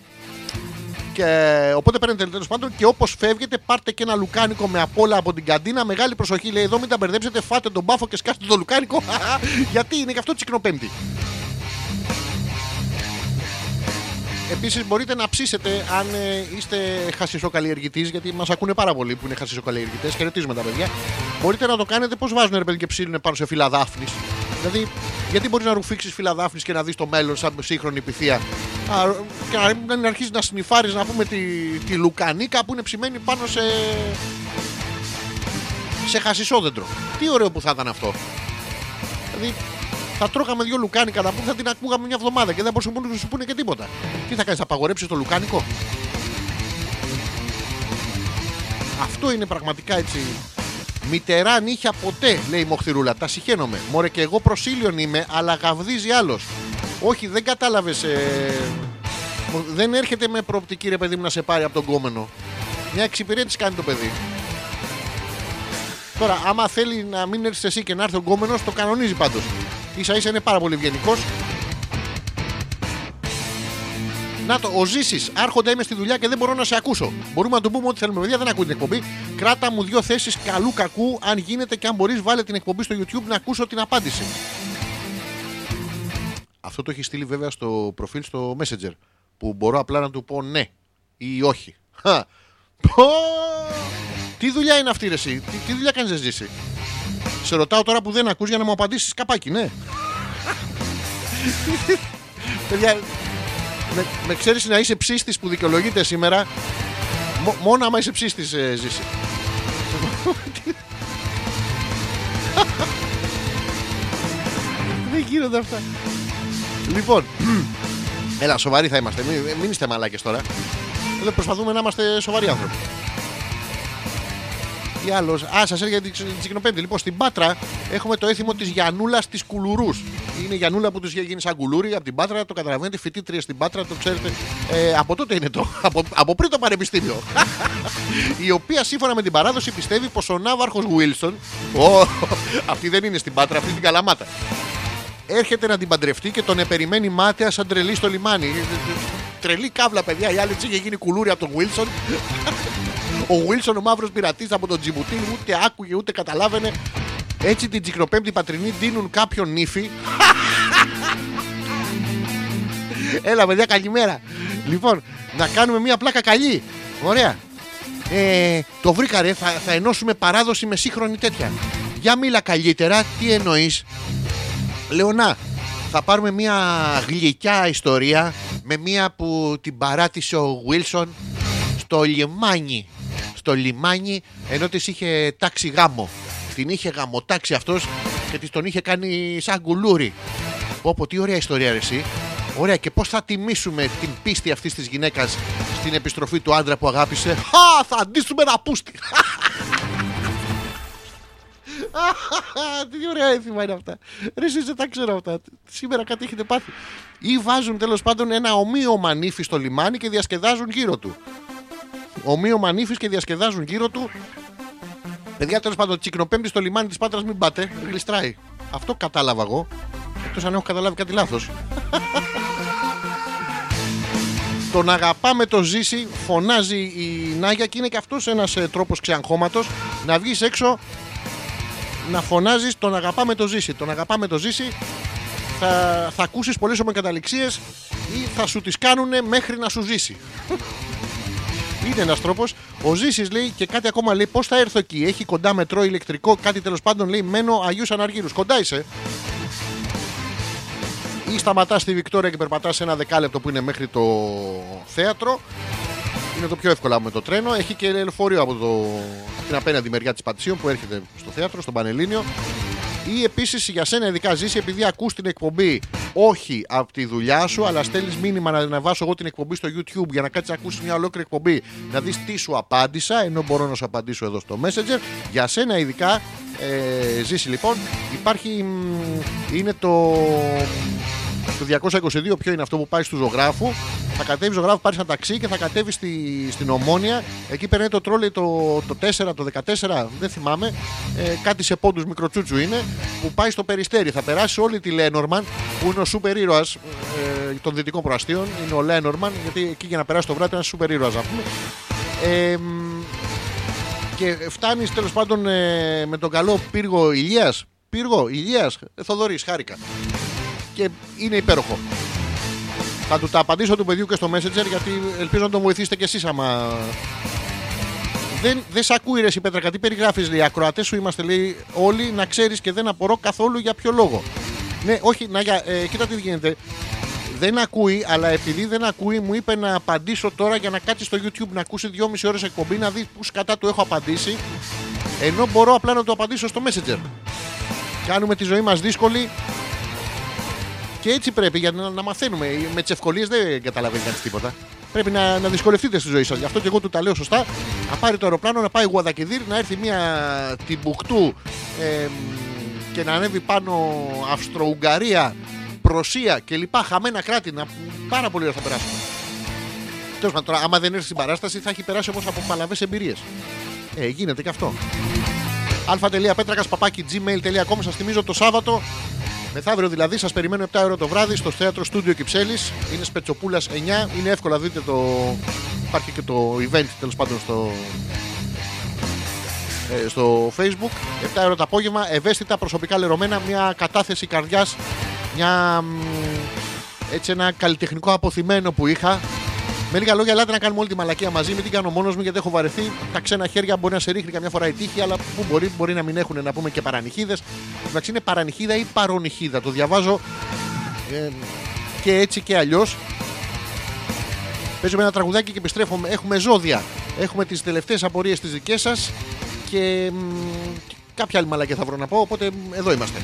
Και οπότε παίρνετε τέλος πάντων και όπως φεύγετε, πάρτε και ένα λουκάνικο με απόλα από την καντίνα. Μεγάλη προσοχή λέει εδώ, μην τα μπερδέψετε. Φάτε τον μπάφο και σκάστε το λουκάνικο. Γιατί είναι και αυτό τσικνοπέμπτη. Επίσης μπορείτε να ψήσετε αν ε, είστε χασισοκαλλιεργητής, γιατί μας ακούνε πάρα πολλοί που είναι χασισοκαλλιεργητές. Χαιρετίζουμε τα παιδιά. Μπορείτε να το κάνετε πώς βάζουν ρε παιδί και ψήνουν πάνω σε φύλλα δάφνης. Δηλαδή, γιατί μπορείς να ρουφήξεις φύλλα δάφνης και να δεις το μέλλον σαν σύγχρονη πυθία. Α, και να, να αρχίσει να σνιφάρεις να πούμε τη, τη λουκανίκα που είναι ψημένη πάνω σε. σε χασισόδεντρο. Τι ωραίο που θα ήταν αυτό. Δηλαδή, θα τρώγαμε δύο λουκάνικα να πούμε, θα την ακούγαμε μια εβδομάδα και δεν μπορούσαν να σου πούνε και τίποτα. Τι θα κάνεις, θα απαγορέψεις το λουκάνικο; Αυτό είναι πραγματικά έτσι. Μητερά νύχια ποτέ, λέει η Μοχθηρούλα. Τα συχαίνομαι. Μωρέ και εγώ προσήλιον είμαι, αλλά γαβδίζει άλλος. Όχι, δεν κατάλαβες. δεν έρχεται με προοπτική ρε παιδί μου να σε πάρει από τον κόμενο. Μια εξυπηρέτηση κάνει το παιδί. Τώρα, άμα θέλει να μην έρθεις εσύ και να έρθει ο γκόμενο, το κανονίζει πάντως. σα ίσα είναι πάρα πολύ ευγενικός. Να το, ο Ζήσης, άρχοντα είμαι στη δουλειά και δεν μπορώ να σε ακούσω. Μπορούμε να του πούμε ό,τι θέλουμε, παιδιά, δεν ακούει την εκπομπή. Κράτα μου δύο θέσεις καλού κακού, αν γίνεται και αν μπορείς, βάλε την εκπομπή στο YouTube να ακούσω την απάντηση. Αυτό το έχει στείλει βέβαια στο προφίλ στο Messenger. Που μπορώ απλά να του πω ναι ή όχι. Χα. Πω! Τι δουλειά είναι αυτή, ρε, εσύ; Τι, τι δουλειά κάνεις, ζήσει. Σε ρωτάω τώρα που δεν ακούς για να μου απαντήσεις καπάκι, ναι. Παιδιά, με, με ξέρεις να είσαι ψύστης που δικαιολογείται σήμερα; Μο- μόνο άμα είσαι ψύστης, ε, ζήσει. δεν γίνονται αυτά. Λοιπόν, έλα, σοβαροί θα είμαστε. Μην, μην είστε μαλάκες τώρα. Εδώ προσπαθούμε να είμαστε σοβαροί άνθρωποι. Τι άλλος; Α, σας έλεγα την τσικνοπέμπτη. Λοιπόν, στην Πάτρα έχουμε το έθιμο της Γιανούλας της Κουλουρούς. Είναι η Γιανούλα που τους είχε γίνει σαν κουλούρι από την Πάτρα. Το καταλαβαίνετε, φοιτήτρια στην Πάτρα, το ξέρετε. Ε, από τότε είναι το. Από, από πριν το πανεπιστήμιο. η οποία σύμφωνα με την παράδοση πιστεύει πως ο Ναύαρχος Βίλσον. Ω, αυτή δεν είναι στην Πάτρα, αυτή την Καλαμάτα. Έρχεται να την παντρευτεί και τον επεριμένει μάταια σαν τρελή στο λιμάνι. Τρελή κάβλα, παιδιά. Η άλλη της είχε γίνει κουλούρι από τον Βίλσον. Ο Βίλσον, ο μαύρος πειρατής από τον Τζιμπουτίν, ούτε άκουγε ούτε καταλάβαινε. Έτσι την τσικνοπέμπτη πατρινή δίνουν κάποιον νύφη. Έλα, παιδιά, καλημέρα. Λοιπόν, να κάνουμε μια πλάκα καλή. Ωραία. Ε, το βρήκα ρε, θα, θα ενώσουμε παράδοση με σύγχρονη τέτοια. Για μίλα καλύτερα, τι εννοείς; Λέω να, θα πάρουμε μια γλυκιά ιστορία με μια που την παράτησε ο Βίλσον στο λιμάνι. Στο λιμάνι ενώ της είχε τάξει γάμο. Την είχε γαμοτάξει αυτός και της τον είχε κάνει σαν κουλούρι. Πω τι ωραία ιστορία ρε εσύ. Ωραία και πώς θα τιμήσουμε την πίστη αυτής της γυναίκας στην επιστροφή του άντρα που αγάπησε. Χα, θα αντίσουμε ένα πούστη. Τι ωραία έθιμα είναι αυτά. Ρε εσείς δεν τα ξέρω αυτά. Σήμερα κάτι έχετε πάθει. Ή βάζουν τέλος πάντων ένα ομοίωμα νύφης στο λιμάνι και διασκεδάζουν γύρω του. Ομοίωμα νύφης και διασκεδάζουν γύρω του. Παιδιά τέλος πάντων τσικνοπέμπτη στο λιμάνι της Πάτρας μην πάτε. Γλιστράει. Αυτό κατάλαβα εγώ. Εκτός αν έχω καταλάβει κάτι λάθος. Τον αγαπάμε το ζήσει, φωνάζει η Νάγια και είναι και αυτός ένας ε, τρόπος ξεαγχώματος να βγεις έξω να φωνάζεις τον αγαπάμε το ζήσει. Τον αγαπάμε το ζήσει θα, θα ακούσεις πολλές ομοκαταληξίες ή θα σου τις κάνουν μέχρι να σου ζήσει. Είναι ένας τρόπος. Ο Ζήσης λέει και κάτι ακόμα λέει: Πώς θα έρθω εκεί, έχει κοντά μετρό ηλεκτρικό, κάτι τέλος πάντων λέει: Μένω Αγίου Αναργύρου. Κοντά είσαι. ή σταματάς στη Βικτόρια και περπατάς ένα δεκάλεπτο που είναι μέχρι το θέατρο. Είναι το πιο εύκολα με το τρένο. Έχει και λεωφορείο από, το, από την απέναντι μεριά της Πατησίων που έρχεται στο θέατρο, στον Πανελλήνιο. Ή επίσης για σένα ειδικά ζήσει, επειδή ακούς την εκπομπή όχι από τη δουλειά σου, αλλά στέλνεις μήνυμα να ανεβάσω εγώ την εκπομπή στο YouTube για να κάτσεις να ακούσεις μια ολόκληρη εκπομπή, να δεις τι σου απάντησα, ενώ μπορώ να σου απαντήσω εδώ στο Messenger. Για σένα ειδικά ε, ζήσει λοιπόν, υπάρχει. μ, Είναι το. Το 222 ποιο είναι αυτό που πάει στου ζωγράφου. Θα κατέβει ζωγράφου, πάρεις ένα ταξί και θα κατέβεις στη, στην Ομόνια. Εκεί περνάει το τρόλεϊ το, το 4, το 14, δεν θυμάμαι. Ε, κάτι σε πόντους μικροτσούτσου είναι. Που πάει στο περιστέρι. Θα περάσει όλη τη Λένορμαν που είναι ο σούπερ ήρωας ε, των δυτικών προαστίων. Είναι ο Λένορμαν, γιατί εκεί για να περάσει το βράδυ είναι ένας σούπερ ήρωας, να πούμε. Ε, μ, και φτάνεις τέλος πάντων ε, με τον καλό πύργο Ηλίας. Πύργο Ηλίας, Θοδωρής, χάρηκα. Και είναι υπέροχο. Θα του τα απαντήσω του παιδιού και στο Messenger γιατί ελπίζω να τον βοηθήσετε κι εσείς άμα. Δεν, δεν σε ακούει ρε εσύ Πέτρα, γιατί περιγράφεις λέει. Ακροατές σου είμαστε λέει όλοι να ξέρεις και δεν απορώ καθόλου για ποιο λόγο. Ναι, όχι, να, για, ε, κοίτα τι γίνεται. Δεν ακούει, αλλά επειδή δεν ακούει, μου είπε να απαντήσω τώρα για να κάτσει στο YouTube να ακούσει 2,5 ώρες εκπομπή να δει πού κατά του έχω απαντήσει. Ενώ μπορώ απλά να του απαντήσω στο Messenger. Κάνουμε τη ζωή μας δύσκολη και έτσι πρέπει για να, να μαθαίνουμε. Με τις ευκολίες δεν καταλαβαίνει κανείς τίποτα. Πρέπει να, να δυσκολευτείτε στη ζωή σας. Γι' αυτό και εγώ του τα λέω σωστά. Να πάρει το αεροπλάνο, να πάει Γουαδακιδίρ, να έρθει μια τυμπουκτού ε, και να ανέβει πάνω Αυστρο-Ουγγαρία, Προσία κλπ. Χαμένα κράτη. Να, πάρα πολύ ωραία θα περάσουμε. Τέλος πάντων, τώρα, άμα δεν έρθει στην παράσταση, θα έχει περάσει όμως από παλαβές εμπειρίες. Ε, γίνεται και αυτό. αλφα.πέτρακα παπάκι gmail.com Σας θυμίζω το Σάββατο Μεθαύριο δηλαδή σας περιμένω 7 ώρα το βράδυ στο θέατρο Στούντιο Κυψέλης. Είναι Σπετσοπούλας 9. Είναι εύκολα, δείτε το. Υπάρχει και το event τέλος πάντων στο, ε, στο facebook 7 ώρα το απόγευμα ευαίσθητα προσωπικά λερωμένα μια κατάθεση καρδιάς μια μ, έτσι ένα καλλιτεχνικό αποθυμένο που είχα με λίγα λόγια, ελάτε να κάνουμε όλη τη μαλακία μαζί. Μην την κάνω μόνος μου γιατί έχω βαρεθεί. Τα ξένα χέρια μπορεί να σε ρίχνει καμιά φορά η τύχη, αλλά που μπορεί, μπορεί να μην έχουν να πούμε και παρανυχίδες. Εντάξει, είναι παρανυχίδα ή παρονυχίδα. Το διαβάζω ε, και έτσι και αλλιώς. Παίζουμε ένα τραγουδάκι και επιστρέφουμε. Έχουμε ζώδια. Έχουμε τις τελευταίες απορίες τις δικές σας και μ, κάποια άλλη μαλακία θα βρω να πω. Οπότε μ, εδώ είμαστε.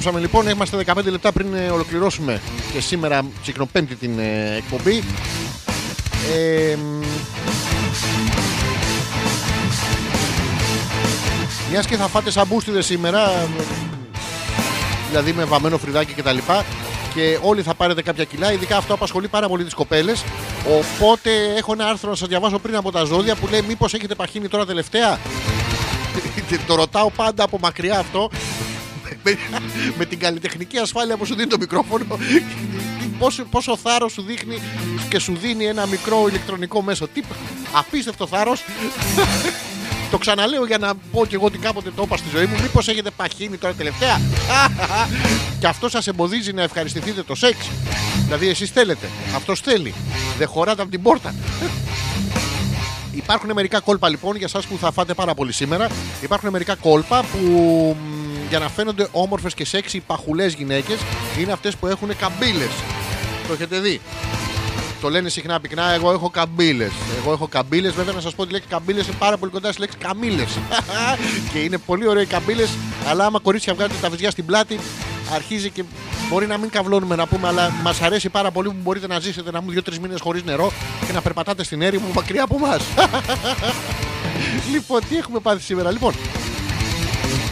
Επιστρέψαμε λοιπόν, είμαστε 15 λεπτά πριν ε, ολοκληρώσουμε και σήμερα τσικνοπέμπτη την ε, εκπομπή. Ε, μ, μιας και θα φάτε σαμπούστιδες σήμερα, ε, δηλαδή με βαμμένο φρυδάκι κτλ. Και όλοι θα πάρετε κάποια κιλά, ειδικά αυτό απασχολεί πάρα πολύ τις κοπέλες. Οπότε έχω ένα άρθρο να σας διαβάσω πριν από τα ζώδια που λέει μήπως έχετε παχύνει τώρα τελευταία; Και το ρωτάω πάντα από μακριά αυτό με, με την καλλιτεχνική ασφάλεια που σου δίνει το μικρόφωνο. Πόσο, πόσο θάρρος σου δείχνει και σου δίνει ένα μικρό ηλεκτρονικό μέσο. Τι απίστευτο θάρρος. Το ξαναλέω για να πω και εγώ ότι κάποτε το είπα στη ζωή μου. Μήπως έχετε παχύνει τώρα τελευταία; Και αυτό σας εμποδίζει να ευχαριστηθείτε το σεξ; Δηλαδή εσείς θέλετε. Αυτός θέλει. Δεν χωράτε από την πόρτα. Υπάρχουν μερικά κόλπα λοιπόν για εσάς που θα φάτε πάρα πολύ σήμερα. Υπάρχουν μερικά κόλπα που μ, για να φαίνονται όμορφες και σεξι παχουλές γυναίκες είναι αυτές που έχουν καμπύλες. Το έχετε δει; Το λένε συχνά πυκνά, εγώ έχω καμπύλες. Εγώ έχω καμπύλες. Βέβαια, να σας πω ότι η λέξη καμπύλες είναι πάρα πολύ κοντά στη λέξη καμίλε. και είναι πολύ ωραίες καμπύλες, αλλά άμα κορίτσια βγάζετε τα βυζιά στην πλάτη, αρχίζει και μπορεί να μην καυλώνουμε να πούμε, αλλά μας αρέσει πάρα πολύ που μπορείτε να ζήσετε να μου δύο-τρεις μήνες χωρίς νερό και να περπατάτε στην έρημο μακριά από εμά. λοιπόν, τι έχουμε πάθει σήμερα, λοιπόν.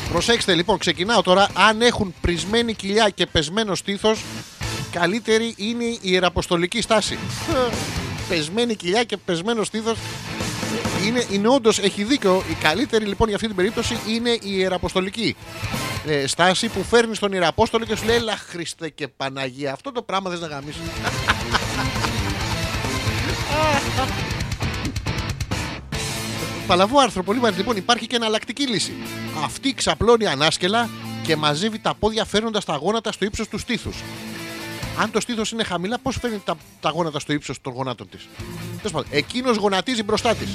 Προσέξτε λοιπόν, ξεκινάω τώρα. Αν έχουν πρισμένη κοιλιά και πεσμένο στήθος, καλύτερη είναι η ιεραποστολική στάση. πεσμένη κοιλιά και πεσμένο στήθος. Είναι, είναι όντως, έχει δίκιο. Η καλύτερη λοιπόν για αυτή την περίπτωση είναι η ιεραποστολική ε, στάση που φέρνει στον ιεραπόστολο και σου λέει Ελά Χριστέ και Παναγία, αυτό το πράγμα δεν να γαμίσεις. Παλαβό άρθρο, πολύ βαρύ. Λοιπόν, υπάρχει και εναλλακτική λύση. Αυτή ξαπλώνει ανάσκελα και μαζεύει τα πόδια φέρνοντας τα γόνατα στο ύψος του στήθους. Αν το στήθος είναι χαμηλά, πώς φέρνει τα, τα γόνατα στο ύψος των γονάτων της; Τέλος πάντων, εκείνος γονατίζει μπροστά της.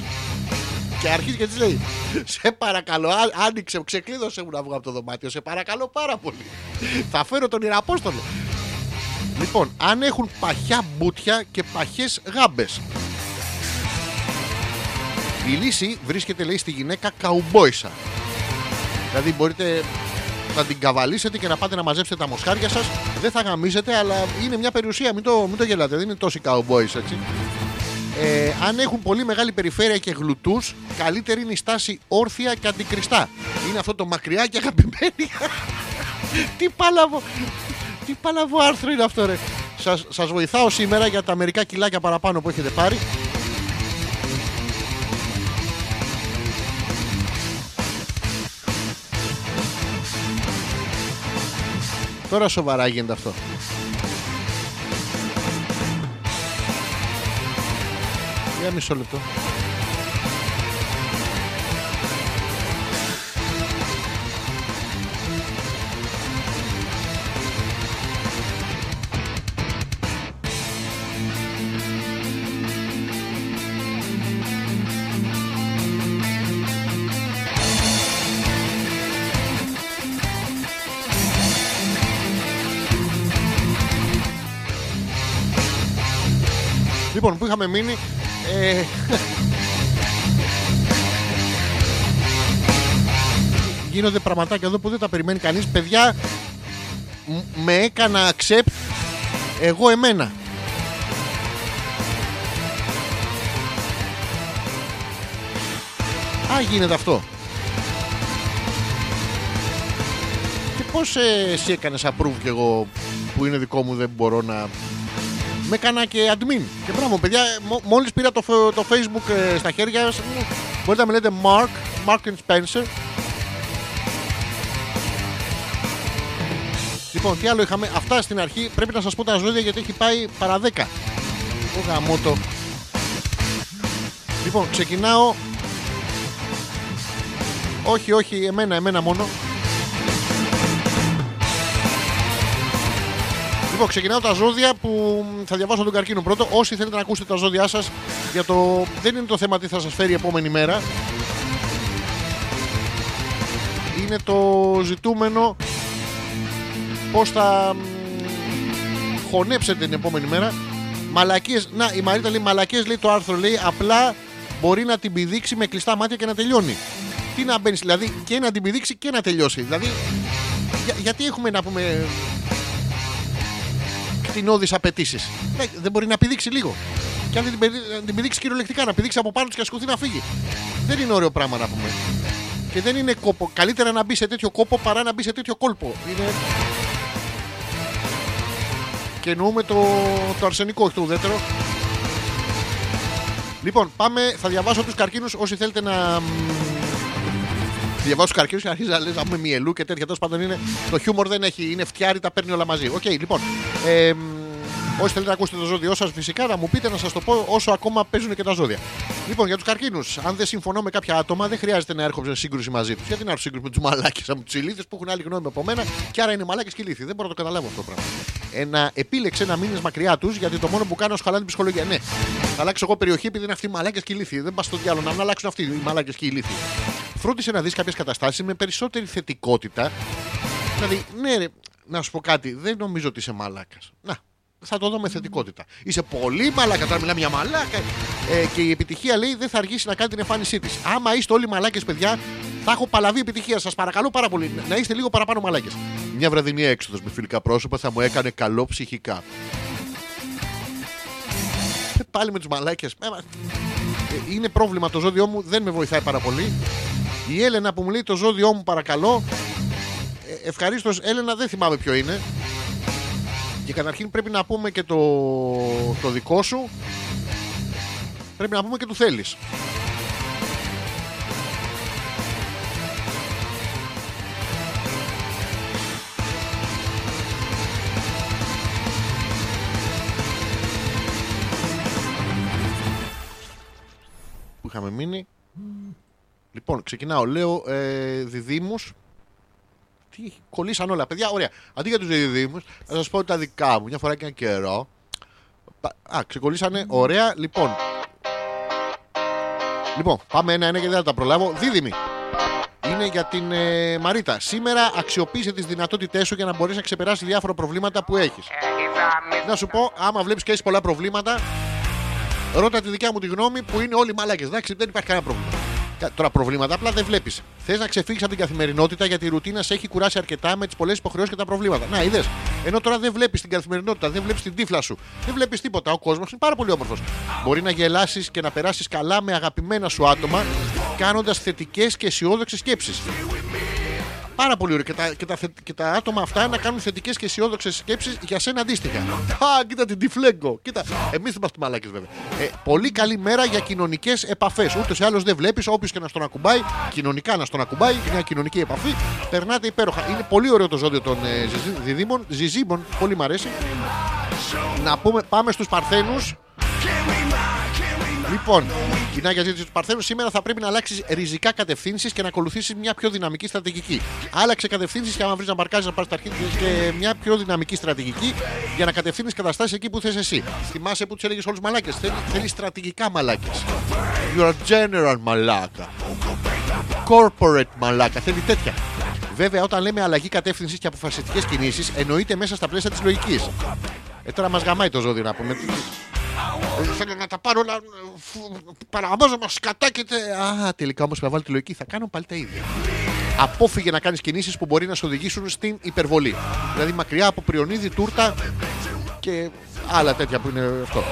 Και αρχίζει και της λέει: Σε παρακαλώ, α- άνοιξε, ξεκλείδωσε μου να βγω από το δωμάτιο. Σε παρακαλώ πάρα πολύ. Θα φέρω τον Ιεραπόστολο. Λοιπόν, αν έχουν παχιά μπούτια και παχές γάμπες. Η λύση βρίσκεται, λέει, στη γυναίκα καουμπόισα. Δηλαδή μπορείτε να την καβαλήσετε και να πάτε να μαζέψετε τα μοσχάρια σας. Δεν θα γαμίζετε, αλλά είναι μια περιουσία. Μην το, μην το γελάτε. Δεν είναι τόσοι cowboys έτσι. Ε, αν έχουν πολύ μεγάλη περιφέρεια και γλουτούς, καλύτερη είναι η στάση όρθια και αντικριστά. Είναι αυτό το μακριά και αγαπημένη. τι πάλαβο. Τι παλαβό άρθρο είναι αυτό, ρε. Σας, σας βοηθάω σήμερα για τα μερικά κιλάκια παραπάνω που έχετε πάρει. Τώρα σοβαρά γίνεται αυτό. Για μισό λεπτό. Λοιπόν, που είχαμε μείνει. Ε... Γίνονται πραγματάκια εδώ που δεν τα περιμένει κανείς. Παιδιά, μ- με έκανα accept εγώ εμένα. Α, γίνεται αυτό. Και πώς ε, εσύ έκανες approve και εγώ που είναι δικό μου δεν μπορώ να με έκανα και admin. Και μπράβο, παιδιά, μο- μόλις πήρα το, φ- το facebook ε, στα χέρια σας, μου, μπορείτε να με λέτε Mark, Mark and Spencer. Λοιπόν, τι άλλο είχαμε; Αυτά στην αρχή. Πρέπει να σας πω τα ζώδια γιατί έχει πάει παρά 10. Ο γαμότο. Λοιπόν, ξεκινάω. Όχι, όχι, εμένα, εμένα μόνο. Λοιπόν, ξεκινάω τα ζώδια που θα διαβάσω τον καρκίνο πρώτο. Όσοι θέλετε να ακούσετε τα ζώδιά σας, για το. Δεν είναι το θέμα τι θα σας φέρει η επόμενη μέρα. Είναι το ζητούμενο πώς θα μ, χωνέψετε την επόμενη μέρα. Μαλακίε. Να, η Μαρίτα λέει μαλακίες, λέει το άρθρο. Λέει απλά μπορεί να την πηδήξει με κλειστά μάτια και να τελειώνει. Τι να μπαίνεις, δηλαδή και να την πηδήξει και να τελειώσει. Δηλαδή, για- γιατί έχουμε να πούμε κτηνώδει απαιτήσεις. δεν μπορεί να πηδήξει λίγο. Και αν δεν την, πηδή- να την πηδήξει κυριολεκτικά, να πηδήξει από πάνω της και να σκουθεί να φύγει. Δεν είναι ωραίο πράγμα να πούμε. Και δεν είναι κόπο. Καλύτερα να μπει σε τέτοιο κόπο παρά να μπει σε τέτοιο κόλπο. Είναι. Και εννοούμε το, το αρσενικό, όχι το ουδέτερο. Λοιπόν, πάμε. Θα διαβάσω τους καρκίνους όσοι θέλετε να. Μ, Διαβάζω τους καρκίνους και αρχίζει να λες να πούμε μυελού και τέτοια. Τέλος πάντων είναι. Το χιούμορ δεν έχει. Είναι φτιάρι, τα παίρνει όλα μαζί. Οκ, λοιπόν. Ε, μ, όσοι θέλετε να ακούσετε το ζώδιό σας, φυσικά να μου πείτε να σας το πω όσο ακόμα παίζουν και τα ζώδια. Λοιπόν, για τους καρκίνους, αν δεν συμφωνώ με κάποια άτομα, δεν χρειάζεται να έρχομαι σε σύγκρουση μαζί τους. Γιατί να έρθω σε σύγκρουση με τους μαλάκες, με τους ηλίθιες που έχουν άλλη γνώμη από μένα και άρα είναι μαλάκες και ηλίθιοι. Δεν μπορώ να το καταλάβω αυτό το πράγμα. Ε, να επίλεξε να μείνει μακριά τους γιατί το μόνο που κάνω σου χαλάει την ψυχολογία. Ναι, θα αλλάξω εγώ περιοχή επειδή είναι αυτοί οι μαλάκες και ηλίθιοι. Δεν πας στο διάολο να μην αλλάξουν αυτοί οι μαλάκες και οι ηλίθιοι. Φρόντισε να δεις κάποιες καταστάσεις με περισσότερη θετικότητα. Δηλαδή, ναι, ρε, να σου πω κάτι, δεν νομίζω ότι είσαι μαλάκας. Να, θα το δω με θετικότητα. Είσαι πολύ μαλάκα, τώρα μιλάμε για μαλάκα. Ε, και η επιτυχία λέει δεν θα αργήσει να κάνει την εμφάνισή της. Άμα είστε όλοι μαλάκες, παιδιά, θα έχω παλαβή επιτυχία. Σας παρακαλώ πάρα πολύ να- να είστε λίγο παραπάνω μαλάκες. Μια βραδινή έξοδος με φιλικά πρόσωπα θα μου έκανε καλό ψυχικά. Ε, Πάλι με τους μαλάκες. Είναι πρόβλημα το ζώδιό μου, δεν με βοηθάει πάρα πολύ. Η Έλενα που μου λέει το ζώδιό μου παρακαλώ. Ε, Ευχαρίστως, Έλενα, δεν θυμάμαι ποιο είναι. Και καταρχήν πρέπει να πούμε και το, το δικό σου. Πρέπει να πούμε και του θέλεις. Που είχαμε μείνει. Λοιπόν, ξεκινάω. Λέω ε, διδήμους. Τι κολλήσαν όλα, παιδιά. Ωραία. Αντί για τους διδήμου, θα σας πω τα δικά μου. Μια φορά και ένα καιρό. Πα- Α, ξεκολλήσανε. Ωραία. Λοιπόν. Λοιπόν, πάμε ένα-ένα γιατί δεν θα τα προλάβω. Δίδυμη. Είναι για την ε, Μαρίτα. Σήμερα αξιοποίησε τις δυνατότητές σου για να μπορείς να ξεπεράσεις διάφορα προβλήματα που έχεις. Να σου πω, άμα βλέπεις και έχεις πολλά προβλήματα, ρώτα τη δικιά μου τη γνώμη που είναι όλοι μαλάκες. Εντάξει, δεν υπάρχει κανένα πρόβλημα. Κα- Τώρα προβλήματα απλά δεν βλέπεις. Θες να ξεφύγεις από την καθημερινότητα γιατί η ρουτίνα σε έχει κουράσει αρκετά με τις πολλές υποχρεώσεις και τα προβλήματα. Να, είδες. Ενώ τώρα δεν βλέπεις την καθημερινότητα, δεν βλέπεις την τύφλα σου, δεν βλέπεις τίποτα. Ο κόσμος είναι πάρα πολύ όμορφος. Μπορεί να γελάσεις και να περάσεις καλά με αγαπημένα σου άτομα, κάνοντας θετικές και αισιόδοξες σκέψεις. Πάρα πολύ ωραία. Και τα, και, τα, θε- και τα άτομα αυτά να κάνουν θετικές και αισιόδοξες σκέψεις για σένα αντίστοιχα. Α, κοίτα την τυφλέγκο. Κοίτα, εμείς δεν είμαστε μαλάκες βέβαια. Ε, πολύ καλή μέρα για κοινωνικές επαφές. Ούτως ή άλλως δεν βλέπεις, όποιος και να στον ακουμπάει, κοινωνικά να στον ακουμπάει, μια κοινωνική επαφή, περνάτε υπέροχα. Είναι πολύ ωραίο το ζώδιο των ε, ζυζί- διδήμων, ζυζίμων, πολύ μ' αρέσει. Να πούμε, πάμε στους Παρθένους. Λοιπόν, κοινά για ζήτηση του Παρθένου, σήμερα θα πρέπει να αλλάξει ριζικά κατευθύνσεις και να ακολουθήσει μια πιο δυναμική στρατηγική. Άλλαξε κατευθύνσεις και άμα βρεις να μπαρκάζεις να πάρεις τα αρχή και μια πιο δυναμική στρατηγική για να κατευθύνεις καταστάσεις εκεί που θες εσύ. Θυμάσαι που τους έλεγες όλους μαλάκες. Θέλει, θέλει στρατηγικά μαλάκες. You're a general μαλάκα. Corporate μαλάκα. Θέλει τέτοια. Βέβαια, όταν λέμε αλλαγή κατεύθυνσης και αποφασιστικές κινήσεις, εννοείται μέσα στα πλαίσια της λογικής. Ε, τώρα μας γαμάει το ζώδιο να πούμε. Ε, Θέλω να τα πάρω όλα. Παραμάζομαι σκατά και. τε- Α, τελικά όμως με βάλει τη λογική. Θα κάνω πάλι τα ίδια. Απόφυγε να κάνεις κινήσεις που μπορεί να σε οδηγήσουν στην υπερβολή. Δηλαδή μακριά από πριονίδι, τούρτα και άλλα τέτοια που είναι αυτό.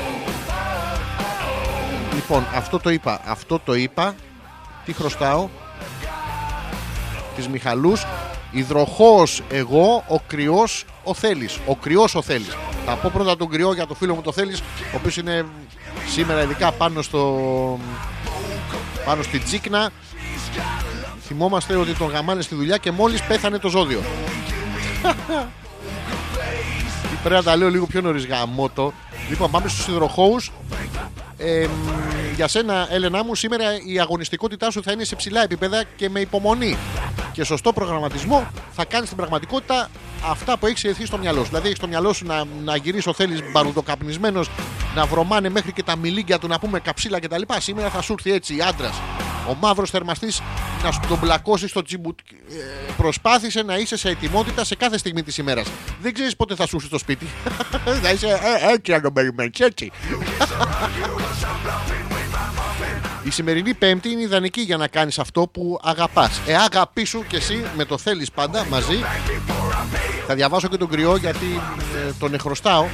Λοιπόν, αυτό το είπα. Αυτό το είπα. Τι χρωστάω; Τις Μιχαλούς. Υδροχός εγώ, ο κρυός ο Θέλης. Ο κρυός ο Θέλης. Θα πω πρώτα τον κρυό για το φίλο μου το Θέλης, ο οποίος είναι σήμερα ειδικά πάνω στο... πάνω στη Τζίκνα. Θυμόμαστε ότι τον γαμάνε στη δουλειά και μόλις πέθανε το ζώδιο. Πρέπει να τα λέω λίγο πιο νωρίς γαμότο. Λοιπόν, πάμε στους υδροχώους. Ε, για σένα, Έλενά μου, σήμερα η αγωνιστικότητά σου θα είναι σε ψηλά επίπεδα και με υπομονή. Και σωστό προγραμματισμό θα κάνεις την πραγματικότητα αυτά που έχεις εσύ στο μυαλό σου. Δηλαδή, έχεις στο μυαλό σου να, να γυρίσεις, θέλει μπαρουδοκαπνισμένο, να βρωμάνε μέχρι και τα μιλίγκια του, να πούμε καψίλα κτλ. Σήμερα θα σου έρθει έτσι άντρας. Ο μαύρος θερμαστής να σου τον μπλακώσει στο τσιμπουτ. Ε, προσπάθησε να είσαι σε ετοιμότητα σε κάθε στιγμή της ημέρας. Δεν ξέρεις πότε θα σου έρθει στο σπίτι. θα είσαι ε, έτσι να τον περιμένει, έτσι. Η σημερινή Πέμπτη είναι ιδανική για να κάνεις αυτό που αγαπάς. Ε, αγαπήσου και εσύ με το θέλεις πάντα μαζί. Θα διαβάσω και τον κρυό γιατί ε, τον εχρωστάω.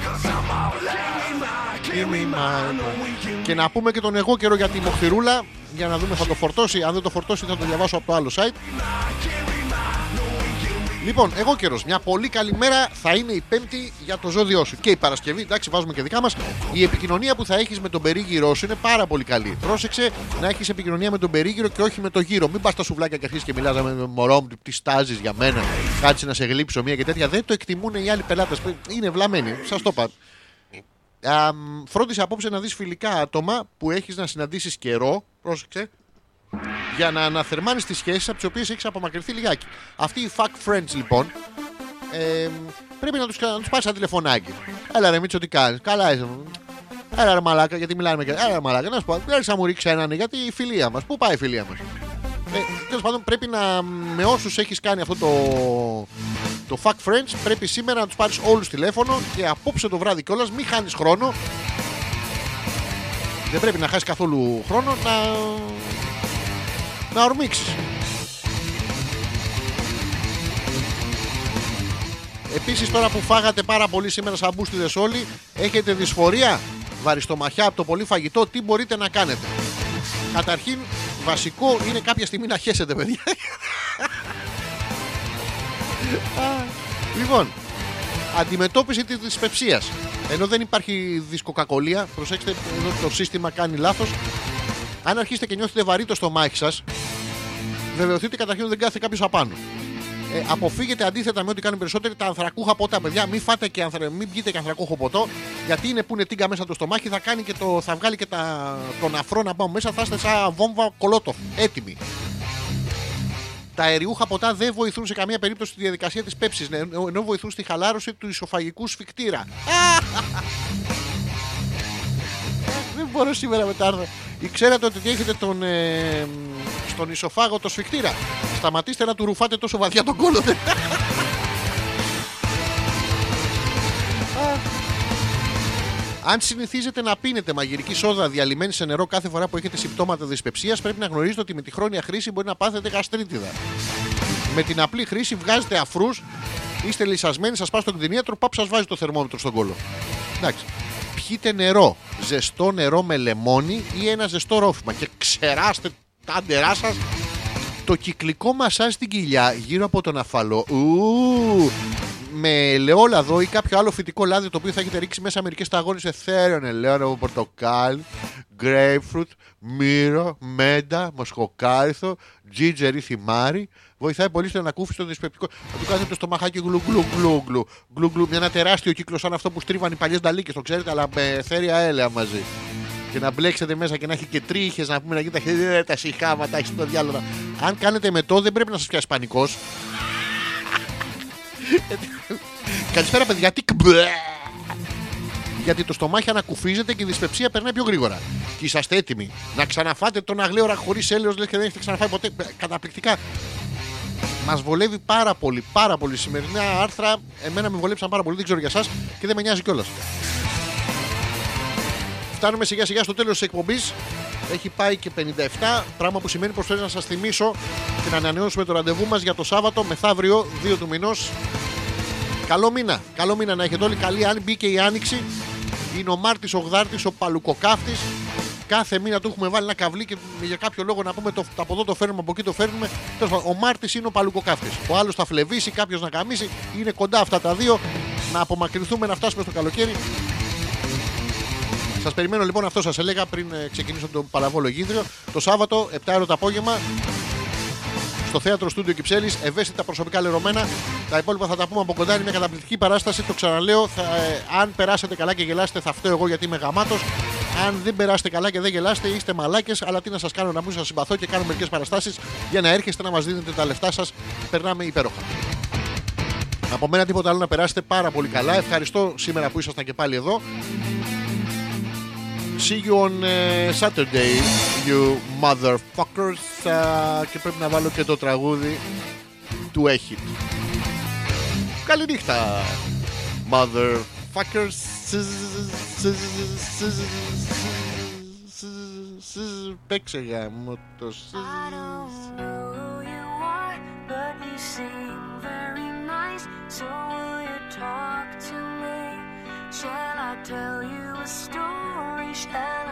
Και να πούμε και τον εγώ καιρό για τη μοχθηρούλα για να δούμε θα το φορτώσει. Αν δεν το φορτώσει θα το διαβάσω από το άλλο site. Λοιπόν, εγώ καιρός. Μια πολύ καλή μέρα θα είναι η Πέμπτη για το ζώδιό σου. Και η Παρασκευή, εντάξει, βάζουμε και δικά μας. Η επικοινωνία που θα έχεις με τον περίγυρό σου είναι πάρα πολύ καλή. Πρόσεξε να έχεις επικοινωνία με τον περίγυρο και όχι με το γύρο. Μην πας στα σουβλάκια και αρχίσεις και μιλάς με μωρό μου, τι στάζεις για μένα. Κάτσε να σε γλύψω μία και τέτοια. Δεν το εκτιμούν οι άλλοι πελάτες. Είναι βλαμμένοι. Σας το είπα. Α, μ, φρόντισε απόψε να δεις φιλικά άτομα που έχεις να συναντήσεις καιρό. Πρόσεξε για να αναθερμάνεις τις σχέσεις από τις οποίες έχεις απομακρυνθεί λιγάκι. Αυτοί οι fuck friends λοιπόν ε, πρέπει να τους να τους πάρεις ένα τηλεφωνάκι. Έλα ρε Μίτσο, τι κάνεις; Καλά είσαι. Έλα ρε μαλάκα, γιατί μιλάμε με Έλα ρε μαλάκα, να σου πω. Δεν να μου ρίξει έναν γιατί η φιλία μας. Πού πάει η φιλία μας; Ε, Τέλος πάντων, πρέπει να με όσους έχεις κάνει αυτό το, το fuck friends, πρέπει σήμερα να τους πάρεις όλους τηλέφωνο και απόψε το βράδυ κιόλας μην χάνεις χρόνο. Δεν πρέπει να χάσεις καθόλου χρόνο να, να ορμήξεις. Επίσης τώρα που φάγατε πάρα πολύ σήμερα σαν μπούστιδες όλοι, έχετε δυσφορία, βαριστομαχιά από το πολύ φαγητό, τι μπορείτε να κάνετε; Καταρχήν, βασικό είναι κάποια στιγμή να χέσετε, παιδιά. Α, λοιπόν, αντιμετώπιση της δυσπεψίας. Ενώ δεν υπάρχει δισκοκακολία, προσέξτε, εδώ το σύστημα κάνει λάθος. Αν αρχίσετε και νιώθετε βαρύ το στομάχι σας, βεβαιωθείτε καταρχήν ότι δεν κάθεται κάποιος απάνω. Ε, αποφύγετε αντίθετα με ό,τι κάνουν περισσότεροι τα ανθρακούχα ποτά, παιδιά. Μην, φάτε και ανθρα... μην πιείτε και ανθρακούχο ποτό, γιατί είναι που είναι τίγκα μέσα το στομάχι, θα, κάνει και το... θα βγάλει και τα... τον αφρό να πάμε μέσα, θα είστε σαν βόμβα κολότοφ. Έτοιμοι. Τα αεριούχα ποτά δεν βοηθούν σε καμία περίπτωση στη διαδικασία της πέψης, ενώ βοηθούν στη χαλάρωση του ισοφαγικού σφιχτήρα. Δεν μπορώ σήμερα με τα άρθρα. Ή ξέρατε ότι έχετε τον, ε, στον ισοφάγο το σφιχτήρα. Σταματήστε να του ρουφάτε τόσο βαθιά τον κόλο. δε. Αν συνηθίζετε να πίνετε μαγειρική σόδα διαλυμένη σε νερό κάθε φορά που έχετε συμπτώματα δυσπεψίας, πρέπει να γνωρίζετε ότι με τη χρόνια χρήση μπορεί να πάθετε γαστρίτιδα. Με την απλή χρήση βγάζετε αφρούς, είστε λυσασμένοι, σας πάει στον κτηνίατρο, πάπ σας βάζει το θερμόμετρο στον κόλο. Εντάξει. Πιείτε νερό, ζεστό νερό με λεμόνι ή ένα ζεστό ρόφημα και ξεράστε τα άντερά σας το κυκλικό μασάζ στην κοιλιά γύρω από τον αφαλό. Ου, με ελαιόλαδο ή κάποιο άλλο φυτικό λάδι το οποίο θα έχετε ρίξει μέσα μερικές σταγόνες εθέρων ελαιόλαδο, πορτοκάλι, grapefruit, μύρο, μέντα, μοσχοκάριθο, ginger ή θυμάρι. Βοηθάει πολύ στο ανακούφιση των δυσπεπτικό. Θα του κάνετε το στομαχάκι γλου γλου γλου γλου. γλου, γλου. Με ένα τεράστιο κύκλο σαν αυτό που στρίβαν οι παλιές νταλίκες, το ξέρετε, αλλά με εθέρια έλαια μαζί. Και να μπλέξετε μέσα και να έχει και τρίχες να πούμε να γίνει τα χέρια, τα συχάματα, έχεις το διάλογο. Αν κάνετε μετό, δεν πρέπει να σας πιάσει πανικός. Καλησπέρα, παιδιά. Τι κμπε. Γιατί το στομάχι ανακουφίζεται και η δυσπεψία περνάει πιο γρήγορα. Και είσαστε έτοιμοι να ξαναφάτε τον αγλέωρα χωρίς έλεος, λες και δεν έχετε ξαναφάει ποτέ. Ε, Καταπληκτικά. Μας βολεύει πάρα πολύ, πάρα πολύ. Σημερινά άρθρα, εμένα με βολέψαν πάρα πολύ, δεν ξέρω για εσά και δεν με νοιάζει κιόλας. Φτάνουμε σιγά σιγά στο τέλος της εκπομπής. Έχει πάει και 57, πράγμα που σημαίνει πως πρέπει να σας θυμίσω και να ανανεώσουμε το ραντεβού μας για το Σάββατο μεθαύριο 2 του μηνός. Καλό μήνα. Καλό μήνα να έχετε όλοι. Καλή αν μπήκε η άνοιξη. Είναι ο Μάρτης ο Γδάρτη, ο Παλουκοκάφτης. Κάθε μήνα του έχουμε βάλει ένα καβλί και για κάποιο λόγο να πούμε το, από εδώ το φέρνουμε, από εκεί το φέρνουμε. Τέλος πάντων, ο Μάρτης είναι ο Παλουκοκάφτης. Ο άλλος θα φλεβήσει, κάποιος να καμίσει. Είναι κοντά αυτά τα δύο. Να απομακρυνθούμε να φτάσουμε στο καλοκαίρι. Σας περιμένω λοιπόν, αυτό σας έλεγα πριν ε, ξεκινήσω το Παλαβόλο Γίδριο. Το Σάββατο, 7 ώρα το απόγευμα, στο θέατρο Στούντιο Κυψέλης. Ευαίσθητα προσωπικά λερωμένα. Τα υπόλοιπα θα τα πούμε από κοντά. Είναι μια καταπληκτική παράσταση. Το ξαναλέω. Θα, ε, αν περάσετε καλά και γελάσετε, θα φταίω εγώ γιατί είμαι γαμάτος. Αν δεν περάσετε καλά και δεν γελάστε, είστε μαλάκες. Αλλά τι να σας κάνω να μην σας συμπαθώ και κάνω μερικές παραστάσεις για να έρχεστε να μας δίνετε τα λεφτά σας. Περνάμε υπέροχα. Από μένα τίποτα άλλο να περάσετε πάρα πολύ καλά. Ευχαριστώ σήμερα που ήσασταν και πάλι εδώ. See you on eh, Saturday, you motherfuckers. και πρέπει να βάλω και το τραγούδι του Έχιτ. Καληνύχτα, motherfuckers. Παίξε για μου το Shall I tell you a story? understand